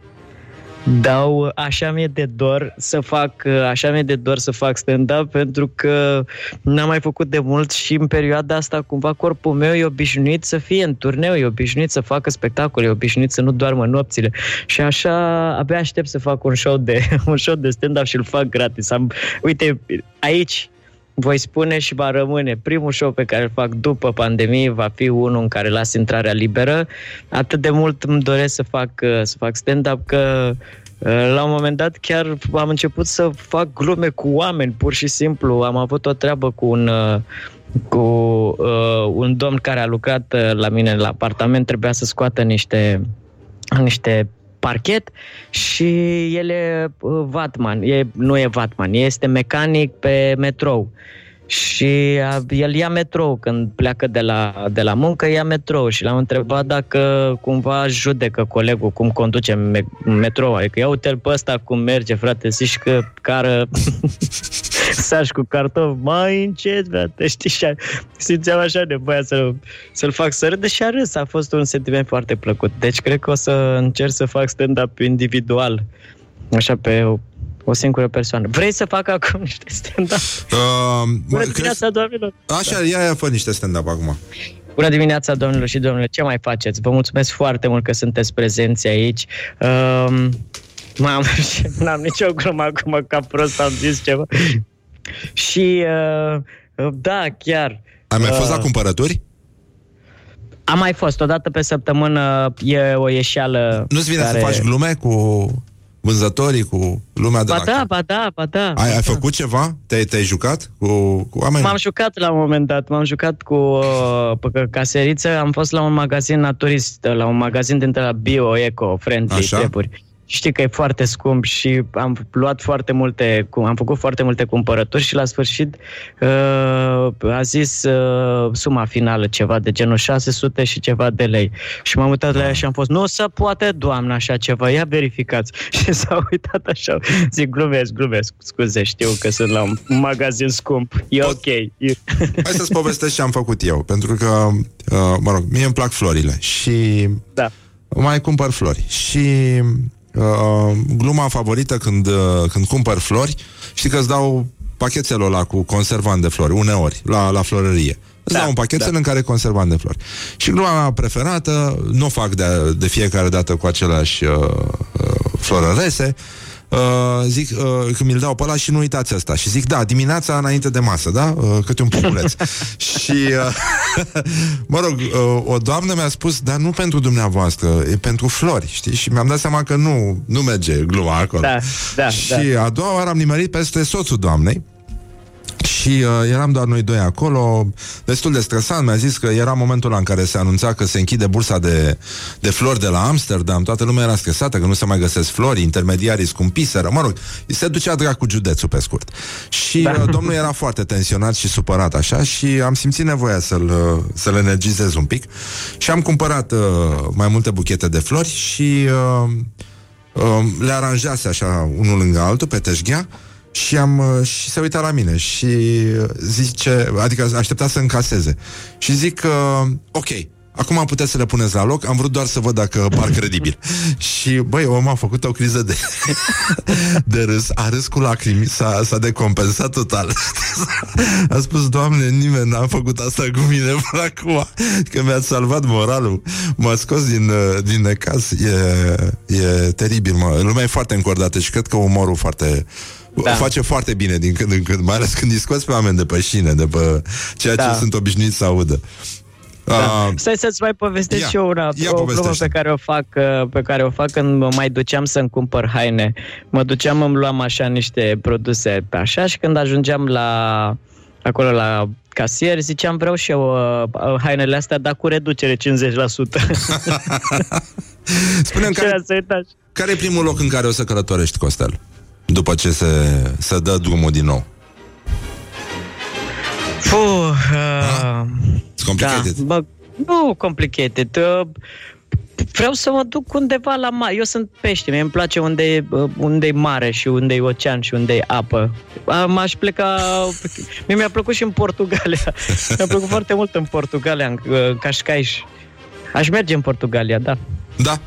Dau, așa mi-e de dor să fac, așa mi-e de dor să fac stand-up pentru că n-am mai făcut de mult și în perioada asta cumva corpul meu e obișnuit să fie în turneu, e obișnuit să facă spectacole, e obișnuit să nu doarmă nopțile și așa abia aștept să fac un show de, un show de stand-up și îl fac gratis. Am, uite, aici voi spune și va rămâne. Primul show pe care îl fac după pandemie va fi unul în care las intrarea liberă. Atât de mult îmi doresc să fac, uh, să fac stand-up că uh, la un moment dat chiar am început să fac glume cu oameni, pur și simplu. Am avut o treabă cu un, uh, cu uh, un domn care a lucrat uh, la mine la apartament, trebuia să scoată niște, niște parchet și el e uh, vatman, e, nu e vatman, este mecanic pe metrou. Și a, el ia metrou când pleacă de la, de la muncă, ia metrou și l-am întrebat dacă cumva judecă colegul cum conduce me- metrou. Adică ia uite-l pe ăsta cum merge, frate, zici că cară saci cu cartof mai încet, frate, știi, și a- simțeam așa nevoia să, să-l fac să râdă și a râs. A fost un sentiment foarte plăcut. Deci cred că o să încerc să fac stand-up individual, așa pe o, o singură persoană. Vrei să fac acum niște stand-up? Uh, Bună crezi- dimineața, doamnelor! Așa, ia, ia, fă niște stand-up acum. Bună dimineața, domnilor și domnilor! Ce mai faceți? Vă mulțumesc foarte mult că sunteți prezenți aici. Um, Mamă, și n-am nicio glumă acum ca prost am zis ceva. Și uh, da, chiar. Ai mai fost uh, la cumpărături? Am mai fost, o dată pe săptămână e o ieșeală Nu-ți vine care... să faci glume cu vânzătorii, cu lumea de Ba la da, ba da, ba da. Ai, ai făcut ceva? Te-ai, te-ai jucat cu, cu oameni? M-am jucat la un moment dat, m-am jucat cu uh, pe caseriță, am fost la un magazin naturist, la un magazin dintre la bio, eco, friendly, Așa. treburi. Știi că e foarte scump și am luat foarte multe, cu- am făcut foarte multe cumpărături și la sfârșit uh, a zis uh, suma finală ceva de genul 600 și ceva de lei. Și m-am uitat la ea și am fost, nu se poate, doamnă, așa ceva, ia verificați. Și s-a uitat așa, zic, glumesc, glumesc, scuze, știu că sunt la un magazin scump, e ok. E... Hai să-ți povestesc ce am făcut eu, pentru că, uh, mă rog, mie îmi plac florile și Da. mai cumpăr flori. Și uh, gluma favorită când, uh, când cumpăr flori, știi că îți dau pachetelul ăla cu conservant de flori, uneori, la, la florărie. Îți Da, dau un pachetel da. în care e conservant de flori. Și gluma mea preferată, nu o fac de, de fiecare dată cu aceleași uh, uh, florărese, Uh, zic, uh, când mi-l dau pe ăla și nu uitați asta Și zic, da, dimineața înainte de masă, da? Uh, câte un păpuleț Și, uh, mă rog, uh, o doamnă mi-a spus Dar nu pentru dumneavoastră, e pentru flori, știi? Și mi-am dat seama că nu, nu merge gluma acolo Da, da, Și da. a doua oară am nimerit peste soțul doamnei și uh, eram doar noi doi acolo, destul de stresant, mi-a zis că era momentul ăla în care se anunța că se închide bursa de, de flori de la Amsterdam, toată lumea era stresată că nu se mai găsesc flori, intermediarii scumpiseră, mă rog, se ducea dracu județul pe scurt. Și da. uh, domnul era foarte tensionat și supărat așa și am simțit nevoia să-l, uh, să-l energizez un pic. Și am cumpărat uh, mai multe buchete de flori și uh, uh, le aranjase așa unul lângă altul pe teșghea și am uh, și se uita la mine și uh, zice, adică aștepta să încaseze. Și zic uh, ok, Acum puteți să le puneți la loc Am vrut doar să văd dacă par credibil. Și băi, om a făcut o criză de De râs A râs cu lacrimi S-a, s-a decompensat total. A spus, Doamne, nimeni n-a făcut asta cu mine până acum Că mi-ați salvat moralul. M-a scos din, uh, din necas. E, e teribil, mă. Lumea e foarte încordată și cred că umorul foarte da. Da. face foarte bine din când în când, mai ales când îi scoți pe oameni de pe șine, de pe ceea ce Da. sunt obișnuiți să audă. Da. Uh, Stai să-ți mai povestesc ia, și eu una, ia o glumă povestește. pe care o fac uh, pe care o fac când mă mai duceam să-mi cumpăr haine. Mă duceam, îmi luam așa niște produse pe așa și când ajungeam la acolo la casier, ziceam vreau și eu uh, hainele astea, dar cu reducere 50%. Spune-mi Și care, era să uitați. care e primul loc în care o să călătorești, Costel? După ce se, se dă drumul din nou. Puh, uh, It's complicated. Da, bă, nu complicated. Uh, vreau să mă duc undeva la mare. Eu sunt pește, mie îmi place unde e, uh, unde e mare și unde e ocean și unde e apă. Uh, M-aș pleca... Mie mi-a plăcut și în Portugalia. Mi-a plăcut foarte mult în Portugalia, în uh, Cascais. Aș merge în Portugalia, da. Da.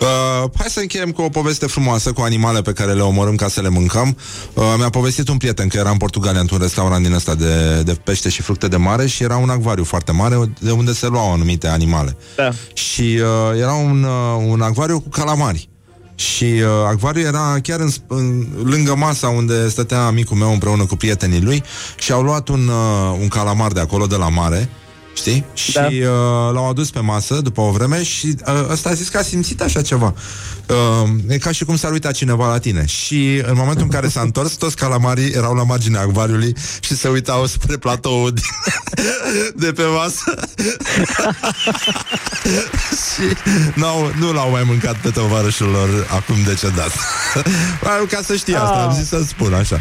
Uh, hai să încheiem cu o poveste frumoasă cu animale pe care le omorâm ca să le mâncăm. Uh, mi-a povestit un prieten că era în Portugalia într-un restaurant din ăsta de, de pește și fructe de mare și era un acvariu foarte mare de unde se luau anumite animale. Da. Și uh, era un, uh, un acvariu cu calamari. Și uh, acvariul era chiar în, în, lângă masa unde stătea amicul meu împreună cu prietenii lui și au luat un, uh, un calamar de acolo, de la mare, știi? Și Da. uh, l-au adus pe masă după o vreme și uh, ăsta a zis că a simțit așa ceva. Uh, e ca și cum s-ar uita cineva la tine. Și în momentul în care s-a întors, toți calamarii erau la marginea acvariului și se uitau spre platoul din, de pe masă. și n-au, nu l-au mai mâncat pe tovarășul lor acum decedat. Ca să știi asta, am zis să spun așa.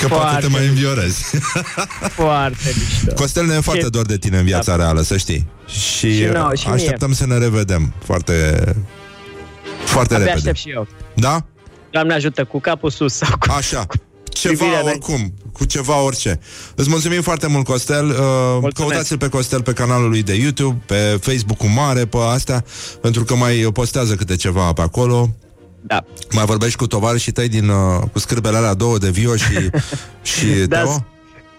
Că poate Foarte te mai înviorezi. Foarte mișto. Costel ne e foarte Și- dor de tine în viața reală, să știi. Și, Și nouă, uh, și mie. așteptăm să ne revedem foarte foarte Abia repede. aștept și eu. Da? Doamne ajută, cu capul sus sau cu... Așa. Ceva privirea mea. oricum, cu ceva orice. Îți mulțumim foarte mult, Costel. Uh, căutați-l pe Costel pe canalul lui de YouTube, pe Facebook-ul mare, pe astea, pentru că mai postează câte ceva pe acolo. Da. Mai vorbești cu tovarășii tăi din, uh, cu scârbele alea două de Vio și, și Da, Teo?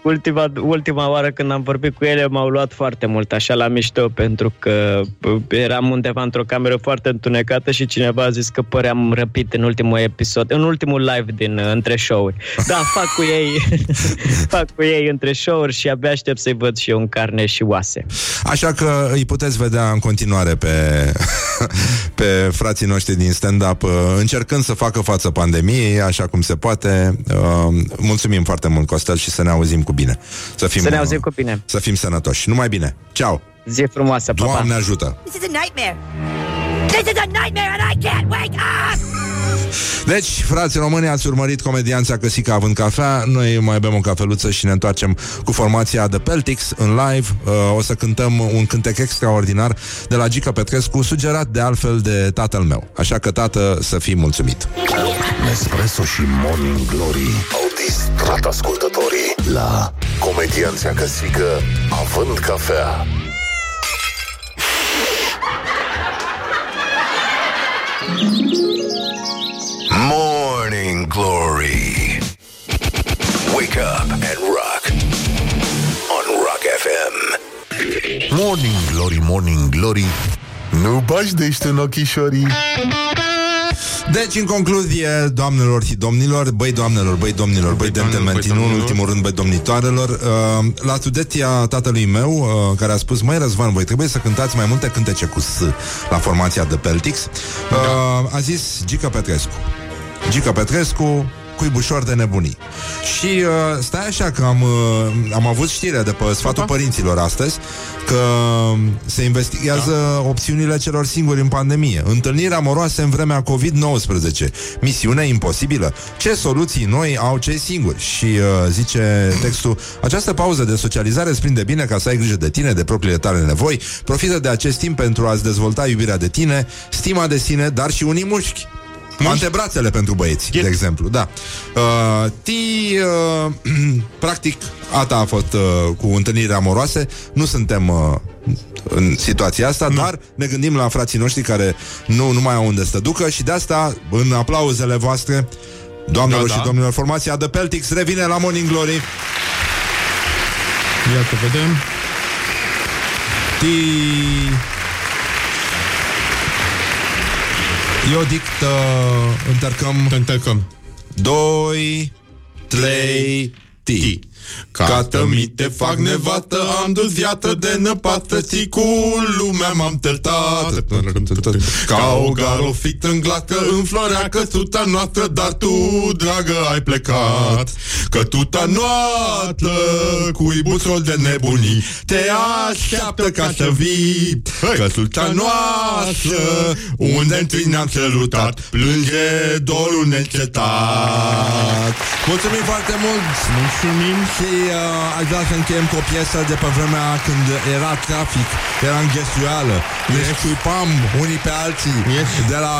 Ultima, ultima oară când am vorbit cu ele m-au luat foarte mult așa la mișto pentru că uh, eram undeva într-o cameră foarte întunecată și cineva a zis că păream răpit în ultimul episod, în ultimul live din uh, între show-uri. Da, fac cu ei fac cu ei între show-uri și abia aștept să-i văd și eu în carne și oase. Așa că îi puteți vedea în continuare pe, pe frații noștri din stand-up uh, încercând să facă față pandemiei, așa cum se poate. Uh, mulțumim foarte mult, Costel, și să ne auzim cu bine. Să fim, Să ne auzim cu bine. Să fim sănătoși. Numai bine. Ciao. Zi frumoasă, pa, pa. Doamne ajută. This is a nightmare. This is a nightmare and I can't wake up! Deci, frați români, ați urmărit comedianța Căsica având cafea. Noi mai bem o cafeluță și ne întoarcem cu formația The Peltics în live. Uh, o să cântăm un cântec extraordinar de la Gica Petrescu, sugerat de altfel de tatăl meu. Așa că, tată, să fii mulțumit. Nespresso și Morning Glory au distrat ascultătorii la comedianța Căsică având cafea. Wake up and rock. On Rock FM. Morning Glory, Morning Glory. Nu bași de ești în ochișorii Deci, în concluzie, doamnelor și domnilor, băi doamnelor, băi domnilor, băi gentlemen, nu în ultimul rând, băi domnitoarelor, uh, la studenția tatălui meu, uh, care a spus, măi Răzvan, voi trebuie să cântați mai multe cântece cu S la formația de Peltics, uh, a zis Gica Petrescu. Gica Petrescu, cuibușor de nebunii. Și uh, stai așa că am, uh, am avut știrea de pe sfatul părinților astăzi că se investigează da. opțiunile celor singuri în pandemie. Întâlniri amoroase în vremea COVID-19. Misiune imposibilă. Ce soluții noi au cei singuri? Și uh, zice textul, această pauză de socializare îți prinde bine ca să ai grijă de tine, de propriile tale nevoi. Profită de acest timp pentru a-ți dezvolta iubirea de tine, stima de sine, dar și unii mușchi. Antebrațele pentru băieți, de exemplu, da. Uh, ti, uh, practic, ata a fost uh, cu întâlniri amoroase. Nu suntem uh, în situația asta, mm. dar ne gândim la frații noștri care nu, nu mai au unde să ducă și de asta, în aplauzele voastre, doamnelor Da, și da. domnilor, formația The Peltics revine la Morning Glory. Iată, vedem. Ti... Eu dict, uh, încercăm... Încercăm. 2, 3, ti. Ca tămii te fac nevată, am dus viață de năpată, și cu lumea m-am tărtat. Ca o garofită în glacă, înflorea căsuța noastră, dar tu, dragă, ai plecat. Cătuta noastră, cu ibuțol de nebunii, te așteaptă ca să vii. Căsuța noastră, unde întâi ne-am salutat, plânge dorul neîncetat. Mulțumim foarte mult! Mulțumim! Și uh, aș vrea să încheiem cu o piesă de pe vremea când era trafic, era înghesuială, ne scuipam unii pe alții de la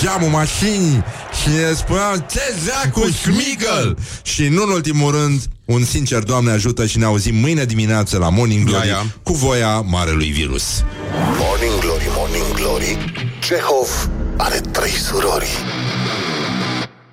geamul mașinii și ne spuneam ce dracu Schmigel! Și nu în ultimul rând, un sincer Doamne ajută și ne auzim mâine dimineață la Morning Glory Ia, ia. cu voia marelui virus. Morning Glory, Morning Glory Cehov are trei surori